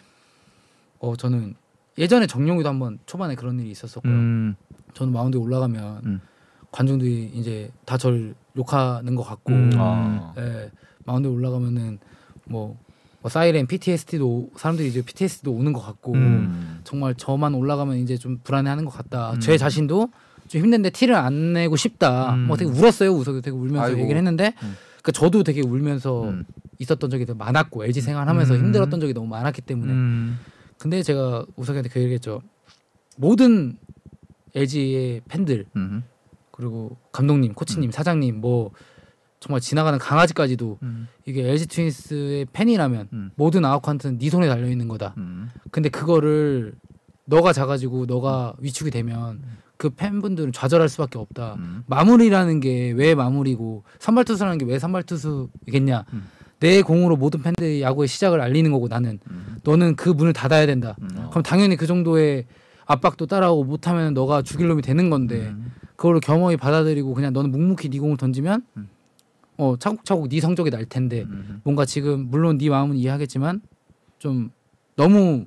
어 저는 예전에 정용이도 한번 초반에 그런 일이 있었었고요. 음. 저는 마운드에 올라가면 음. 관중들이 이제 다 저를 욕하는 것 같고 음. 아. 예, 마운드에 올라가면은 뭐, 뭐 사이렌 PTSD도 사람들이 이제 PTSD도 오는 것 같고 음. 정말 저만 올라가면 이제 좀 불안해하는 것 같다. 음. 제 자신도 좀 힘든데 티를 안 내고 싶다. 음. 뭐 되게 울었어요. 우석이 되게 울면서 아이고. 얘기를 했는데 음. 그 저도 되게 울면서 음. 있었던 적이 되게 많았고 LG 생활하면서 음. 힘들었던 적이 너무 많았기 때문에 음. 근데 제가 우석이한테 그 얘기했죠. 모든 LG의 팬들 음. 그리고 감독님, 코치님, 사장님 뭐 정말 지나가는 강아지까지도 음. 이게 LG 트윈스의 팬이라면 음. 모든 아웃카운트는 네 손에 달려 있는 거다. 음. 근데 그거를 너가 작아지고 너가 위축이 되면 그 팬분들은 좌절할 수밖에 없다. 음. 마무리라는 게 왜 마무리고 선발 투수라는 게 왜 선발 투수겠냐? 음. 내 공으로 모든 팬들이 야구의 시작을 알리는 거고 나는 음. 너는 그 문을 닫아야 된다. 음. 그럼 당연히 그 정도의 압박도 따라오고 못하면 너가 죽일 놈이 되는 건데 음. 그거를 겸허히 받아들이고 그냥 너는 묵묵히 네 공을 던지면 음. 어 차곡차곡 네 성적이 날 텐데 음. 뭔가 지금 물론 네 마음은 이해하겠지만 좀 너무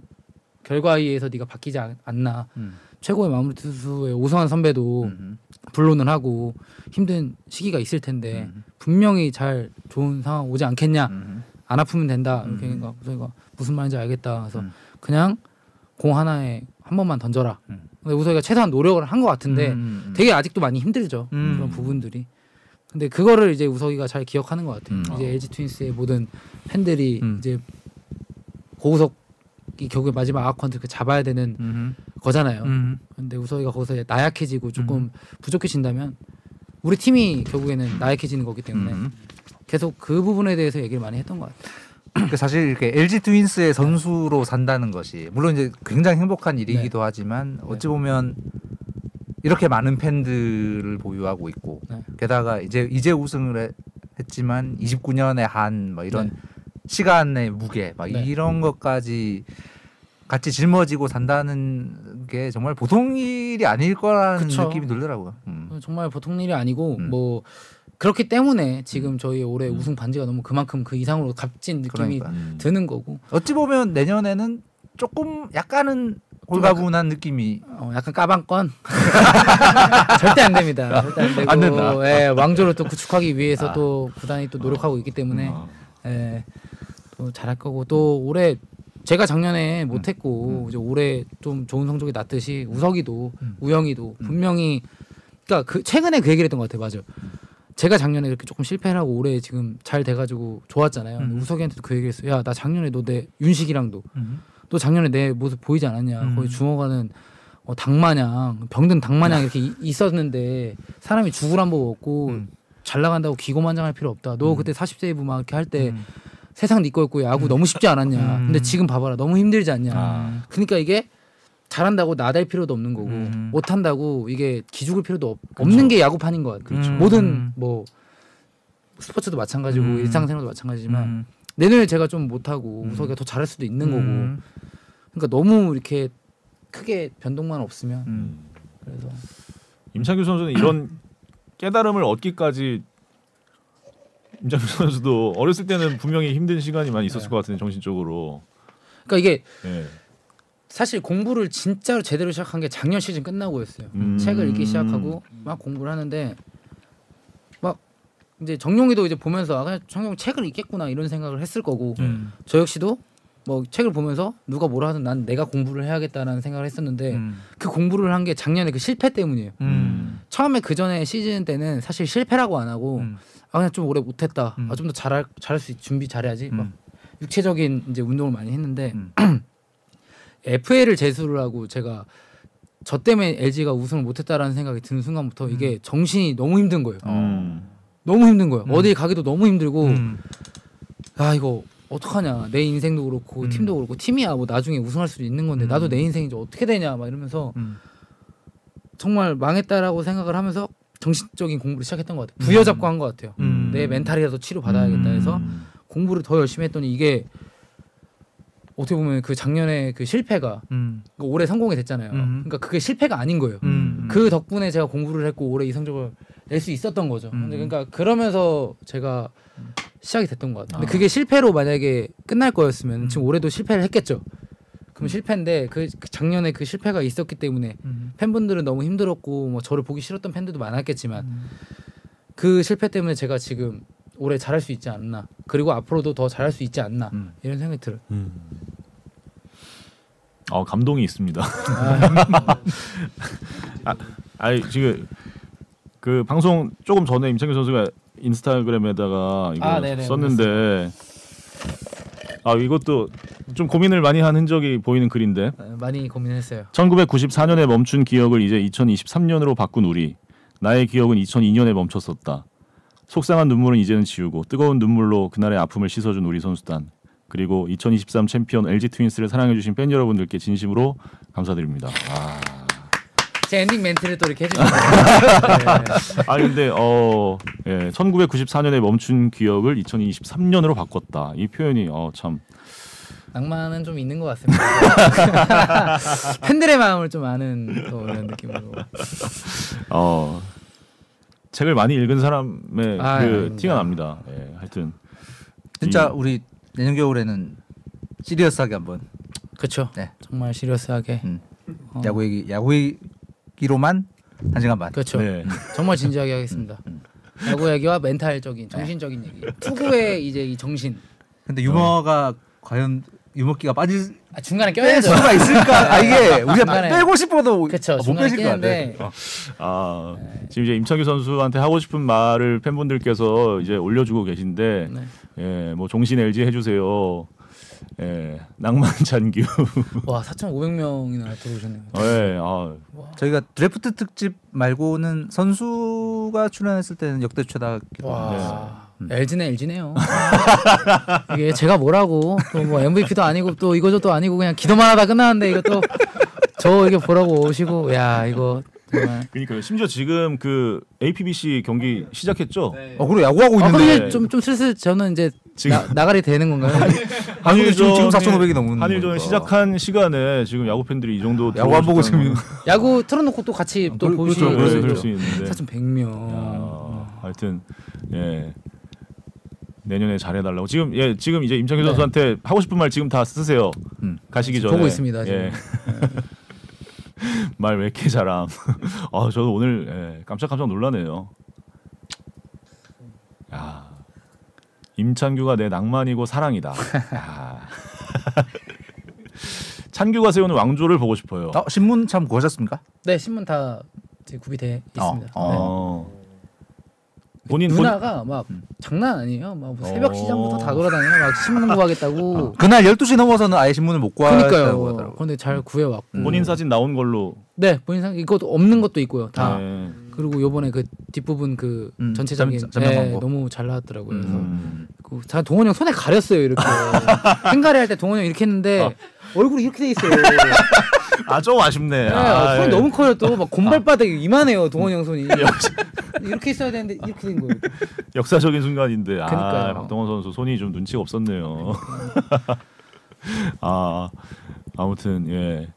결과에 의해서 네가 바뀌지 않, 않나 음. 최고의 마무리 투수의 오성환 선배도 음. 불론을 하고 힘든 시기가 있을 텐데 음. 분명히 잘 좋은 상황 오지 않겠냐 음. 안 아프면 된다 이렇게 음. 그러니까 무슨 말인지 알겠다 그래서 음. 그냥 공 하나에 한 번만 던져라 음. 근데 우석이가 최소한 노력을 한 것 같은데 음. 되게 아직도 많이 힘들죠 음. 그런 부분들이 근데 그거를 이제 우석이가 잘 기억하는 것 같아요 음. 이제 LG 트윈스의 모든 팬들이 음. 이제 고우석이 결국에 마지막 아컨트 그 잡아야 되는 음. 거잖아요 음. 근데 우석이가 거기서 나약해지고 조금 부족해진다면 우리 팀이 결국에는 나약해지는 거기 때문에 음. 계속 그 부분에 대해서 얘기를 많이 했던 것 같아요. 그러니까 사실 이렇게 LG 트윈스의 선수로 산다는 것이 물론 이제 굉장히 행복한 일이기도 하지만 어찌 보면 이렇게 많은 팬들을 보유하고 있고 네. 게다가 이제 이제 우승을 해- 했지만 29년의 한 뭐 이런 네. 시간의 무게 막 네. 이런 것까지 같이 짊어지고 산다는 게 정말 보통 일이 아닐 거라는 그쵸. 느낌이 들더라고요. 음. 정말 보통 일이 아니고 음. 뭐 그렇기 때문에 지금 저희 올해 우승 반지가 너무 그만큼 그 이상으로 값진 느낌이 그러니까. 음. 드는 거고 어찌 보면 내년에는 조금 약간은 홀가분한 느낌이 어, 약간 까방권 절대 안 됩니다. 절대 안 되고 안 된다. 예, 왕조를 또 구축하기 위해서 아. 또 구단이 또 노력하고 있기 때문에 어. 예, 또 잘할 거고 또 올해 제가 작년에 못했고 이제 올해 좀 좋은 성적이 났듯이 우석이도 음. 우영이도 분명히 그러니까 그 최근에 그 얘기를 했던 것 같아요. 맞아요. 제가 작년에 이렇게 조금 실패를 하고 올해 지금 잘 돼가지고 좋았잖아요. 음. 우석이한테도 그 얘기를 했어요. 야나 작년에 너 내 윤식이랑도 너 작년에 내 모습 보이지 않았냐? 음. 거의 중어가는 어, 닭마냥 병든 닭마냥 이렇게 이- 있었는데 사람이 죽을 한법 없고 음. 잘 나간다고 기고만장할 필요 없다. 너 그때 40세이브 막 이렇게 할때 음. 세상 네 거였고 야구 너무 쉽지 않았냐. 음. 근데 지금 봐봐라 너무 힘들지 않냐. 아. 그러니까 이게 잘한다고 나댈 필요도 없는 거고 음. 못한다고 이게 기죽을 필요도 없, 없는 게 야구판인 것 같아요. 그렇죠. 모든 음. 뭐 스포츠도 마찬가지고 음. 일상생활도 마찬가지지만 음. 내년에 제가 좀 못하고 음. 우석이가 더 잘할 수도 있는 거고 음. 그러니까 너무 이렇게 크게 변동만 없으면 음. 그래서 임창규 선수는 이런 깨달음을 얻기까지 임창규 선수도 어렸을 때는 분명히 힘든 시간이 많이 있었을 네. 것 같은데 정신적으로. 그러니까 이게 예. 사실 공부를 진짜로 제대로 시작한 게 작년 시즌 끝나고였어요. 음. 책을 읽기 시작하고 막 공부를 하는데 막 이제 정용이도 이제 보면서 아 그냥 정용 책을 읽겠구나 이런 생각을 했을 거고 음. 저 역시도 뭐 책을 보면서 누가 뭐라 하든 난 내가 공부를 해야겠다라는 생각을 했었는데 음. 그 공부를 한 게 작년에 그 실패 때문이에요. 음. 처음에 그 전에 시즌 때는 사실 실패라고 안 하고 음. 아 그냥 좀 오래 못했다. 음. 아좀 더 잘할 잘할 수 있, 준비 잘해야지. 막 음. 육체적인 이제 운동을 많이 했는데 음. FA를 재수를 하고 제가 저 때문에 LG가 우승을 못했다라는 생각이 드는 순간부터 이게 정신이 너무 힘든 거예요. 음. 너무 힘든 거예요. 음. 어디 가기도 너무 힘들고 음. 아 이거 어떡하냐 내 인생도 그렇고 음. 팀도 그렇고 팀이야 뭐 나중에 우승할 수도 있는 건데 음. 나도 내 인생이 이제 어떻게 되냐 막 이러면서 음. 정말 망했다라고 생각을 하면서 정신적인 공부를 시작했던 것 같아요. 부여잡고 한 것 같아요. 음. 내 멘탈이라도 치료 받아야겠다 해서 음. 공부를 더 열심히 했더니 이게 어떻게 보면 그 작년에 그 실패가 음. 그 올해 성공이 됐잖아요. 음. 그러니까 그게 실패가 아닌 거예요. 음. 그 덕분에 제가 공부를 했고 올해 이 성적을 낼 수 있었던 거죠. 음. 근데 그러니까 그러면서 제가 시작이 됐던 것 같아요. 근데 아. 그게 실패로 만약에 끝날 거였으면 지금 올해도 실패를 했겠죠. 그럼 실패인데 그, 그 작년에 그 실패가 있었기 때문에 음. 팬분들은 너무 힘들었고 뭐 저를 보기 싫었던 팬들도 많았겠지만 그 실패 때문에 제가 지금 올해 잘할 수 있지 않나 그리고 앞으로도 더 잘할 수 있지 않나 음. 이런 생각이 들어요. 어 감동이 있습니다. 아, 아니 지금 그 방송 조금 전에 임창규 선수가 인스타그램에다가 이거 아, 네네, 썼는데 아 이것도 좀 고민을 많이 한 흔적이 보이는 글인데 어, 많이 고민했어요. 1994년에 멈춘 기억을 이제 2023년으로 바꾼 우리 나의 기억은 2002년에 멈췄었다. 속상한 눈물은 이제는 지우고 뜨거운 눈물로 그날의 아픔을 씻어준 우리 선수단 그리고 2023 챔피언 LG 트윈스를 사랑해주신 팬 여러분들께 진심으로 감사드립니다. 아, 제 엔딩 멘트를 또 이렇게 해주셨어요. 네. 아 근데 어 예, 1994년에 멈춘 기억을 2023년으로 바꿨다. 이 표현이 어 참 낭만은 좀 있는 것 같습니다. 팬들의 마음을 좀 아는 또 이런 느낌으로. 어. 책을 많이 읽은 사람의 아, 그 아닙니다. 티가 납니다. 예, 하여튼 진짜 이- 우리 내년 겨울에는 시리어스하게 한번 그렇죠. 네. 정말 시리어스하게. 음. 어. 야구 얘기 야구 얘기로만 한 시간 반. 그렇죠. 네. 정말 진지하게 하겠습니다. 야구 얘기와 멘탈적인, 정신적인 얘기. 투구의 이제 이 정신. 근데 유머가 과연 유머기가 빠질 아, 중간에 뺄 껴야죠. 수가 있을까? 아, 이게 우리가 중간에. 빼고 싶어도. 아, 못 중간에 빼실 것 같아. 끼는데 아 지금 이제 임창규 선수한테 하고 싶은 말을 팬분들께서 이제 올려주고 계신데 네. 예, 뭐 종신 LG 해주세요. 예, 낭만 잔규. 와 4,500명이나 들어오셨네요. 예, 아, 저희가 드래프트 특집 말고는 선수가 출연했을 때는 역대 최다기로 와 LG네 LG네요. 이게 제가 뭐라고 또 뭐 MVP도 아니고 또 이거저도 아니고 그냥 기도만 하다 끝나는데 이것도 저 이게 보라고 오시고 야 이거 정말 그러니까 심지어 지금 그 APBC 경기 시작했죠. 어 그래 야구하고 아 있는데 좀좀 슬슬 저는 이제 지금- 나, 나가리 되는 건가요? 한국도 지금 지금 한일전이- 4,500이 넘는 한일전. 시작한 시간에 지금 야구 팬들이 이 정도 야구 안 보고 지금 건- 야구 틀어놓고 또 같이 또 그럴- 보시고 그렇죠. 그럴 수 있는데. 4,100명. 야, 하여튼 예. 내년에 잘해달라고 지금 예 지금 이제 임창규 네. 선수한테 하고 싶은 말 지금 다 쓰세요. 음. 가시기 전에 보고 있습니다. 예. 말왜 이렇게 잘함. 아 저도 오늘 예, 깜짝깜짝 놀라네요. 야 임창규가 내 낭만이고 사랑이다. 야. 찬규가 세우는 왕조를 보고 싶어요. 어, 신문 참 구하셨습니까? 네 신문 다 이제 구비돼 있습니다. 어, 네. 어. 본인 본- 누나가 막 장난 아니에요. 막 뭐 새벽 어. 시장부터 다 돌아다녀. 막 신문 구하겠다고. 그날 12시 넘어서는 아예 신문을 못 그러니까요. 하더라고요. 그런데 잘 구해 왔고. 본인 사진 나온 걸로. 네 본인 상 이것도 없는 것도 있고요. 다. 네. 그리고 요번에 그 뒷부분 그 음, 전체적인 네, 광고. 너무 잘 나왔더라고요. 그래서 음. 그 동원이 형 손에 가렸어요 이렇게 횡가리 할 때 동원이 형 이렇게 했는데 얼굴이 이렇게 돼 있어요. 아 좀 아쉽네. 네, 아, 손이 예. 너무 커요 또 막 곰발바닥이 이만해요 동원이 형 손이. 이렇게 있어야 되는데 이렇게 된 거예요. 역사적인 순간인데 아 그러니까요. 박동원 선수 손이 좀 눈치가 없었네요. 아 아무튼 예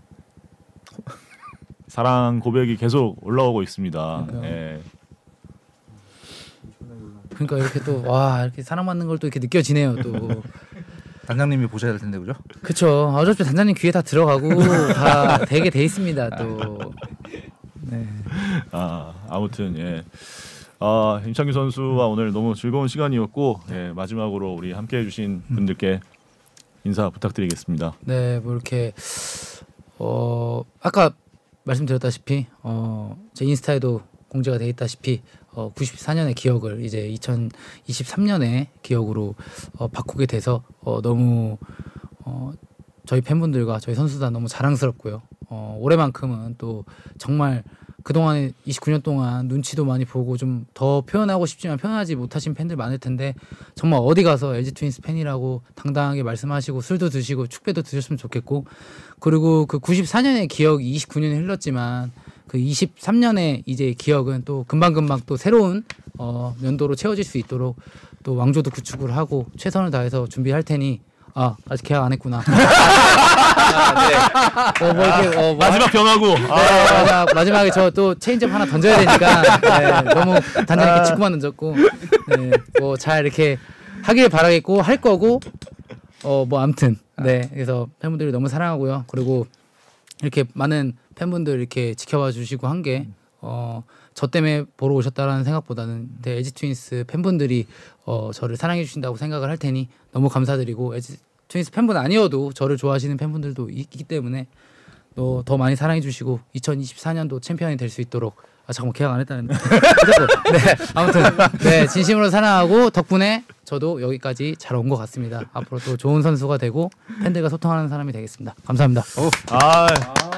사랑 고백이 계속 올라오고 있습니다. 그러니까요. 예. 그러니까 이렇게 또 와 이렇게 사랑받는 걸 또 이렇게 느껴지네요 또. 단장님이 보셔야 될 텐데 그죠? 그쵸. 어차피 단장님 귀에 다 들어가고 다 되게 돼 있습니다 또. 네. 아 아무튼 예. 아 임창규 선수와 오늘 너무 즐거운 시간이었고 예, 마지막으로 우리 함께 해 주신 분들께 인사 부탁드리겠습니다. 네, 뭐 이렇게 어 아까 말씀드렸다시피 어제 인스타에도 공개가 돼 있다시피 어 94년의 기억을 이제 2023년의 기억으로 어 바꾸게 돼서 어 너무 어 저희 팬분들과 저희 선수단 너무 자랑스럽고요. 어 올해만큼은 또 정말 그동안에 29년 동안 눈치도 많이 보고 좀 더 표현하고 싶지만 표현하지 못하신 팬들 많을 텐데 정말 어디 가서 LG 트윈스 팬이라고 당당하게 말씀하시고 술도 드시고 축배도 드셨으면 좋겠고 그리고 그 94년의 기억이 29년이 흘렀지만 그 23년의 이제 기억은 또 금방금방 또 새로운 어 연도로 채워질 수 있도록 또 왕조도 구축을 하고 최선을 다해서 준비할 테니 아 아직 계약 안 했구나. 아, 네. 어, 뭐 이렇게 어, 뭐 마지막 변화구. 네, 아, 마지막, 마지막에 저 또 체인지업 하나 던져야 되니까 네, 너무 단단하게 직구만 던졌고 네, 뭐 잘 이렇게 하길 바라겠고 할 거고 어뭐 아무튼 네 그래서 팬분들이 너무 사랑하고요 그리고 이렇게 많은 팬분들 이렇게 지켜봐 주시고 한 게 어 저 때문에 보러 오셨다라는 생각보다는 네, LG 트윈스 팬분들이 어 저를 사랑해 주신다고 생각을 할 테니 너무 감사드리고 LG 트윈스 팬분 아니어도 저를 좋아하시는 팬분들도 있기 때문에 또더 많이 사랑해 주시고 2024년도 챔피언이 될 수 있도록 아 잠깐만 계약 안 했다는데. 네 아무튼 네 진심으로 사랑하고 덕분에 저도 여기까지 잘 온 것 같습니다. 앞으로 또 좋은 선수가 되고 팬들과 소통하는 사람이 되겠습니다. 감사합니다. 아,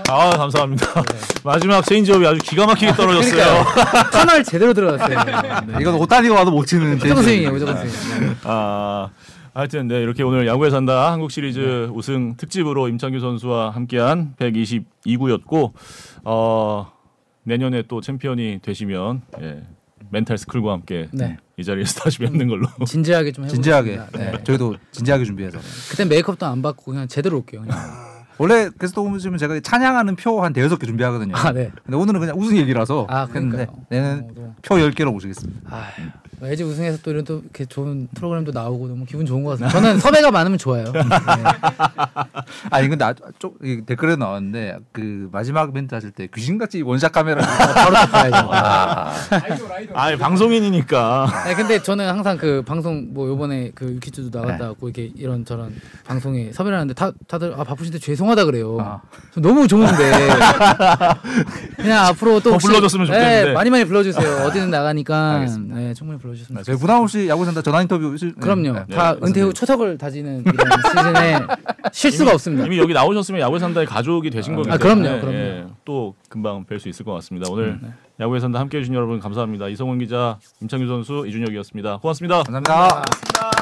아 감사합니다. 마지막 체인지업이 아주 기가 막히게 떨어졌어요. 터널 제대로 들어갔어요. 네. 이건 오타니가 와도 못 치는 무조건 스윙이에요 무조건 스윙. 아 하여튼 네 이렇게 오늘 야구에 산다 한국 시리즈 우승 특집으로 임찬규 선수와 함께한 122구였고 어 내년에 또 챔피언이 되시면 예, 멘탈 스쿨과 함께 네. 이 자리에서 다시 뵙는 걸로. 진지하게 좀 해보겠습니다 진지하게 네. 네. 저희도 진지하게 준비해서 그때 메이크업도 안 받고 그냥 제대로 올게요 그냥 원래 게스트 오시면 제가 찬양하는 표 한 대여섯 개 준비하거든요. 아, 네. 근데 오늘은 그냥 우승 얘기라서 아, 했는데 그러니까요. 내는 어, 너무- 표 10 개로 모시겠습니다. 아, LG 우승해서 또 이런 또 이렇게 좋은 프로그램도 나오고 너무 기분 좋은 것 같습니다. 저는 섭외가 많으면 좋아요. 네. 아니 근데 아주 쪽이 댓글에 나왔는데 그 마지막 멘트 하실 때 귀신같이 원샷 카메라 바로 잡아야죠. 아, 아 방송인이니까. 네, 근데 저는 항상 그 방송 뭐 요번에 그 유키즈도 나갔다 왔고 이렇게 이런 저런 방송에 섭외를 하는데 다 다들 아 바쁘신데 죄송하다 그래요. 아. 저 너무 좋은데 그냥 앞으로 또더 혹시- 불러줬으면 좋겠는데. 네, 많이 많이 불러주세요. 어디든 나가니까 알겠습니다. 네, 충분히 불러 주셨으면 저희 좋겠습니다. 부담 없이 야구 산다 전화 인터뷰 실- 그럼요. 네, 네, 다 은퇴 후. 초석을 다지는 시즌에 실수가 없습니다. 이미 여기 나오셨으면 야구에 산다의 가족이 되신 거기 아, 때문에 그럼요, 그럼요. 예, 또 금방 뵐 수 있을 것 같습니다. 오늘 야구에 산다 함께해 주신 여러분 감사합니다. 이성훈 기자, 임창규 선수, 이준혁이었습니다. 고맙습니다. 감사합니다.